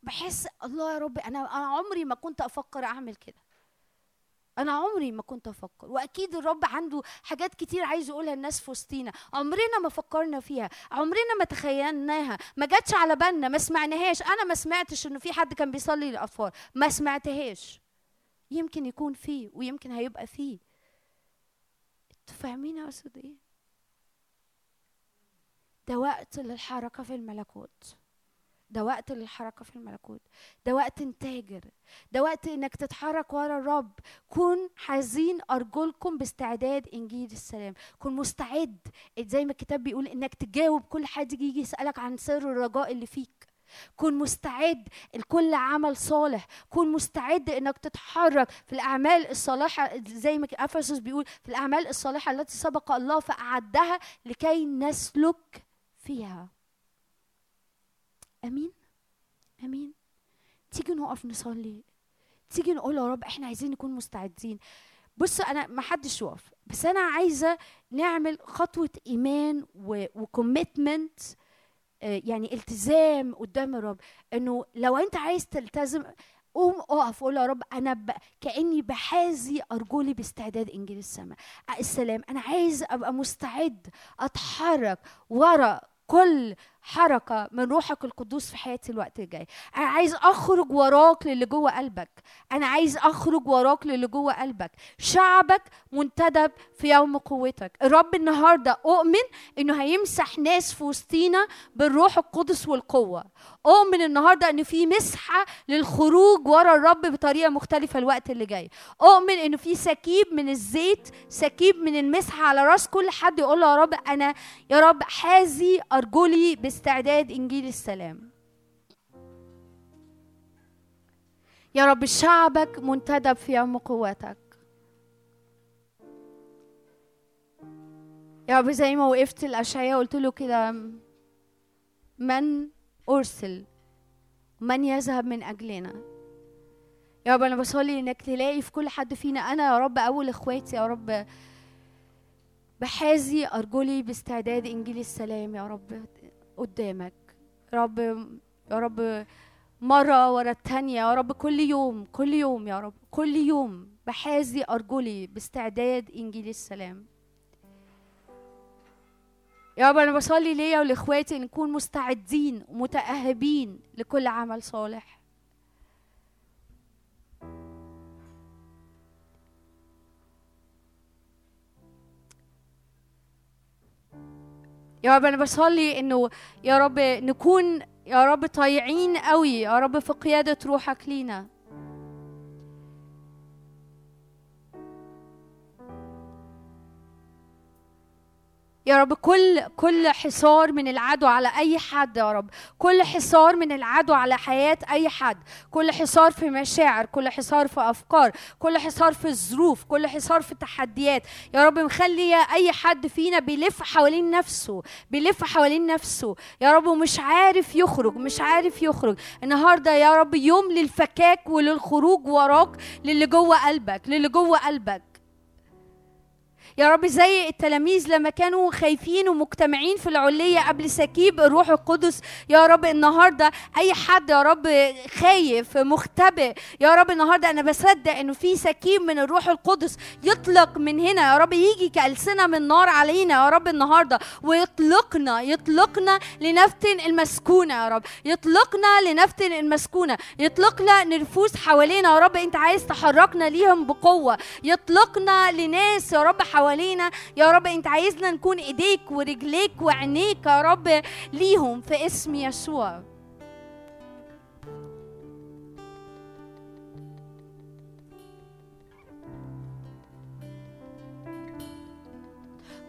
بحس الله يا رب أنا أنا عمري ما كنت أفكر أعمل كده. أنا عمري ما كنت أفكر. وأكيد الرب عنده حاجات كتير عايز يقولها الناس في وسطينا. عمرنا ما فكرنا فيها. عمرنا ما تخيلناها. ما جاتش على بالنا. ما سمعناهاش. أنا ما سمعتش إنه في حد كان بيصلي للأطفال. ما سمعتهاش. يمكن يكون فيه ويمكن هيبقى فيه. أنتوا فاهمين اقصد إيه؟ ده وقت للحركة في الملكوت. ده وقت للحركة في الملكوت. ده وقت تاجر ده وقت انك تتحرك ورا الرب. كن حزين أرجلكم باستعداد إنجيل السلام. كن مستعد. زي ما الكتاب بيقول إنك تجاوب كل حد يجي يسألك عن سر الرجاء اللي فيك. كن مستعد لكل عمل صالح. كن مستعد إنك تتحرك في الأعمال الصالحة زي ما إفسس بيقول في الأعمال الصالحة التي سبق الله فأعدها لكي نسلك فيها. آمين؟ آمين. تيجي نقف نصلي. تيجي نقول يا رب إحنا عايزين نكون مستعدين. بص أنا ما حدش يقف بس أنا عايزة نعمل خطوة إيمان وكوميتمنت يعني التزام قدام الرب إنه لو أنت عايز تلتزم قوم اقف قول يا رب أنا ب... كأني بحازي أرجلي باستعداد إنجيل السماء. السلام أنا عايز أبقى مستعد أتحرك ورا كل حركة من روحك القدوس في حياتي الوقت الجاي. أنا عايز أخرج وراك للي جوه قلبك. أنا عايز أخرج وراك للي جوه قلبك. شعبك منتدب في يوم قوتك. الرب النهاردة أؤمن إنه هيمسح ناس في وسطينا بالروح القدس والقوة. أؤمن النهاردة إن في مسحة للخروج ورا الرب بطريقة مختلفة الوقت اللي جاي. أؤمن إنه في سكيب من الزيت سكيب من المسحة على راس كل حد يقول له يا رب أنا يا رب حاذي أرجلي باستعداد إنجيل السلام. يا رب شعبك منتدب في يوم قوتك. يا رب زي ما وقفت الأشعياء قلت له كده من أرسل؟ من يذهب من أجلنا؟ يا رب أنا بصلي إنك تلاقي في كل حد فينا. أنا يا رب أول إخواتي يا رب بحازي أرجلي باستعداد إنجيل السلام يا رب. قدامك. يا رب يا رب مرة ورا التانية يا رب كل يوم كل يوم يا رب كل يوم بحازي أرجلي باستعداد إنجيل السلام. يا رب أنا بصلي ليا ولإخواتي إن نكون مستعدين ومتأهبين لكل عمل صالح. يا رب أنا بصلي إنه يا رب نكون يا رب طايعين قوي يا رب في قيادة روحك لينا. يا رب كل كل حصار من العدو على أي حد يا رب. كل حصار من العدو على حياة أي حد. كل حصار في مشاعر كل حصار في أفكار كل حصار في الظروف كل حصار في تحديات. يا رب مخلي أي حد فينا بيلف حوالين نفسه بيلف حوالين نفسه. يا رب ومش عارف يخرج مش عارف يخرج. النهارده يا رب يوم للفكاك وللخروج وراك للي جوه قلبك للي جوه قلبك. يا رب زي التلاميذ لما كانوا خايفين ومجتمعين في العلية قبل سكيب الروح القدس. يا رب النهاردة أي حد يا رب خايف مختبئ يا رب النهاردة أنا بصدق إنه في سكيب من الروح القدس يطلق من هنا. يا رب يجي كألسنة من نار علينا يا رب النهاردة. ويطلقنا يطلقنا لنفتن المسكونة يا رب. يطلقنا لنفتن المسكونة. يطلقنا نفوس حوالينا يا رب. أنت عايز تحركنا ليهم بقوة. يطلقنا لناس يا رب حوالينا يا رب انت عايزنا نكون ايديك ورجليك وعينيك يا رب ليهم في اسم يسوع.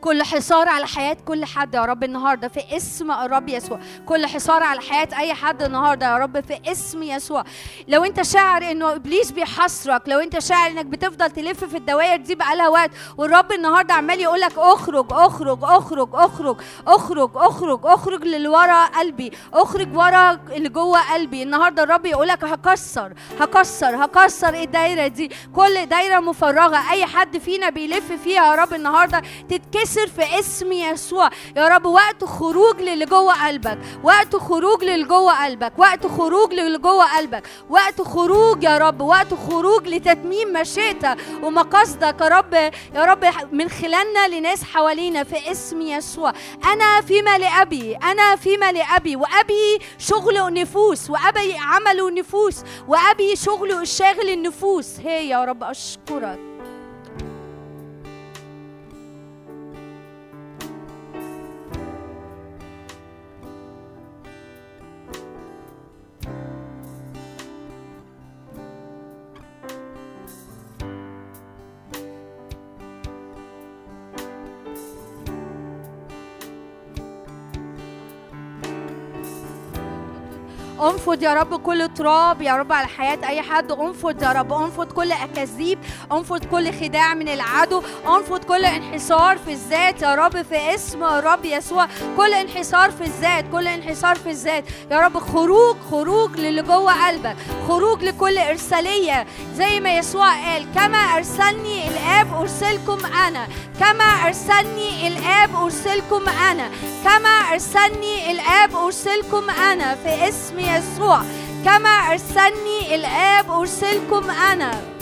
كل حصار على حياة كل حد يا رب النهاردة في اسم الرب يسوع. كل حصار على حياة أي حد النهاردة يا رب في اسم يسوع. لو أنت شاعر إنه إبليس بيحصرك لو أنت شاعر إنك بتفضل تلف في الدوائر دي بقالها وقت والرب النهاردة عمال يقول لك اخرج اخرج اخرج اخرج اخرج اخرج اخرج للي ورا قلبي اخرج ورا اللي جوه قلبي. النهارده الرب يقول لك هكسر هكسر هكسر الدايرة دي. كل دايرة مفرغة أي حد فينا بيلف فيها يا رب النهاردة تتكسر في اسم يسوع. يا رب وقت خروج للي جوه قلبك وقت خروج للي جوه قلبك وقت خروج للي جوه قلبك وقت خروج يا رب وقت خروج لتتميم مشيئتك ومقاصدك. يا رب يا رب من خلالنا لناس حوالينا في اسم يسوع. أنا فيما لابي أنا فيما لابي وأبي شغل نفوس وأبي عمل نفوس وأبي شغل الشاغل النفوس. هي يا رب أشكرك. انفض يا رب كل تراب يا رب على حياة أي حد. انفض يا رب انفض كل أكاذيب انفض كل خداع من العدو انفض كل انحصار في الذات يا رب في اسم الرب يسوع. كل انحصار في الذات كل انحصار في الذات يا رب. خروج خروج للي جوه قلبك خروج لكل إرسالية. زي ما يسوع قال كما أرسلني الآب أرسلكم أنا. كما أرسلني الآب أرسلكم أنا. كما أرسلني الآب أرسلكم أنا. في اسم يسوع كما أرسلني الآب أرسلكم أنا.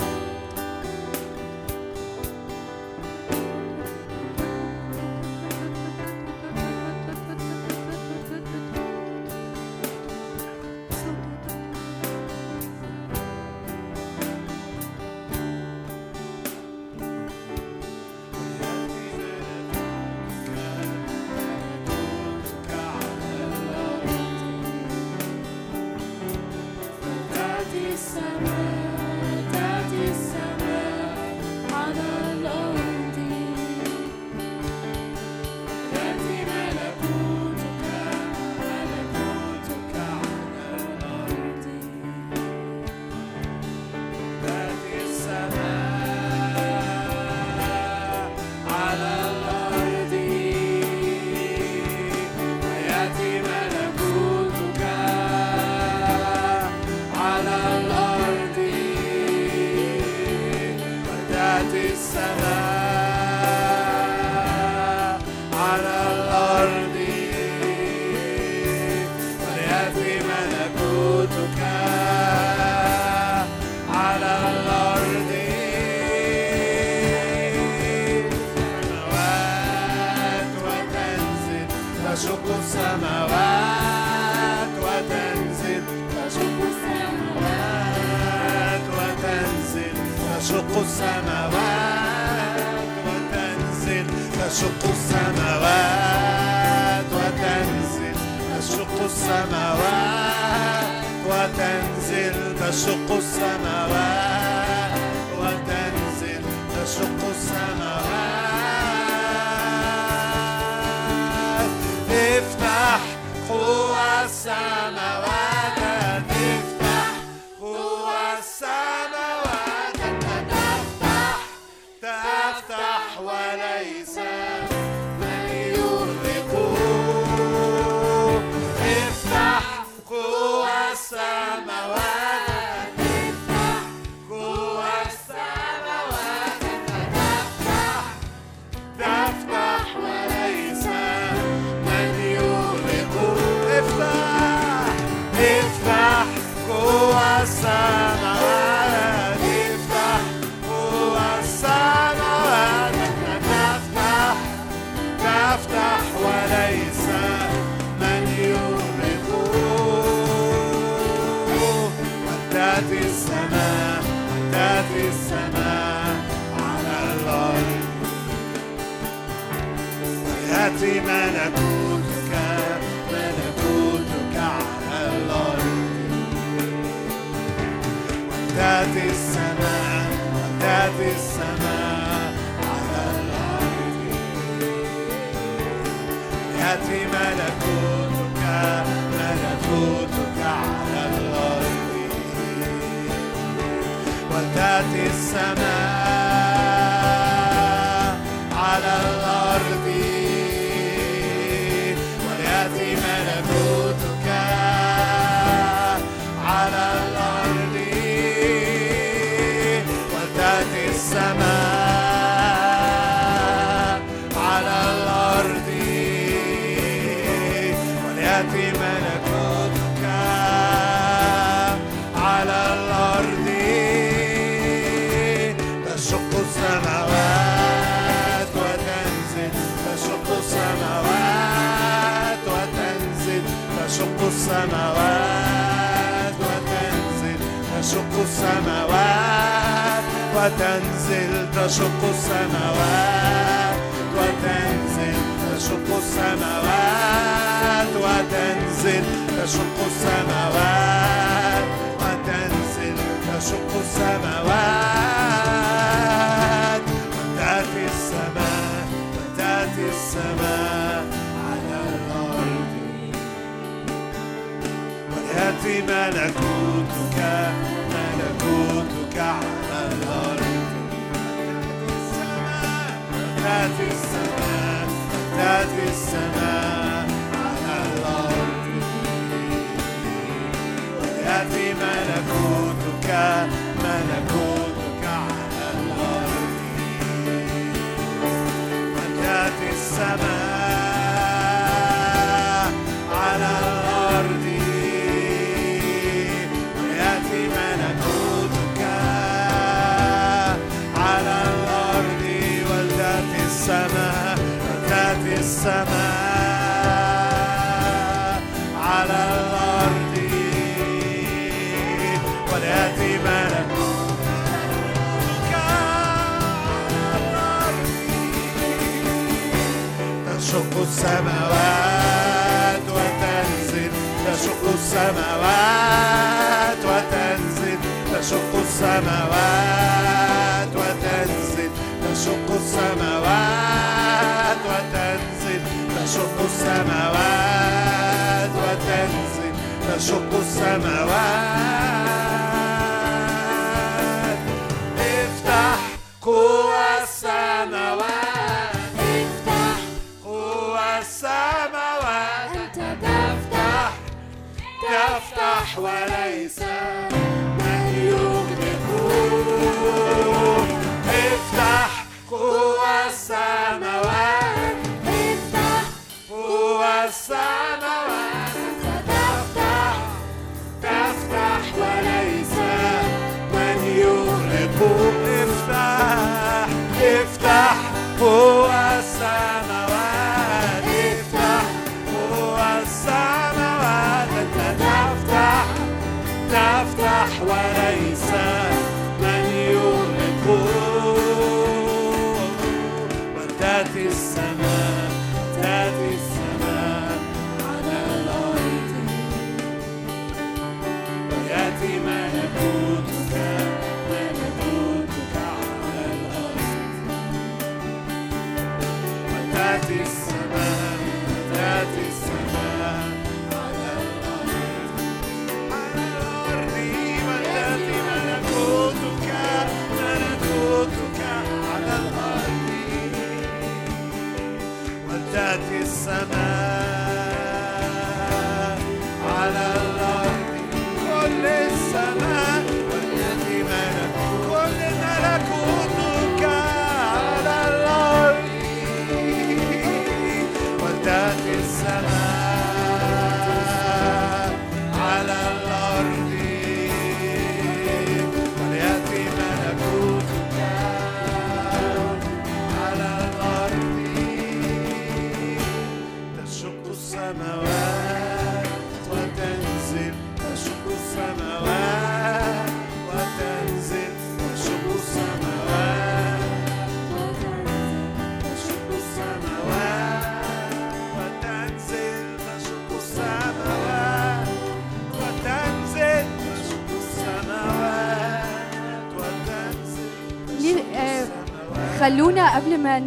خلونا قبل ما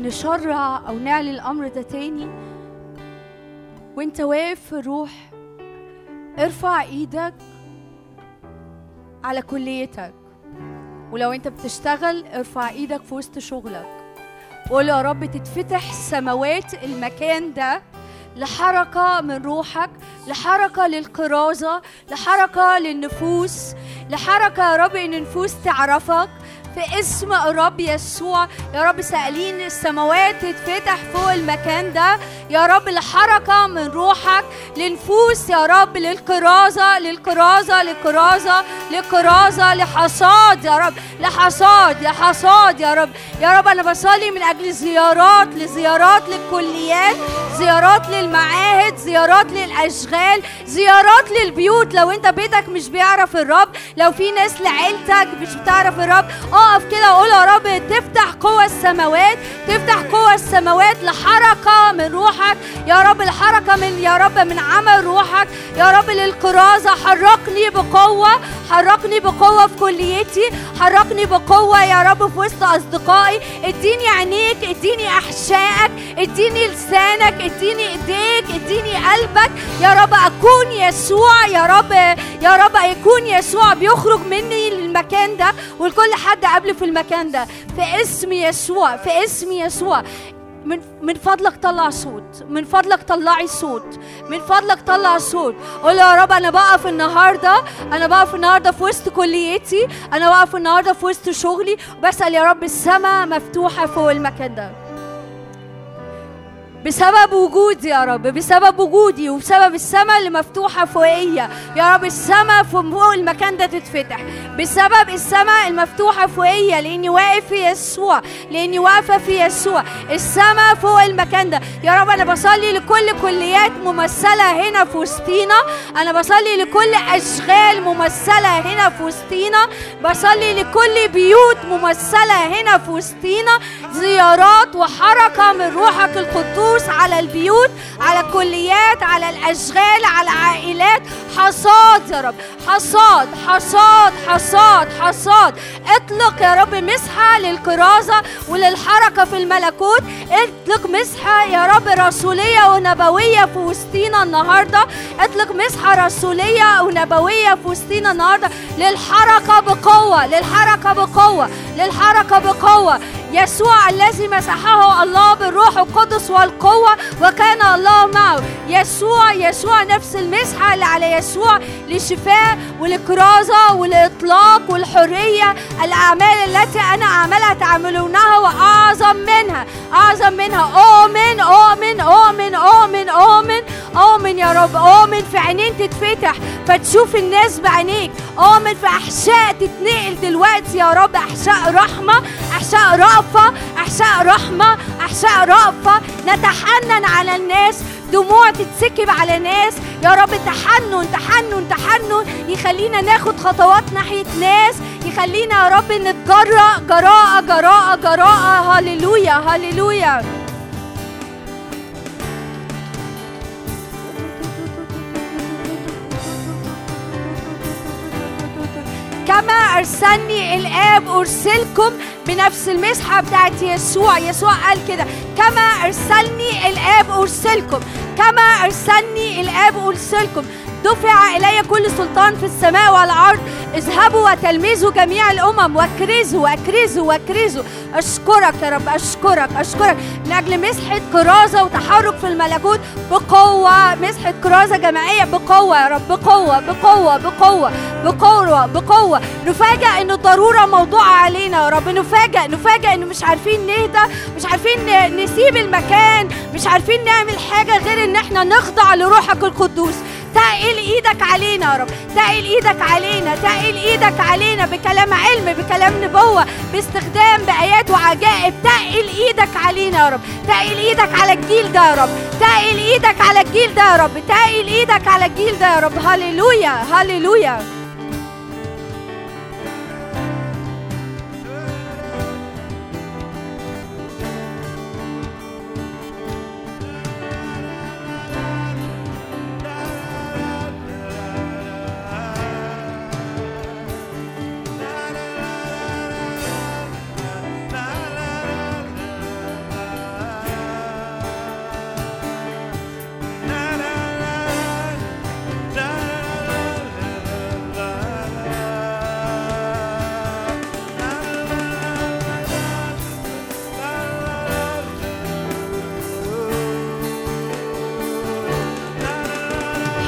نشرع أو نعلن الأمر ده تاني وأنت واقف في الروح ارفع إيدك على كليتك. ولو أنت بتشتغل ارفع إيدك في وسط شغلك. وقول يا رب تتفتح سماوات المكان ده لحركة من روحك لحركة للكرازة لحركة للنفوس لحركة يا رب إن النفوس تعرفك. في اسم الرب يسوع. يا رب سائلين السماوات تتفتح فوق المكان ده. يا رب لحركة من روحك لنفوس يا رب للكرازة للكرازة للكرازة للكرازة لحصاد. يا رب لحصاد لحصاد. يا رب يا رب أنا بصلي من أجل زيارات لزيارات للكليات زيارات للمعاهد زيارات للأشغال زيارات للبيوت. لو أنت بيتك مش بيعرف الرب لو في ناس لعيلتك مش بتعرف الرب اقف كده وقول يا رب تفتح قوى السماوات تفتح قوى السماوات لحركة من روحك. يا رب الحركة من يا رب من عمل روحك. يا رب للكرازة حركني بقوة حركني بقوة في كليتي حركني بقوة يا رب في وسط أصدقائي. اديني عينيك اديني أحشائك اديني لسانك اديني ايديك اديني قلبك. يا رب أكون يسوع يا رب يا رب يكون يسوع بيخرج مني للمكان ده. ولكل حد قبل في المكان ده. في اسم يسوع في اسم يسوع. من من فضلك طلع صوت من فضلك طلعي صوت من فضلك طلع صوت. قول يا رب أنا بقف النهارده أنا بقف النهارده في وسط كليتي أنا بقف النهارده في وسط شغلي. وبسال يا رب السماء مفتوحة فوق المكان ده. بسبب وجودي يا رب بسبب وجودي وبسبب السماء اللي مفتوحة فوقيا يا رب السماء فوق المكان ده تتفتح. بسبب السماء المفتوحة فوقيا لأني واقف في يسوع لأني واقفة في يسوع. السماء فوق المكان ده. يا رب أنا بصلي لكل كليات ممثلة هنا في وسطينا. أنا بصلي لكل أشغال ممثلة هنا في وسطينا. بصلي لكل بيوت ممثلة هنا في وسطينا. زيارات وحركة من روحك القدوس. على البيوت على الكليات على الأشغال على العائلات. حصاد يا رب حصاد حصاد حصاد حصاد. اطلق يا رب مسحة للكرازة وللحركة في الملكوت. اطلق مسحة يا رب رسولية ونبوية في وسطينا النهاردة. اطلق مسحة رسولية ونبوية في وسطينا النهاردة. للحركة بقوة للحركة بقوة للحركة بقوة. يسوع الذي مسحه الله بالروح القدس والقوة وكان الله معه. يسوع يسوع نفس المسحة اللي على يسوع للشفاء والكرازة والإطلاق والحرية. الأعمال التي أنا أعملها تعملونها وأعظم منها. أعظم منها. أؤمن أؤمن أؤمن أؤمن أؤمن أؤمن يا رب. أؤمن في عينين تتفتح فتشوف الناس بعينيك. أؤمن في أحشاء تتنقل دلوقتي يا رب. أحشاء رحمة أحشاء رأفة أحشاء رحمة أحشاء رأفة. نتحنن على الناس دموع تتسكب على ناس. يا رب تحنن تحنن تحنن يخلينا ناخد خطوات ناحية ناس. يخلينا يا رب نتجرأ جراءة جراءة جراءة. هللويا هللويا. كما أرسلني الآب أرسلكم بنفس المسحه بتاعت يسوع. يسوع قال كده كما أرسلني الآب أرسلكم. كما أرسلني الآب أرسلكم. دفع إلي كل سلطان في السماء والأرض. اذهبوا وتلمذوا جميع الأمم. واكرزوا واكرزوا واكرزوا. أشكرك يا رب أشكرك أشكرك. من أجل مسحه كرازة وتحرك في الملكوت بقوة. مسحه كرازة جماعية بقوة يا رب بقوة بقوة بقوة بقوة بقوة. نفاجئ إن الضرورة موضوعه علينا يا رب. نفاجئ نفاجئ إن مش عارفين نهدى مش عارفين نسيب المكان مش عارفين نعمل حاجة غير إن إحنا نخضع لروحك القدوس. تقل إيدك علينا يا رب. تقل إيدك علينا تقل إيدك علينا بكلام علم بكلام نبوة باستخدام بآيات وعجائب. تقل إيدك علينا يا رب. تقل إيدك على الجيل ده يا رب. تقل إيدك على الجيل ده يا رب. تقل إيدك على الجيل ده يا رب. هللويا هللويا.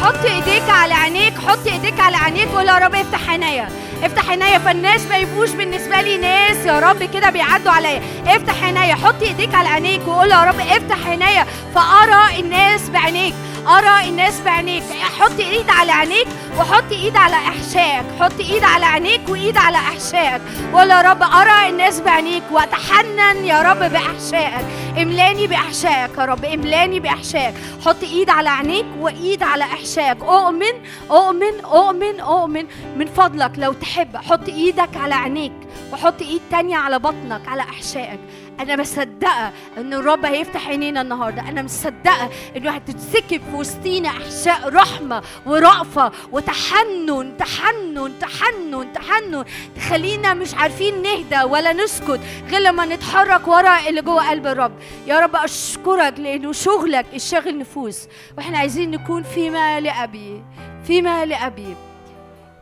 حط ايديك على عينيك حط ايديك على عينيك وقول يا رب افتح عينيا. افتح عينيا. فالناس ما يبقوش بالنسبة لي ناس يا رب كده بيعدوا عليا. افتح عينيا. حط ايديك على عينيك وقول يا رب افتح عينيا. فأرى الناس بعينيك. أرى الناس بعينيك. حط ايد على عينيك وحط ايد على احشائك. حط ايد على عينيك وايد على احشائك. وقول يا رب أرى الناس بعينيك وأتحنن يا رب بأحشائك. املاني بأحشائك يا رب املاني بأحشائك. حط إيد على عينيك وإيد على أحشائك. أؤمن أؤمن أؤمن أؤمن من فضلك لو تحب. حط إيدك على عينيك وحط إيد تانية على بطنك على أحشائك. أنا مصدقة إن الرب هيفتح عينينا النهارده. أنا مصدقة انه هتتسكب في وسطينا أحشاء رحمة ورأفة وتحنن تحنن تحنن تحنن. تخلينا مش عارفين نهدى ولا نسكت غير لما نتحرك ورا اللي جوه قلب الرب. يا رب أشكرك لأنه شغلك الشاغل نفوس وإحنا عايزين نكون فيما لابي فيما لابي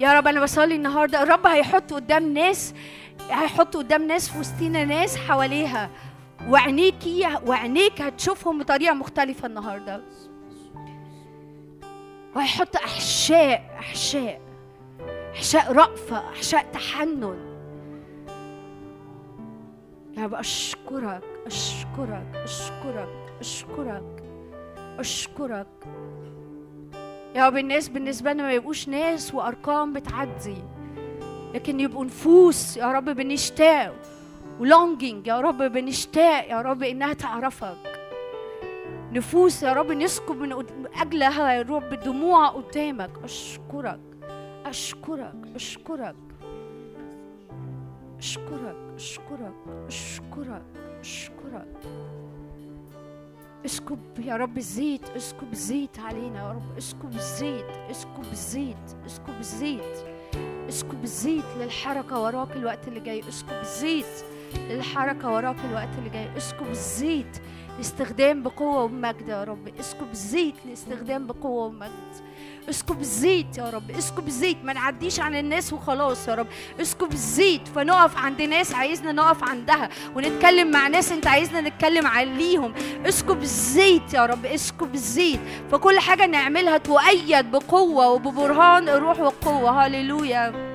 يا رب أنا بصلي النهارده. الرب هيحط قدام ناس هيحط قدام ناس في وسطينا ناس حواليها. وعينيكي وعينيك هتشوفهم بطريقة مختلفة النهارده. وهيحط احشاء أحشاء. أحشاء رأفة أحشاء تحنن. يا رب أشكرك أشكرك أشكرك أشكرك أشكرك. يا رب الناس بالنسبة لنا ما يبقوش ناس وأرقام بتعدي. لكن يبقوا نفوس يا رب بنشتاق. ولونجينج يا رب بنشتاق يا رب إنها تعرفك. نفوس يا رب نسكب من أجلها يا رب دموع قدامك. أشكرك أشكرك أشكرك. أشكرك أشكرك أشكرك أشكرك. اسكب يا رب الزيت اسكب الزيت علينا يا رب. اسكب الزيت اسكب الزيت اسكب الزيت اسكب الزيت للحركة وراك الوقت اللي جاي. اسكب الزيت للحركة وراك الوقت اللي جاي. اسكب الزيت لاستخدام بقوة ومجد يا رب. اسكب الزيت لاستخدام بقوة ومجد. اسكب الزيت يا رب اسكب الزيت ما نعديش عن الناس وخلاص يا رب. اسكب الزيت فنقف عند ناس عايزنا نقف عندها ونتكلم مع ناس انت عايزنا نتكلم عليهم. اسكب الزيت يا رب اسكب الزيت فكل حاجة نعملها تؤيد بقوة وببرهان الروح والقوة هللويا.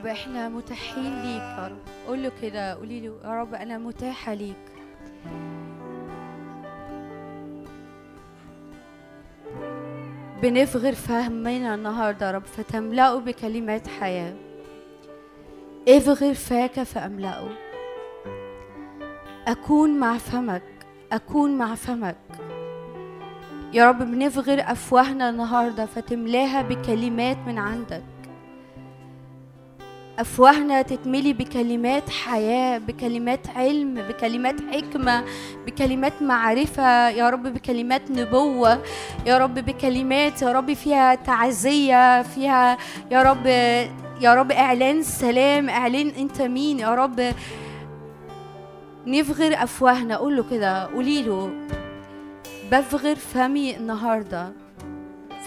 رب إحنا متاحين ليك يا رب. قول له كده قولي له يا رب أنا متاحة ليك. بنفغر فهمنا النهارده يا رب فتملأه بكلمات حياة. افغر فاك فاملأه أكون مع فمك أكون مع فمك. يا رب بنفغر أفواهنا النهارده فتملاها بكلمات من عندك. أفواهنا تتملي بكلمات حياة بكلمات علم بكلمات حكمة بكلمات معرفة يا رب بكلمات نبوة يا رب بكلمات يا رب فيها تعزية فيها يا رب يا رب إعلان سلام إعلان أنت مين؟ يا رب نفغر أفواهنا. قول له كده قولي له بفغر فمي النهارده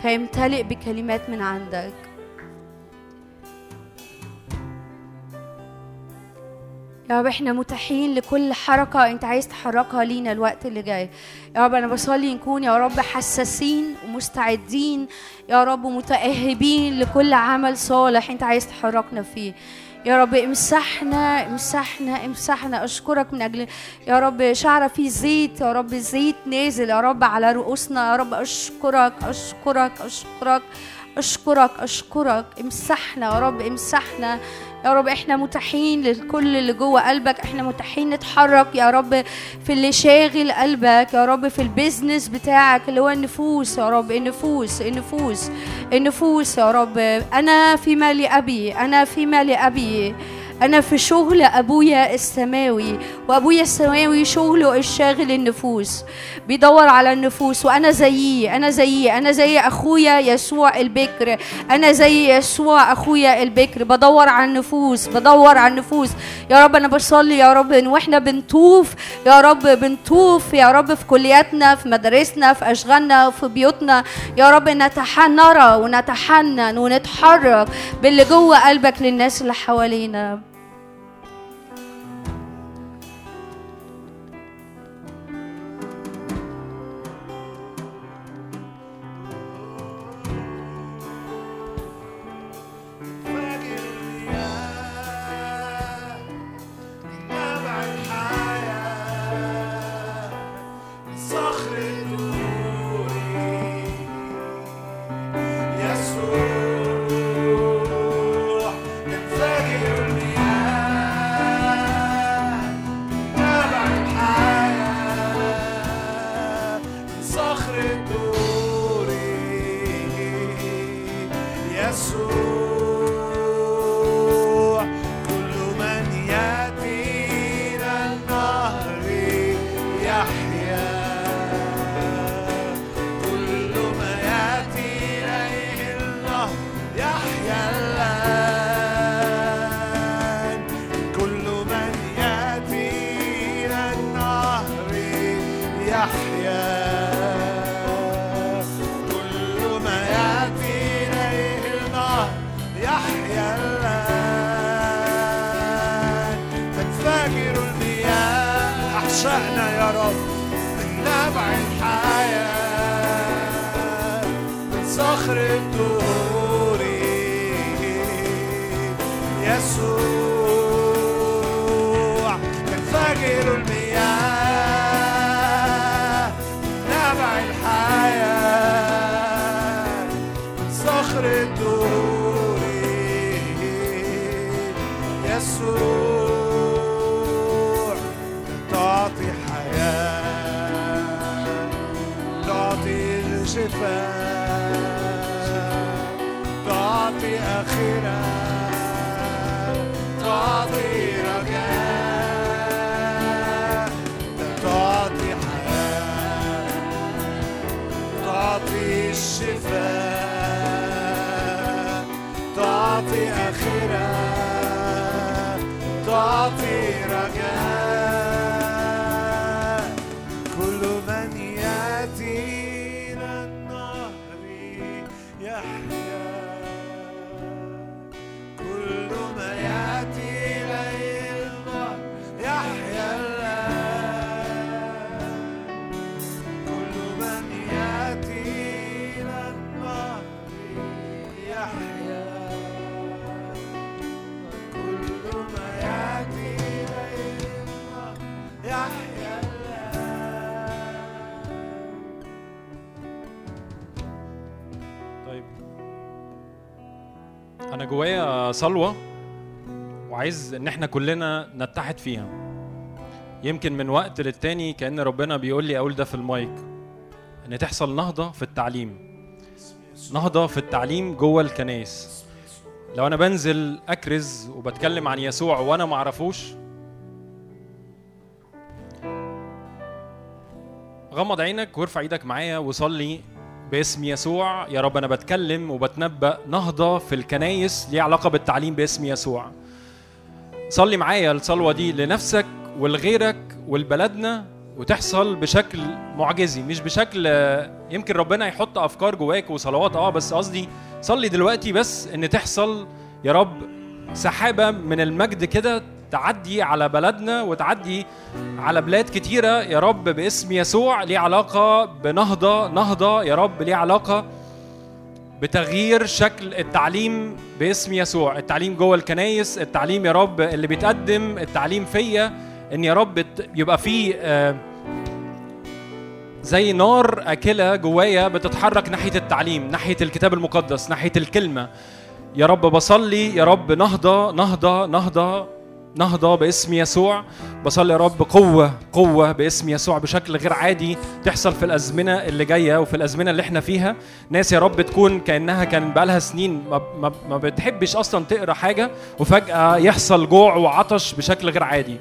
فيمتلئ بكلمات من عندك. يا رب إحنا متاحين لكل حركة انت عايز تحركها لينا الوقت اللي جاي. يا رب أنا بصلي نكون يا رب حساسين ومستعدين يا رب متأهبين لكل عمل صالح انت عايز تحركنا فيه. يا رب امسحنا امسحنا امسحنا. أشكرك من أجل يا رب شعر فيه زيت يا رب زيت نازل يا رب على رؤوسنا. يا رب أشكرك أشكرك أشكرك. أشكرك أشكرك. امسحنا يا رب امسحنا. يا رب إحنا متاحين لكل اللي جوه قلبك. إحنا متاحين نتحرك يا رب في اللي شاغل قلبك. يا رب في البيزنس بتاعك اللي هو النفوس يا رب. النفوس النفوس النفوس يا رب. أنا في مال أبي أنا في مال أبي. أنا في شغل أبويا السماوي وأبويا السماوي شغله الشاغل النفوس بيدور على النفوس وأنا زيي أنا زيي أنا زي أخويا يسوع البكر أنا زي يسوع أخويا البكر بدور على النفوس بدور على النفوس. يا رب أنا بصلي يا رب إن وإحنا بنطوف يا رب بنطوف يا رب في كلياتنا في مدارسنا في أشغالنا في بيوتنا. يا رب نتحنن نرى ونتحنن ونتحرك باللي جوه قلبك للناس اللي حوالينا. Oh. جوايا صلوة وعايز إن إحنا كلنا نتحد فيها. يمكن من وقت للتاني كأن ربنا بيقول لي أقول ده في المايك إن تحصل نهضة في التعليم. نهضة في التعليم جوه الكنايس لو أنا بنزل أكرز وبتكلم عن يسوع وأنا ما أعرفوش غمض عينك وارفع إيدك معايا وصلي باسم يسوع. يا رب أنا بتكلم وبتنبأ نهضة في الكنايس ليها علاقة بالتعليم باسم يسوع. صلي معايا الصلوة دي لنفسك ولغيرك ولبلدنا وتحصل بشكل معجزي مش بشكل يمكن ربنا يحط أفكار جواك وصلوات آه بس قصدي صلي دلوقتي بس إن تحصل يا رب سحابة من المجد كده تعدي على بلدنا وتعدي على بلاد كتيرة. يا رب باسم يسوع ليه علاقة بنهضة نهضة. يا رب ليه علاقة بتغيير شكل التعليم باسم يسوع. التعليم جوه الكنايس التعليم يا رب اللي بيتقدم التعليم فيا. إن يا رب يبقى فيه آه، زي نار أكلة جوايا بتتحرك ناحية التعليم ناحية الكتاب المقدس ناحية الكلمة. يا رب بصلي يا رب نهضة نهضة نهضة. نهضة باسم يسوع. بصلي يا رب قوة قوة باسم يسوع بشكل غير عادي تحصل في الأزمنة اللي جاية وفي الأزمنة اللي إحنا فيها. ناس يا رب تكون كأنها كان بقالها سنين ما, ما, ما بتحبش أصلا تقرأ حاجة وفجأة يحصل جوع وعطش بشكل غير عادي.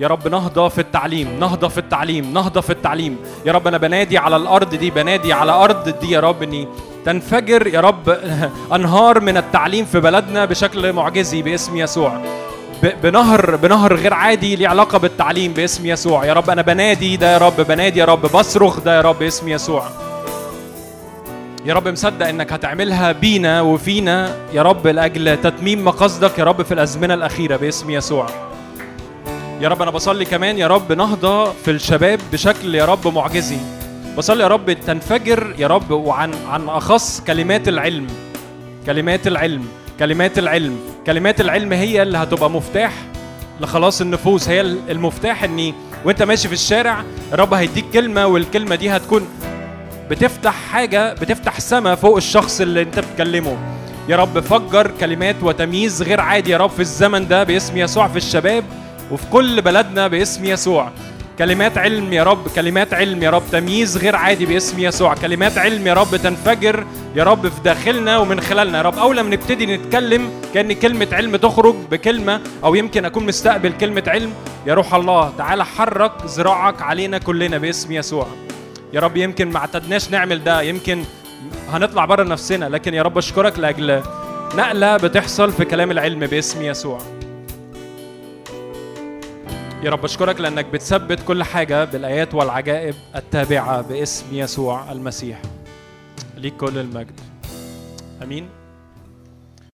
يا رب نهضة في التعليم نهضة في التعليم نهضة في التعليم. يا رب أنا بنادي على الأرض دي بنادي على أرض دي يا رب إني تنفجر يا رب أنهار من التعليم في بلدنا بشكل معجزي باسم يسوع. بنهر بنهر غير عادي ليه علاقة بالتعليم باسم يسوع يا رب أنا بنادي ده يا رب بنادي يا رب بصرخ ده يا رب باسم يسوع يا رب مصدق انك هتعملها بينا وفينا يا رب لاجل تتميم مقاصدك يا رب في الازمنه الاخيره باسم يسوع يا رب أنا بصلي كمان يا رب نهضه في الشباب بشكل يا رب معجزي بصلي يا رب تنفجر يا رب وعن عن اخص كلمات العلم كلمات العلم كلمات العلم. كلمات العلم هي اللي هتبقى مفتاح. لخلاص النفوس هي المفتاح إني وأنت ماشي في الشارع الرب هيديك كلمة والكلمة دي هتكون بتفتح حاجة بتفتح سما فوق الشخص اللي أنت بتكلمه. يا رب فجر كلمات وتمييز غير عادي يا رب في الزمن ده باسم يسوع في الشباب وفي كل بلدنا باسم يسوع. كلمات علم يا رب كلمات علم يا رب تمييز غير عادي باسم يسوع. كلمات علم يا رب تنفجر يا رب في داخلنا ومن خلالنا. يا رب اول ما نبتدي نتكلم كأن كلمة علم تخرج بكلمة أو يمكن أكون مستقبل كلمة علم يا روح الله تعالى حرك ذراعك علينا كلنا باسم يسوع. يا رب يمكن ما اعتدناش نعمل ده يمكن هنطلع بره نفسنا لكن يا رب أشكرك لأجل نقلة بتحصل في كلام العلم باسم يسوع. يا رب أشكرك لأنك بتثبت كل حاجة بالآيات والعجائب التابعة باسم يسوع المسيح. ليك كل المجد. آمين.